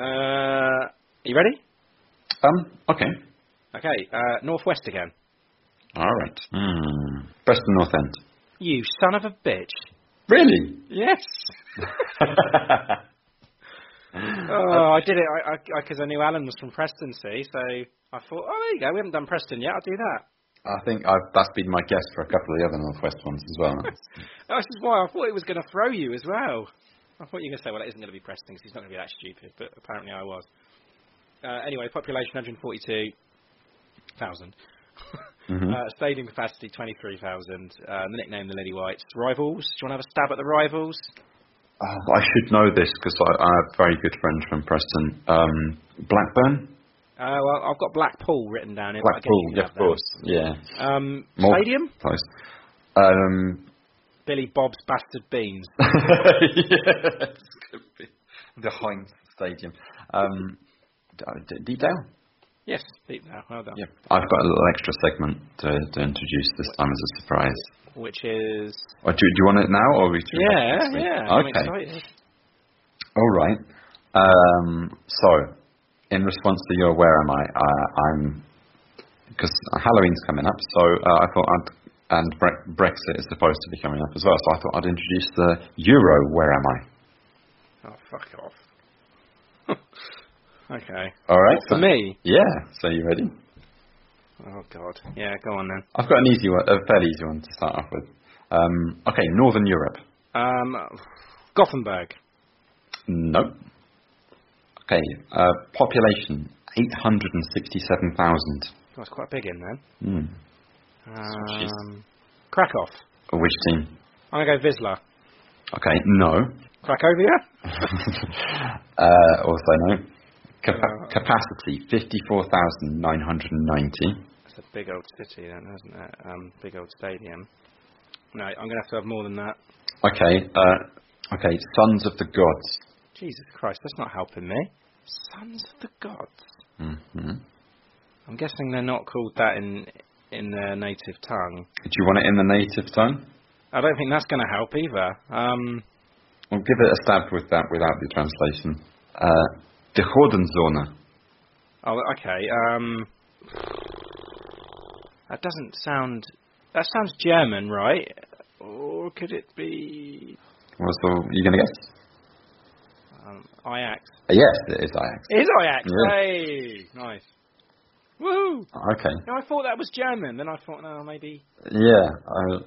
Uh, you ready? Um, okay. Okay, uh, Northwest again. All right. Hmm. Preston North End. You son of a bitch. Really? Yes. oh, I did it because I, I, 'cause I knew Alan was from Preston, see, so I thought, oh, there you go, we haven't done Preston yet, I'll do that. I think I've, that's been my guess for a couple of the other Northwest ones as well. This is why I thought it was going to throw you as well. I thought you were going to say, well, it isn't going to be Preston because he's not going to be that stupid, but apparently I was. Uh, anyway, population 142,000. Mhm. Uh, stadium capacity 23,000. Uh, the nickname the Lily Whites. Rivals. Do you want to have a stab at the rivals? Oh, I should know this because I, I have very good friends from Preston. Um, Blackburn? Uh, well, I've got Blackpool written down here. Blackpool, yeah, of course. Yeah. Um, More stadium. Close. Um, Billy Bob's Bastard Beans. yes. The Heinz Stadium. Um, D- D- Deepdale? Yes, deep now. Well done. Yeah. I've got a little extra segment to, to introduce this time as a surprise. Which is Or do, do you want it now, or we? yeah, yeah. I'm Okay. excited. All right. Um, so, in response to your where am I, uh, I'm because Halloween's coming up, so uh, I thought I'd and Bre- Brexit is supposed to be coming up as well, so I thought I'd introduce the Euro where am I. Oh, fuck off. okay. All right. For so- me. Yeah. So you ready? Oh God. Yeah, go on then. I've got an easy one, a fairly easy one to start off with. Um, okay, Northern Europe. Um, Gothenburg. No. Okay, uh, population eight hundred and sixty-seven thousand. That's quite big in then. Hmm. Um, Krakow. Which team? I'm gonna go Wisła. Okay, no. Cracovia. uh, also no. Capa- capacity fifty-four thousand nine hundred and ninety. That's a big old city then, isn't it? Um, big old stadium. No, I'm gonna have to have more than that. Okay, uh, okay. Sons of the gods. Jesus Christ, that's not helping me. Sons of the gods. hmm I'm guessing they're not called that in in their native tongue. Do you want it in the native tongue? I don't think that's going to help either. Um, We'll give it a stab with that without the translation. Uh, de Gordenzone. oh, okay. Um, that doesn't sound. That sounds German, right? Or could it be What's the? You gonna guess? um, Ajax? Yes, it is Ajax. It is Ajax. Yeah. Hey, nice. Woohoo! Okay. No, I thought that was German. Then I thought, no, maybe. Yeah. Uh,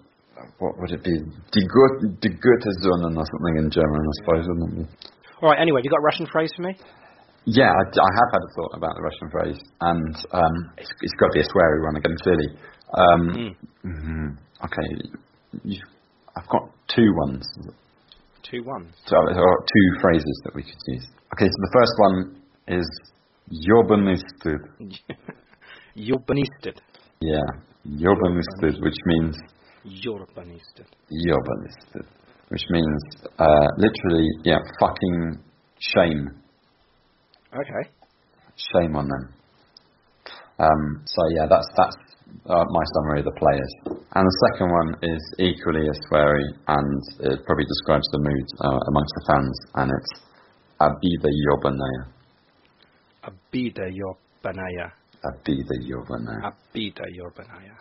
what would it be? Die, Gut, die Goethe-Sonne or something in German, I suppose, wouldn't it? be? All right. Anyway, have you got a Russian phrase for me? Yeah, I, I have had a thought about the Russian phrase, and um, it's, it's got to be a sweary one again, clearly. Um, mhm. Okay, you, I've got two ones, Two ones. so, or two phrases that we could use. Okay, so the first one is Jobanistud. Urbanisted. Yeah, Jobanistud, which means Urbanisted. Jobanistud, which means uh, literally, yeah, fucking shame. Okay. Shame on them. Um, so yeah, that's that's uh, my summary of the players. And the second one is equally as sweary, and it probably describes the mood uh, amongst the fans, and it's Abida Yobanaya. Abida Yobanaya. Abida Yobanaya. Abida Yobanaya.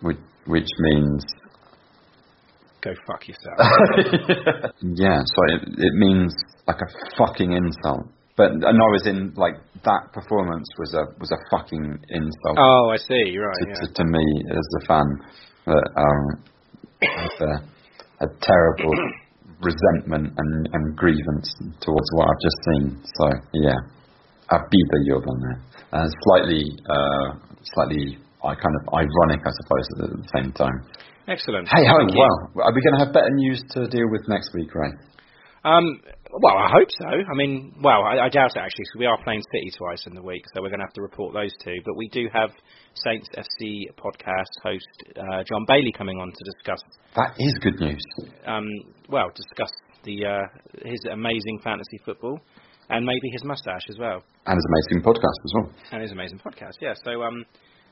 which, which means Go fuck yourself. yeah, so it, it means like a fucking insult. But uh, no, as in like that performance was a was a fucking insult. oh, I see. Right. to, Yeah. to, to me as a fan that um, a, a terrible resentment and, and grievance towards what I've just seen. So yeah, a Bieber you're on there. Uh, slightly, uh, slightly, I kind of ironic, I suppose, at the same time. Excellent. Hey ho, well, are we going to have better news to deal with next week, Ray? Um, well, I hope so. I mean, well, I, I doubt it actually, because we are playing City twice in the week, so we're going to have to report those two. But we do have Saints FC podcast host uh, John Bailey coming on to discuss, That is good news. um, well, discuss the uh, his amazing fantasy football and maybe his mustache as well, And his amazing podcast as well. and his amazing podcast. Yeah, so um,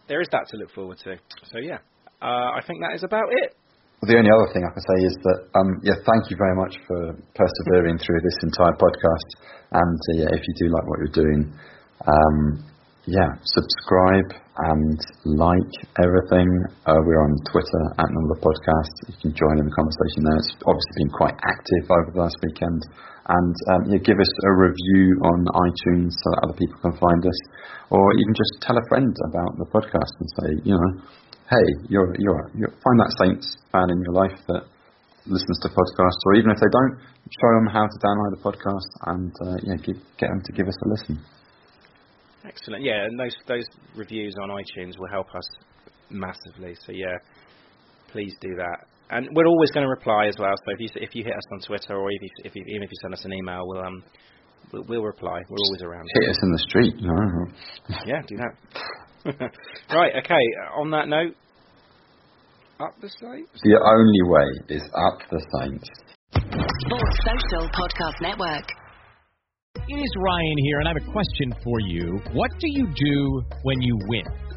there is that to look forward to. So yeah, uh, I think that is about it. Well, the only other thing I can say is that, um, yeah, thank you very much for persevering through this entire podcast. And uh, yeah, if you do like what you're doing, um, yeah, subscribe and like everything. Uh, we're on Twitter at Number Podcast. You can join in the conversation there. It's obviously been quite active over the last weekend. And um, yeah, give us a review on iTunes so that other people can find us, or even just tell a friend about the podcast and say, you know, hey, you're you're, you're find that Saints fan in your life that listens to podcasts, or even if they don't, show them how to download the podcast and uh, yeah, give, get them to give us a listen. Excellent. Yeah, and those those reviews on iTunes will help us massively. So yeah, please do that. And we're always going to reply as well. So if you if you hit us on Twitter or if you, if you, even if you send us an email, we'll um we'll, we'll reply. We're always around. Hit us in the street, know. Yeah, do that. right. Okay. On that note, up the Saints. The only way is up the Saints. Sports Social Podcast Network. It is Ryan here, and I have a question for you. What do you do when you win?